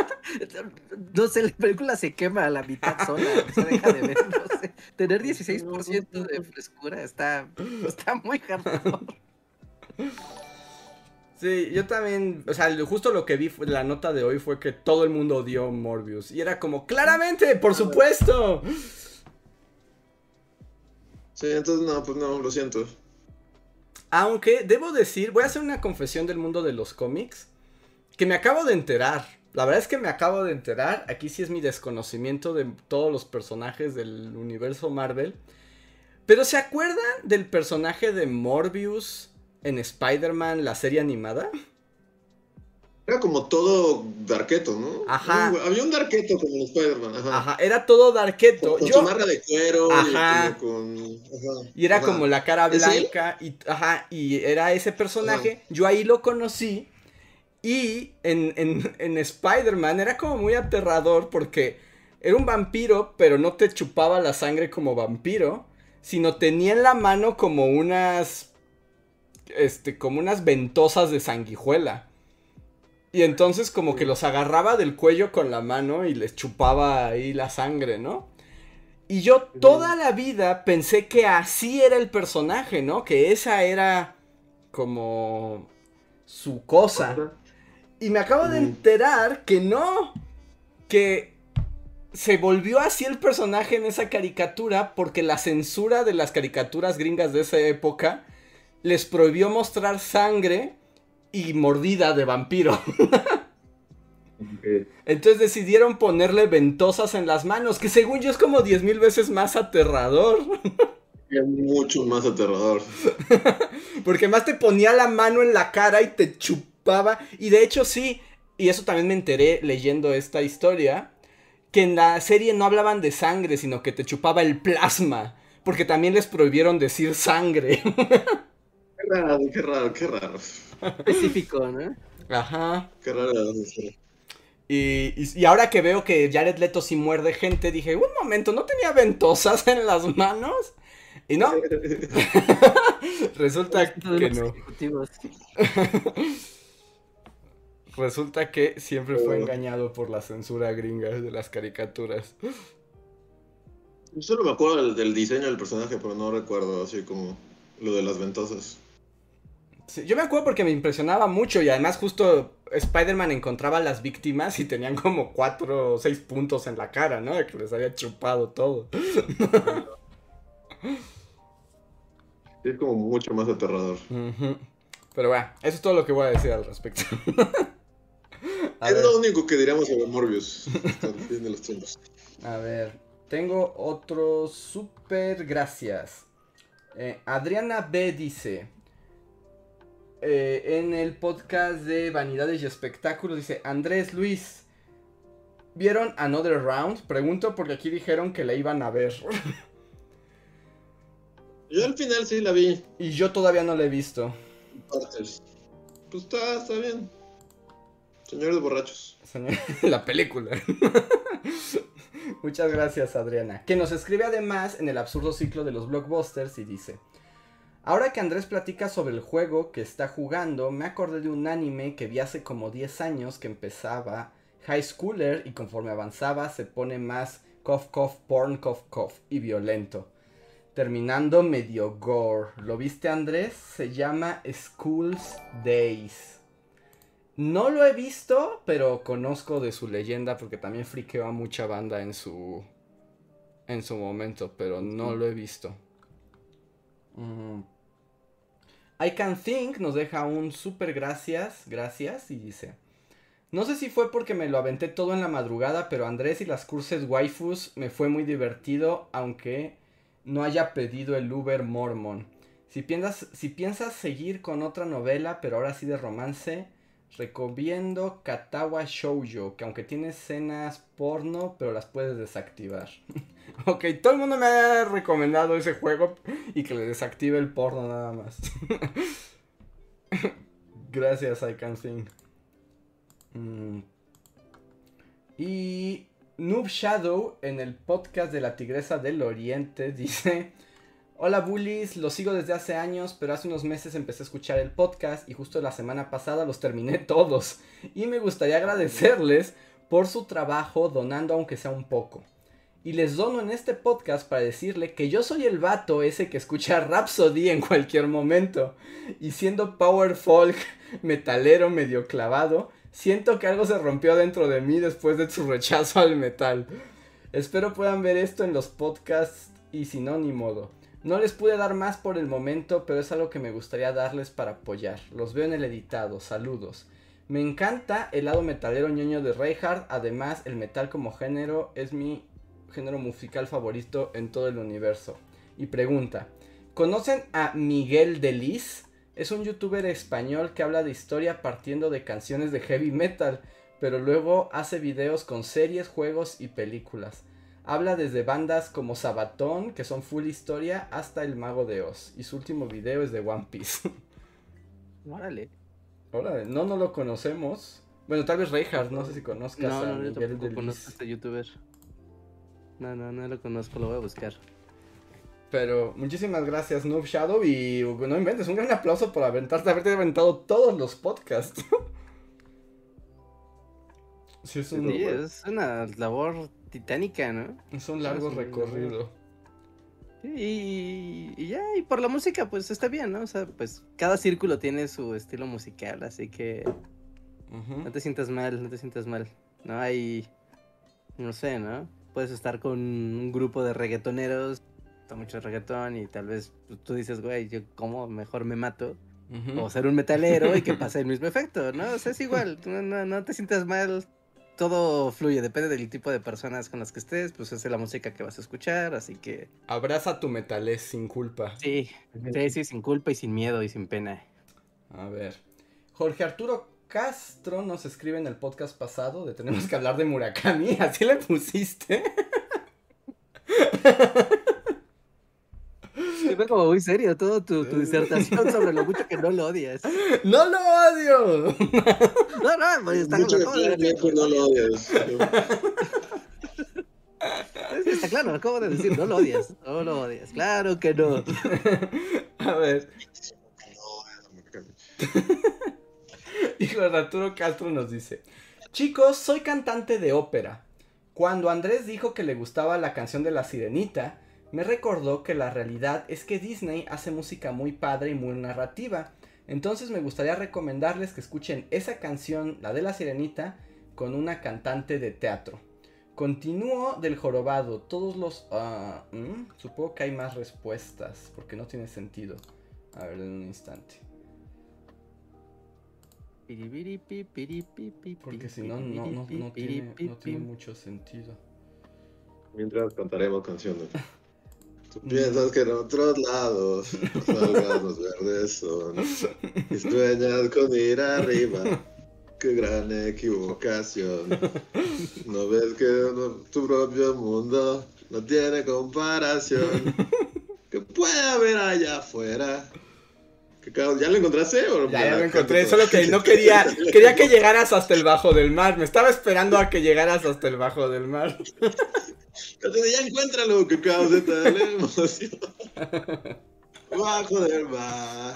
no sé, la película se quema a la mitad sola, se deja de ver, no sé. Tener 16% de frescura está, está muy hardcore. Sí, yo también, o sea, justo lo que vi fue, la nota de hoy fue que todo el mundo odió Morbius. Y era como, claramente, por supuesto. Sí, entonces no, pues no, lo siento. Aunque, debo decir, voy a hacer una confesión del mundo de los cómics. Que me acabo de enterar. La verdad es que me acabo de enterar. Aquí sí es mi desconocimiento de todos los personajes del universo Marvel. Pero ¿se acuerdan del personaje de Morbius en Spider-Man, la serie animada. Era como todo Darketo, ¿no? Ajá. Había un Darketo como en Spider-Man, ajá. Ajá, era todo Darketo. Con, con de cuero ajá. y con... Ajá. Y era como la cara blanca y, ajá, y era ese personaje. Yo ahí lo conocí y en, en, en Spider-Man era como muy aterrador porque era un vampiro, pero no te chupaba la sangre como vampiro, sino tenía en la mano como unas este, como unas ventosas de sanguijuela. Y entonces como que los agarraba del cuello con la mano y les chupaba ahí la sangre, ¿no? Y yo toda la vida pensé que así era el personaje, ¿no? Que esa era como su cosa. Y me acabo de enterar que no. Que se volvió así el personaje en esa caricatura porque la censura de las caricaturas gringas de esa época les prohibió mostrar sangre y mordida de vampiro. Entonces decidieron ponerle ventosas en las manos, que según yo es como diez mil veces más aterrador. Es mucho más aterrador. Porque más te ponía la mano en la cara y te chupaba. Y de hecho sí, y eso también me enteré leyendo esta historia, que en la serie no hablaban de sangre, sino que te chupaba el plasma. Porque también les prohibieron decir sangre. Qué raro, qué raro, qué raro. Específico, ¿no? Ajá. Qué raro. Y, y, y, ahora que veo que Jared Leto sí muerde gente, dije, un momento, ¿no tenía ventosas en las manos? Y no. Resulta que no. Resulta que siempre fue engañado por la censura gringa de las caricaturas. Yo solo me acuerdo del, del, diseño del personaje, pero no recuerdo así como lo de las ventosas. Sí, yo me acuerdo porque me impresionaba mucho y además justo Spider-Man encontraba a las víctimas y tenían como cuatro o seis puntos en la cara, ¿no? De que les había chupado todo. Es como mucho más aterrador. Uh -huh. Pero bueno, eso es todo lo que voy a decir al respecto. es ver. lo único que diríamos sobre Morbius de los tiempos. A ver, tengo otro super gracias. Eh, Adriana B dice: eh, En el podcast de Vanidades y Espectáculos, dice Andrés Luis. ¿Vieron Another Round? Pregunto porque aquí dijeron que la iban a ver. Yo al final sí la vi. Y yo todavía no la he visto. Pues está, está bien. Señores borrachos. La película. Muchas gracias, Adriana. Que nos escribe además en el absurdo ciclo de los blockbusters y dice: Ahora que Andrés platica sobre el juego que está jugando, me acordé de un anime que vi hace como 10 años que empezaba high schooler y conforme avanzaba se pone más cough cough porn cough cough y violento terminando medio gore. ¿Lo viste Andrés? Se llama School's Days. No lo he visto, pero conozco de su leyenda porque también friqueó a mucha banda en su en su momento, pero no lo he visto. Mm. I Can Think nos deja un super gracias, gracias y dice, no sé si fue porque me lo aventé todo en la madrugada, pero Andrés y las curses waifus me fue muy divertido, aunque no haya pedido el Uber Mormon. Si piensas, si piensas seguir con otra novela, pero ahora sí de romance, recomiendo Katawa Shoujo, que aunque tiene escenas porno, pero las puedes desactivar. ok, todo el mundo me ha recomendado ese juego y que le desactive el porno nada más. Gracias, I can sing. Mm. Y Noob Shadow en el podcast de la Tigresa del Oriente dice: Hola bullies, los sigo desde hace años, pero hace unos meses empecé a escuchar el podcast y justo la semana pasada los terminé todos. Y me gustaría agradecerles por su trabajo donando aunque sea un poco. Y les dono en este podcast para decirle que yo soy el vato ese que escucha Rhapsody en cualquier momento. Y siendo power folk, metalero medio clavado, Siento que algo se rompió dentro de mí después de su rechazo al metal. Espero puedan ver esto en los podcasts y si no, ni modo. No les pude dar más por el momento, pero es algo que me gustaría darles para apoyar. Los veo en el editado, saludos. Me encanta el lado metalero ñoño de Reinhardt, además el metal como género es mi género musical favorito en todo el universo. Y pregunta, ¿conocen a Miguel Delis? Es un youtuber español que habla de historia partiendo de canciones de heavy metal, pero luego hace videos con series, juegos y películas. Habla desde bandas como Sabatón, que son full historia, hasta El Mago de Oz. Y su último video es de One Piece. Órale. Órale, no, no lo conocemos. Bueno, tal vez Reinhardt, no sé si conozcas no, a no, yo Miguel conozco a este youtuber. No, no, no lo conozco, lo voy a buscar. Pero muchísimas gracias, Noob Shadow. Y no inventes, un gran aplauso por aventarte, haberte aventado todos los podcasts. sí, es un, Sí, es una labor titánica, ¿no? es un largo es un- recorrido. Y, y ya, y por la música, pues está bien, ¿no? O sea, pues cada círculo tiene su estilo musical, así que no te sientas mal, no te sientas mal. No hay, no sé, ¿no? Puedes estar con un grupo de reggaetoneros, está mucho reggaetón y tal vez pues, tú dices, güey, yo como mejor me mato. O ser un metalero y que pase el mismo efecto, ¿no? O sea, es igual, no, no, no te sientas mal. Todo fluye, depende del tipo de personas con las que estés, pues es la música que vas a escuchar, así que... Abraza tu metalés sin culpa. Sí, sí, sí, sin culpa y sin miedo y sin pena. A ver. Jorge Arturo Castro nos escribe en el podcast pasado de tenemos que hablar de Murakami, así le pusiste. fue como muy serio todo tu, tu, disertación sobre lo mucho que no lo odias. ¡No lo odio! no, no, pues está mucho que no lo odias. Está claro, acabo de decir, no lo odias, no lo odias, claro que no. A ver. Hijo de Arturo Castro nos dice, chicos, soy cantante de ópera. Cuando Andrés dijo que le gustaba la canción de la sirenita, me recordó que la realidad es que Disney hace música muy padre y muy narrativa. Entonces me gustaría recomendarles que escuchen esa canción, la de la sirenita, con una cantante de teatro. Continúo del jorobado. Todos los... Ah, supongo que hay más respuestas, porque no tiene sentido. A ver, en un instante. Porque si no, no tiene mucho sentido. Mientras cantaremos canciones. Tú piensas que en otros lados los verdes son y sueñas con ir arriba. Qué gran equivocación. No ves que tu propio mundo no tiene comparación. ¿Qué puede haber allá afuera? ¿Ya lo encontraste? ya, ya lo encontré, solo que no quería, quería que llegaras hasta el bajo del mar. Me estaba esperando a que llegaras hasta el bajo del mar. Entonces ya encuéntralo, que causa tal emoción. Bajo del mar.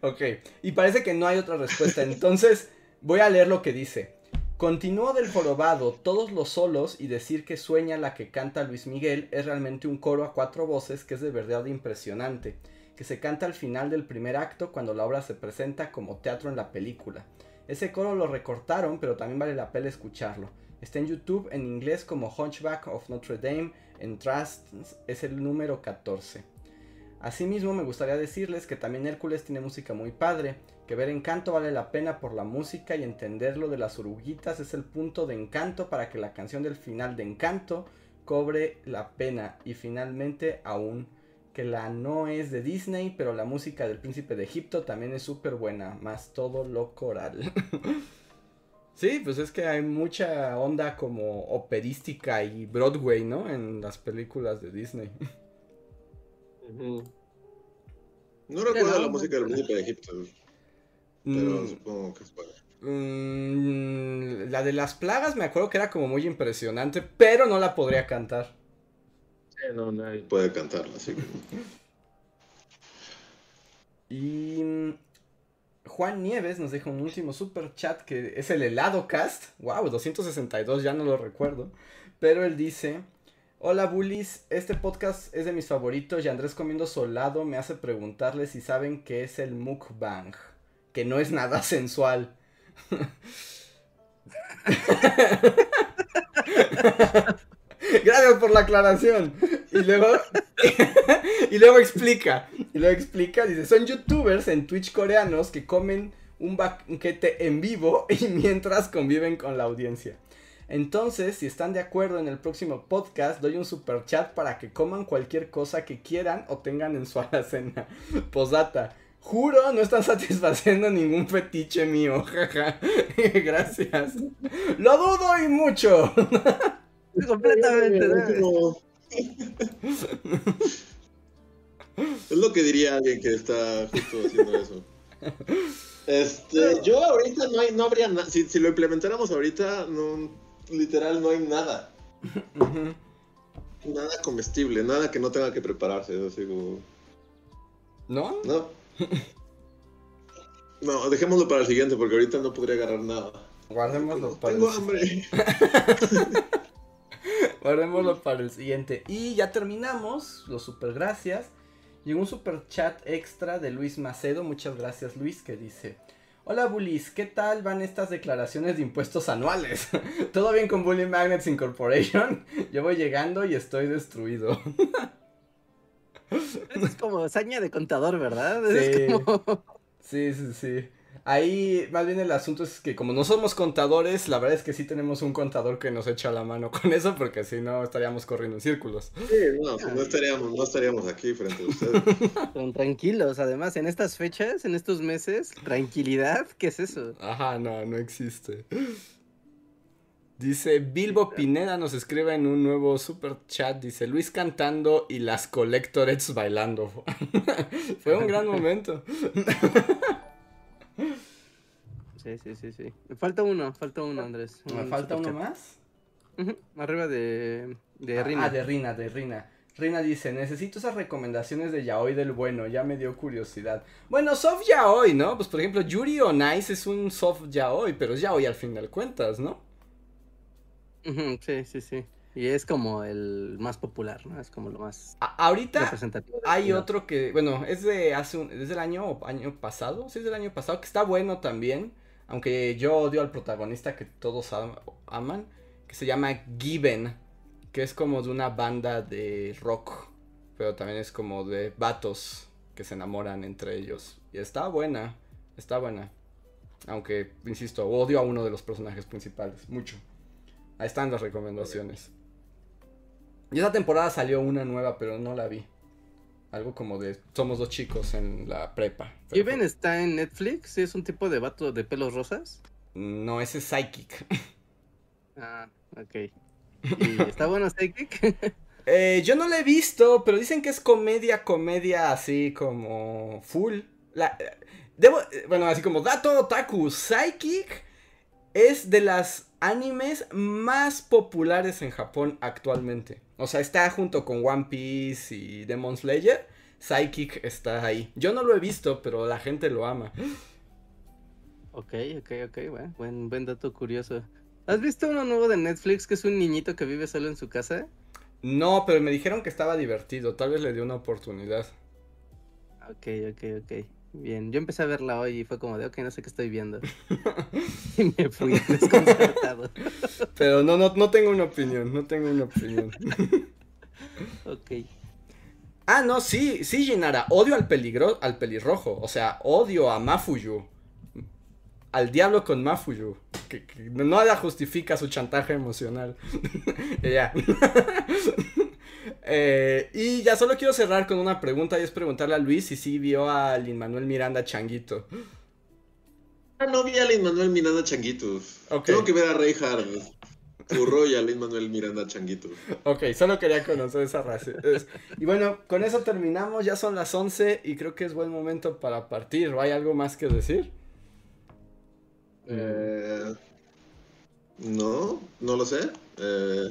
ok, y parece que no hay otra respuesta. Entonces, voy a leer lo que dice. Continúo del jorobado, todos los solos y decir que sueña la que canta Luis Miguel es realmente un coro a cuatro voces que es de verdad impresionante, que se canta al final del primer acto cuando la obra se presenta como teatro en la película. Ese coro lo recortaron, pero también vale la pena escucharlo. Está en YouTube en inglés como Hunchback of Notre Dame, en Trust es el número 14. Asimismo me gustaría decirles que también Hércules tiene música muy padre, que ver Encanto vale la pena por la música y entenderlo de las oruguitas es el punto de encanto para que la canción del final de Encanto cobre la pena y finalmente aún que la no es de Disney, pero la música del príncipe de Egipto también es súper buena, más todo lo coral. Sí, pues es que hay mucha onda como operística y Broadway, ¿no? En las películas de Disney. No recuerdo la música del Príncipe de Egipto, pero mm. supongo que es para. Mm, la de las plagas me acuerdo que era como muy impresionante, pero no la podría cantar. No, nadie puede cantarla, así que... Y Juan Nieves nos deja un último super chat que es el helado cast. Wow, 262, ya no lo recuerdo. Pero él dice: Hola bullies, este podcast es de mis favoritos y Andrés comiendo solado me hace preguntarle si saben qué es el mukbang. Que no es nada sensual. Gracias por la aclaración. Y luego, y luego explica, y luego explica, dice, son youtubers en Twitch coreanos que comen un banquete en vivo y mientras conviven con la audiencia. Entonces, si están de acuerdo en el próximo podcast, doy un super chat para que coman cualquier cosa que quieran o tengan en su alacena. Posdata. Juro, no están satisfaciendo ningún fetiche mío. Gracias. Lo dudo y mucho. Completamente. Es lo que diría alguien que está justo haciendo eso. Este, yo ahorita no hay, no habría nada. Si, lo implementáramos ahorita, no, literal no hay nada. Nada comestible, nada que no tenga que prepararse. Así como... ¿No? No. No, dejémoslo para el siguiente porque ahorita no podría agarrar nada. Guardémoslo para Tengo hambre. Guardémoslo para el siguiente. Y ya terminamos. Los super gracias. Llegó un super chat extra de Luis Macedo. Muchas gracias, Luis, que dice. Hola Bullies, ¿qué tal van estas declaraciones de impuestos anuales? ¿Todo bien con Bully Magnets Incorporation? Yo voy llegando y estoy destruido. es como saña de contador, ¿verdad? Sí. sí, sí, sí. Ahí más bien el asunto es que como no somos contadores, la verdad es que sí tenemos un contador que nos echa la mano con eso, porque si no estaríamos corriendo en círculos. Sí, no, si no estaríamos, no estaríamos aquí frente a ustedes. Son tranquilos, además, en estas fechas, en estos meses, tranquilidad, ¿qué es eso? Ajá, no, no existe. Dice Bilbo Pineda nos escribe en un nuevo super chat. Dice Luis cantando y las Collectorets bailando. Fue un gran momento. Sí, sí, sí, sí. Falta uno, falta uno, Andrés. ¿Me falta uno más? Arriba de, de Ah, Rina. Ah, de Rina, de Rina. Rina dice, necesito esas recomendaciones de yaoi del bueno, ya me dio curiosidad. Bueno, soft yaoi, ¿no? Pues por ejemplo, Yuri on Ice es un soft yaoi, pero es yaoi al fin de cuentas, ¿no? Sí, sí, sí. Y es como el más popular, ¿no? Es como lo más A- ahorita representativo. hay otro que, bueno, es de hace un, es del año, año pasado, sí es del año pasado, que está bueno también, aunque yo odio al protagonista que todos am- aman, que se llama Given, que es como de una banda de rock, pero también es como de vatos que se enamoran entre ellos. Y está buena, está buena. Aunque, insisto, odio a uno de los personajes principales, mucho. Ahí están las recomendaciones. Y esa temporada salió una nueva, pero no la vi. Algo como de somos dos chicos en la prepa. Given está en Netflix, ¿sí es un tipo de vato de pelos rosas. No, ese es Psychic. Ah, ok. ¿Y está bueno Psychic? Eh, yo no la he visto, pero dicen que es comedia, comedia así como full. La, debo, bueno, así como dato otaku, Psychic es de las animes más populares en Japón actualmente. O sea, está junto con One Piece y Demon Slayer. Psychic está ahí. Yo no lo he visto, pero la gente lo ama. ok, ok, ok, bueno, buen, buen dato curioso. ¿Has visto uno nuevo de Netflix que es un niñito que vive solo en su casa? No, pero me dijeron que estaba divertido. Tal vez le dio una oportunidad. Ok, ok, ok. Bien, yo empecé a verla hoy y fue como de, ok, no sé qué estoy viendo. y me fui desconcertado. Pero no, no, no tengo una opinión. No tengo una opinión. ok. Ah, no, sí, sí, Jinara. Odio al peligro, al pelirrojo. O sea, odio a Mafuyu. Al diablo con Mafuyu. Que, que nada justifica su chantaje emocional. Ya. Eh, y ya solo quiero cerrar con una pregunta y es preguntarle a Luis si sí vio a Lin Manuel Miranda Changuito. Ah, no vi a Lin Manuel Miranda Changuito. Ok. Tengo que ver a Rey Hard. Curro y a Lin Manuel Miranda Changuito. Ok, solo quería conocer esa raza. Y bueno, con eso terminamos. Ya son las 11 y creo que es buen momento para partir. ¿O hay algo más que decir? Eh, no, no lo sé. Eh,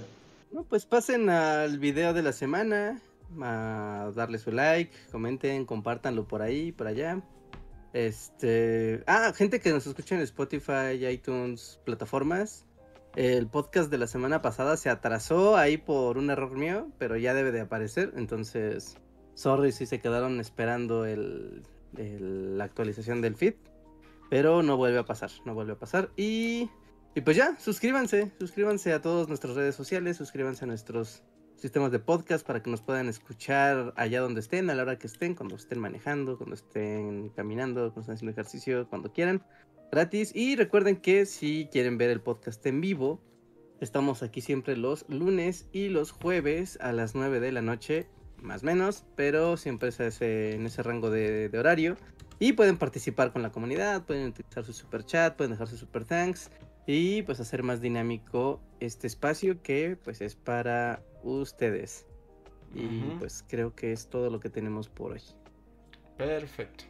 No, pues pasen al video de la semana, a darle su like, comenten, compártanlo por ahí, por allá. Este, ah, gente que nos escucha en Spotify, iTunes, plataformas. El podcast de la semana pasada se atrasó ahí por un error mío, pero ya debe de aparecer. Entonces, sorry si se quedaron esperando el, la actualización del feed. Pero no vuelve a pasar, no vuelve a pasar. Y y pues ya, suscríbanse, suscríbanse a todas nuestras redes sociales, suscríbanse a nuestros sistemas de podcast para que nos puedan escuchar allá donde estén, a la hora que estén, cuando estén manejando, cuando estén caminando, cuando estén haciendo ejercicio, cuando quieran, gratis. Y recuerden que si quieren ver el podcast en vivo, estamos aquí siempre los lunes y los jueves a las 9 de la noche, más o menos, pero siempre es en ese rango de, de horario. Y pueden participar con la comunidad, pueden utilizar su super chat, pueden dejar su super thanks y pues hacer más dinámico este espacio que pues es para ustedes. Y pues creo que es todo lo que tenemos por hoy. Perfecto.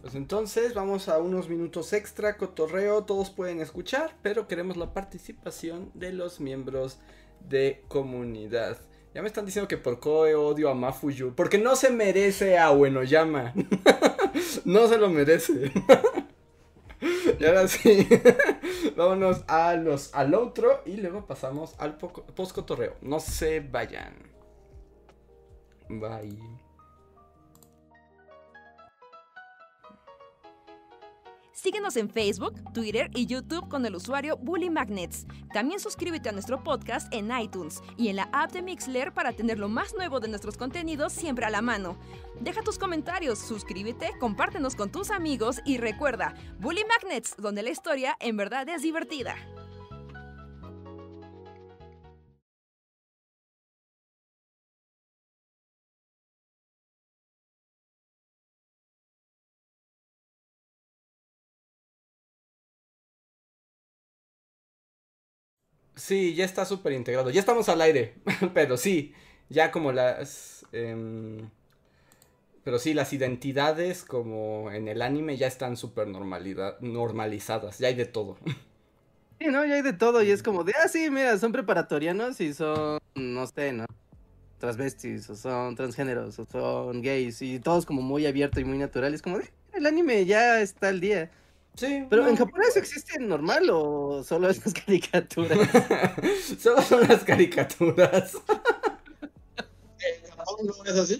Pues entonces vamos a unos minutos extra, cotorreo, todos pueden escuchar, pero queremos la participación de los miembros de comunidad. Ya me están diciendo que por qué odio a Mafuyu, porque no se merece a Uenoyama. no se lo merece. y ahora sí, vámonos a los, al otro y luego pasamos al poco- post cotorreo. No se vayan. Bye. Síguenos en Facebook, Twitter y YouTube con el usuario Bully Magnets. También suscríbete a nuestro podcast en iTunes y en la app de Mixler para tener lo más nuevo de nuestros contenidos siempre a la mano. Deja tus comentarios, suscríbete, compártenos con tus amigos y recuerda, Bully Magnets, donde la historia en verdad es divertida. Sí, ya está súper integrado. Ya estamos al aire, pero sí, ya como las... em, pero sí, las identidades como en el anime ya están súper normalizadas, ya hay de todo. Sí, ¿no? Ya hay de todo y es como de, ah, sí, mira, son preparatorianos y son, no sé, ¿no? Transvestis, o son transgéneros, o son gays, y todos como muy abierto y muy natural. Es como de, el anime ya está al día. Sí, Pero no. en Japón eso existe normal o solo esas caricaturas. Solo son las caricaturas. ¿En Japón no es así?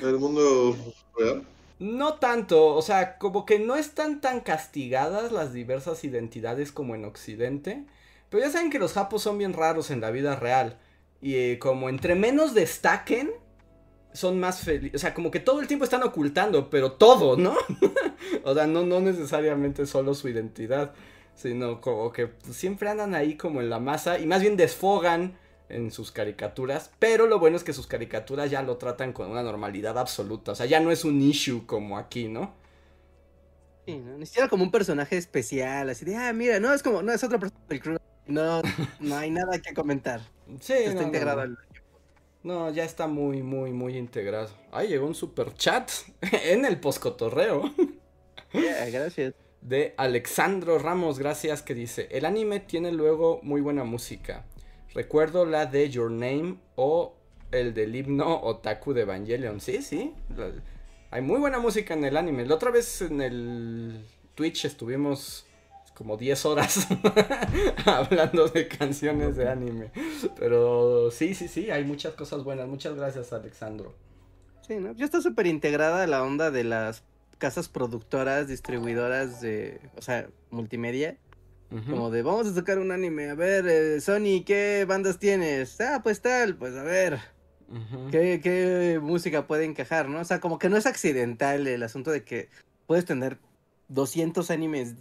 ¿En el mundo real? No tanto, o sea, como que no están tan castigadas las diversas identidades como en Occidente. Pero ya saben que los japos son bien raros en la vida real. Y eh, como entre menos destaquen, son más felices. O sea, como que todo el tiempo están ocultando, pero todo, ¿no? o sea, no, no necesariamente solo su identidad. Sino como que siempre andan ahí como en la masa y más bien desfogan en sus caricaturas, pero lo bueno es que sus caricaturas ya lo tratan con una normalidad absoluta, o sea, ya no es un issue como aquí, ¿no? Sí, ¿no? Ni siquiera como un personaje especial, así de, ah, mira, no, es como, no, es otra persona del crew. No, no hay nada que comentar. Sí, Está no, integrado no. al... No, ya está muy, muy, muy integrado. Ay, llegó un super chat en el poscotorreo Yeah, gracias. de Alexandro Ramos, gracias, que dice, el anime tiene luego muy buena música. Recuerdo la de Your Name o el del himno Otaku de Evangelion. Sí, sí. la- hay muy buena música en el anime. La otra vez en el Twitch estuvimos como 10 horas hablando de canciones de anime. Pero sí, sí, sí, hay muchas cosas buenas. Muchas gracias, Alexandro. Sí, ¿no? Ya está súper integrada la onda de las casas productoras, distribuidoras de, o sea, multimedia. Como de, vamos a sacar un anime, a ver, eh, Sony, ¿qué bandas tienes? Ah, pues tal, pues a ver. ¿qué, qué música puede encajar, no? O sea, como que no es accidental el asunto de que puedes tener 200 animes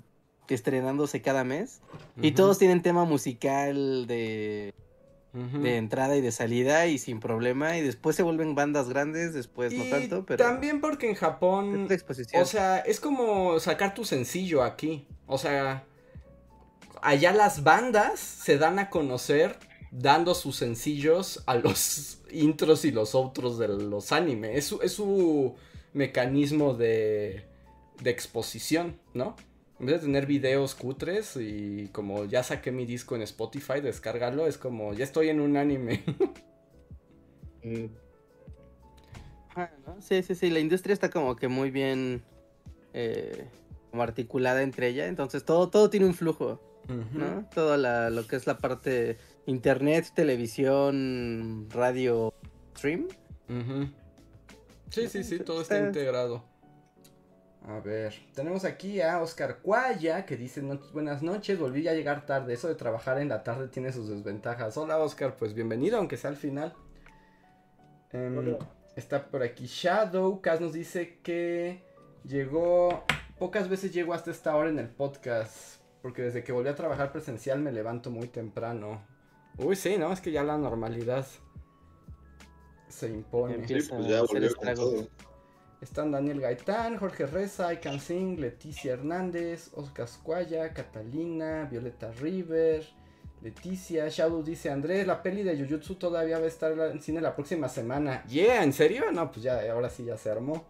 estrenándose cada mes y todos tienen tema musical de, de entrada y de salida y sin problema y después se vuelven bandas grandes, después no tanto, pero También porque en Japón, exposición. o sea, es como sacar tu sencillo aquí. O sea, allá las bandas se dan a conocer dando sus sencillos a los intros y los outros de los anime. Es su, es su mecanismo de, de exposición, ¿no? En vez de tener videos cutres y como ya saqué mi disco en Spotify, descárgalo, es como ya estoy en un anime. Mm. Ah, ¿no? Sí, sí, sí, la industria está como que muy bien eh, como articulada entre ella, entonces todo, todo tiene un flujo. ¿no? Todo la- lo que es la parte internet, televisión, radio, stream. Sí, sí, sí, todo está Está- integrado. A ver, tenemos aquí a Oscar Cuaya que dice "No- buenas noches, volví a llegar tarde, eso de trabajar en la tarde tiene sus desventajas. Hola Oscar, pues bienvenido, aunque sea al final. Em, está por aquí Shadow, Kaz nos dice que llegó, pocas veces llego hasta esta hora en el podcast, porque desde que volví a trabajar presencial me levanto muy temprano. Uy, sí, ¿no? Es que ya la normalidad se impone. Sí, pues ya a hacer volvió con estragos. Están Daniel Gaitán, Jorge Reza, Ican Singh, Leticia Hernández, Oscar Squaya, Catalina, Violeta River, Leticia, Shadow dice Andrés, la peli de Jujutsu todavía va a estar en cine la próxima semana. Yeah, ¿en serio? No, pues ya, ahora sí ya se armó.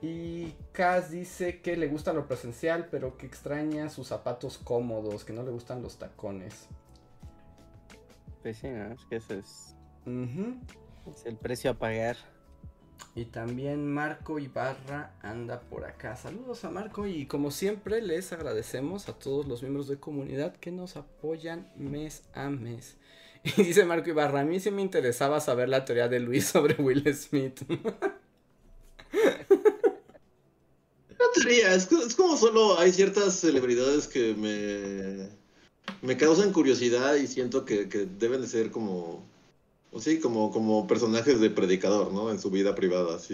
Y Kaz dice que le gusta lo presencial, pero que extraña sus zapatos cómodos, que no le gustan los tacones. Pues sí, ¿no? Es que ese es, es el precio a pagar. Y también Marco Ibarra anda por acá. Saludos a Marco y como siempre les agradecemos a todos los miembros de comunidad que nos apoyan mes a mes. Y dice Marco Ibarra, a mí sí me interesaba saber la teoría de Luis sobre Will Smith. encontraría. Es, es como solo hay ciertas celebridades que me, me causan curiosidad y siento que, que deben de ser como, o sí, como, como personajes de predicador, ¿no? En su vida privada.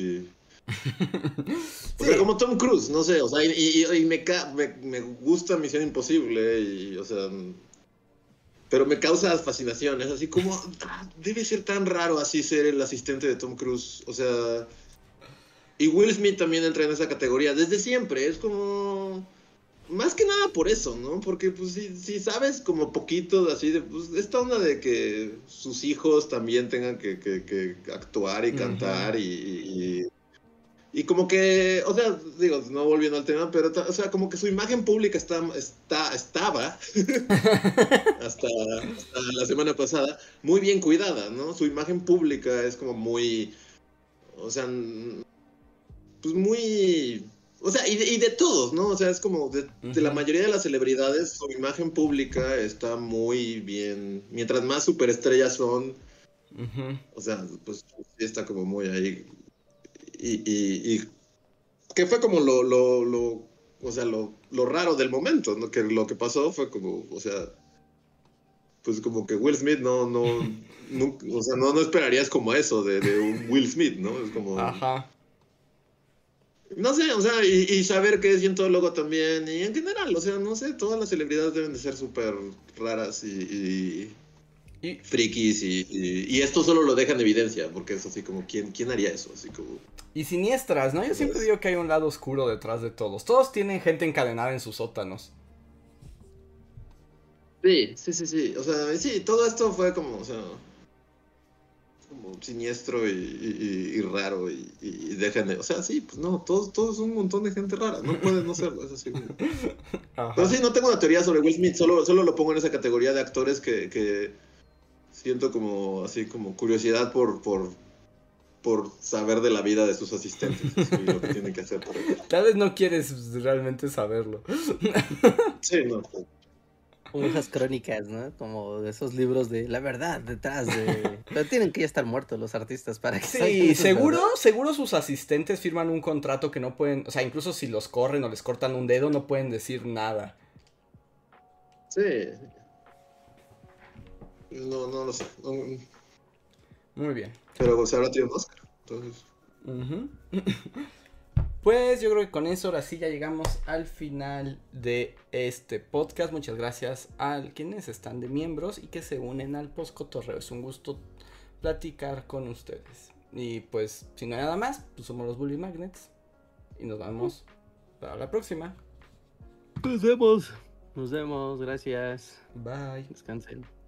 O sea, como Tom Cruise, no sé, o sea, y, y- y me, ca- me, me gusta Misión Imposible, y, o sea, pero me causa fascinación, es así como, ah, debe ser tan raro así ser el asistente de Tom Cruise, o sea, y Will Smith también entra en esa categoría desde siempre, es como, más que nada por eso, ¿no? Porque pues si, si sabes como poquito de así, de, pues esta onda de que sus hijos también tengan que, que- que actuar y cantar y, y- y como que, o sea, digo, no volviendo al tema, pero, o sea, como que su imagen pública está, está, estaba, hasta, hasta la semana pasada, muy bien cuidada, ¿no? Su imagen pública es como muy, o sea, pues muy, o sea, y de, y de todos, ¿no? O sea, es como de, de la mayoría de las celebridades, su imagen pública está muy bien, mientras más superestrellas son, o sea, pues sí está como muy ahí. Y, y, y que fue como lo, lo, lo o sea, lo, lo raro del momento, ¿no? Que lo que pasó fue como, o sea, pues como que Will Smith no, no, o sea, no, no esperarías como eso de, de un Will Smith, ¿no? Es como, Ajá. No sé, o sea, y, y saber que es cientólogo también, y en general, o sea, no sé, todas las celebridades deben de ser súper raras y, y Y, frikis y, y, y esto solo lo deja en evidencia, porque es así como, ¿quién, quién haría eso? Así como... y siniestras, ¿no? Yo siempre digo que hay un lado oscuro detrás de todos. Todos tienen gente encadenada en sus sótanos. Sí, sí, sí, sí. O sea, sí, todo esto fue como, o sea, como siniestro y, y- y raro y, y dejan de- O sea, sí, pues no, todos, todos un montón de gente rara. No puede no serlo, es así. Pero sí, no tengo una teoría sobre Will Smith, solo, solo lo pongo en esa categoría de actores que, que siento como, así como curiosidad por, por, por saber de la vida de sus asistentes y lo que tienen que hacer por. Tal vez no quieres realmente saberlo. Sí, no. Como esas crónicas, ¿no? Como de esos libros de la verdad detrás de... Pero tienen que ya estar muertos los artistas para que Sí, seguro, seguro sus asistentes firman un contrato que no pueden, o sea, incluso si los corren o les cortan un dedo, no pueden decir nada. Sí. No, no lo sé. No, Muy bien. pero se habrá tenido un Oscar. Entonces. Ujú. Pues yo creo que con eso ahora sí ya llegamos al final de este podcast. Muchas gracias a quienes están de miembros y que se unen al postcotorreo. Es un gusto platicar con ustedes. Y pues, si no hay nada más, pues somos los Bully Magnets. Y nos vemos para la próxima. Nos vemos. Nos vemos, gracias. Bye. Descansen.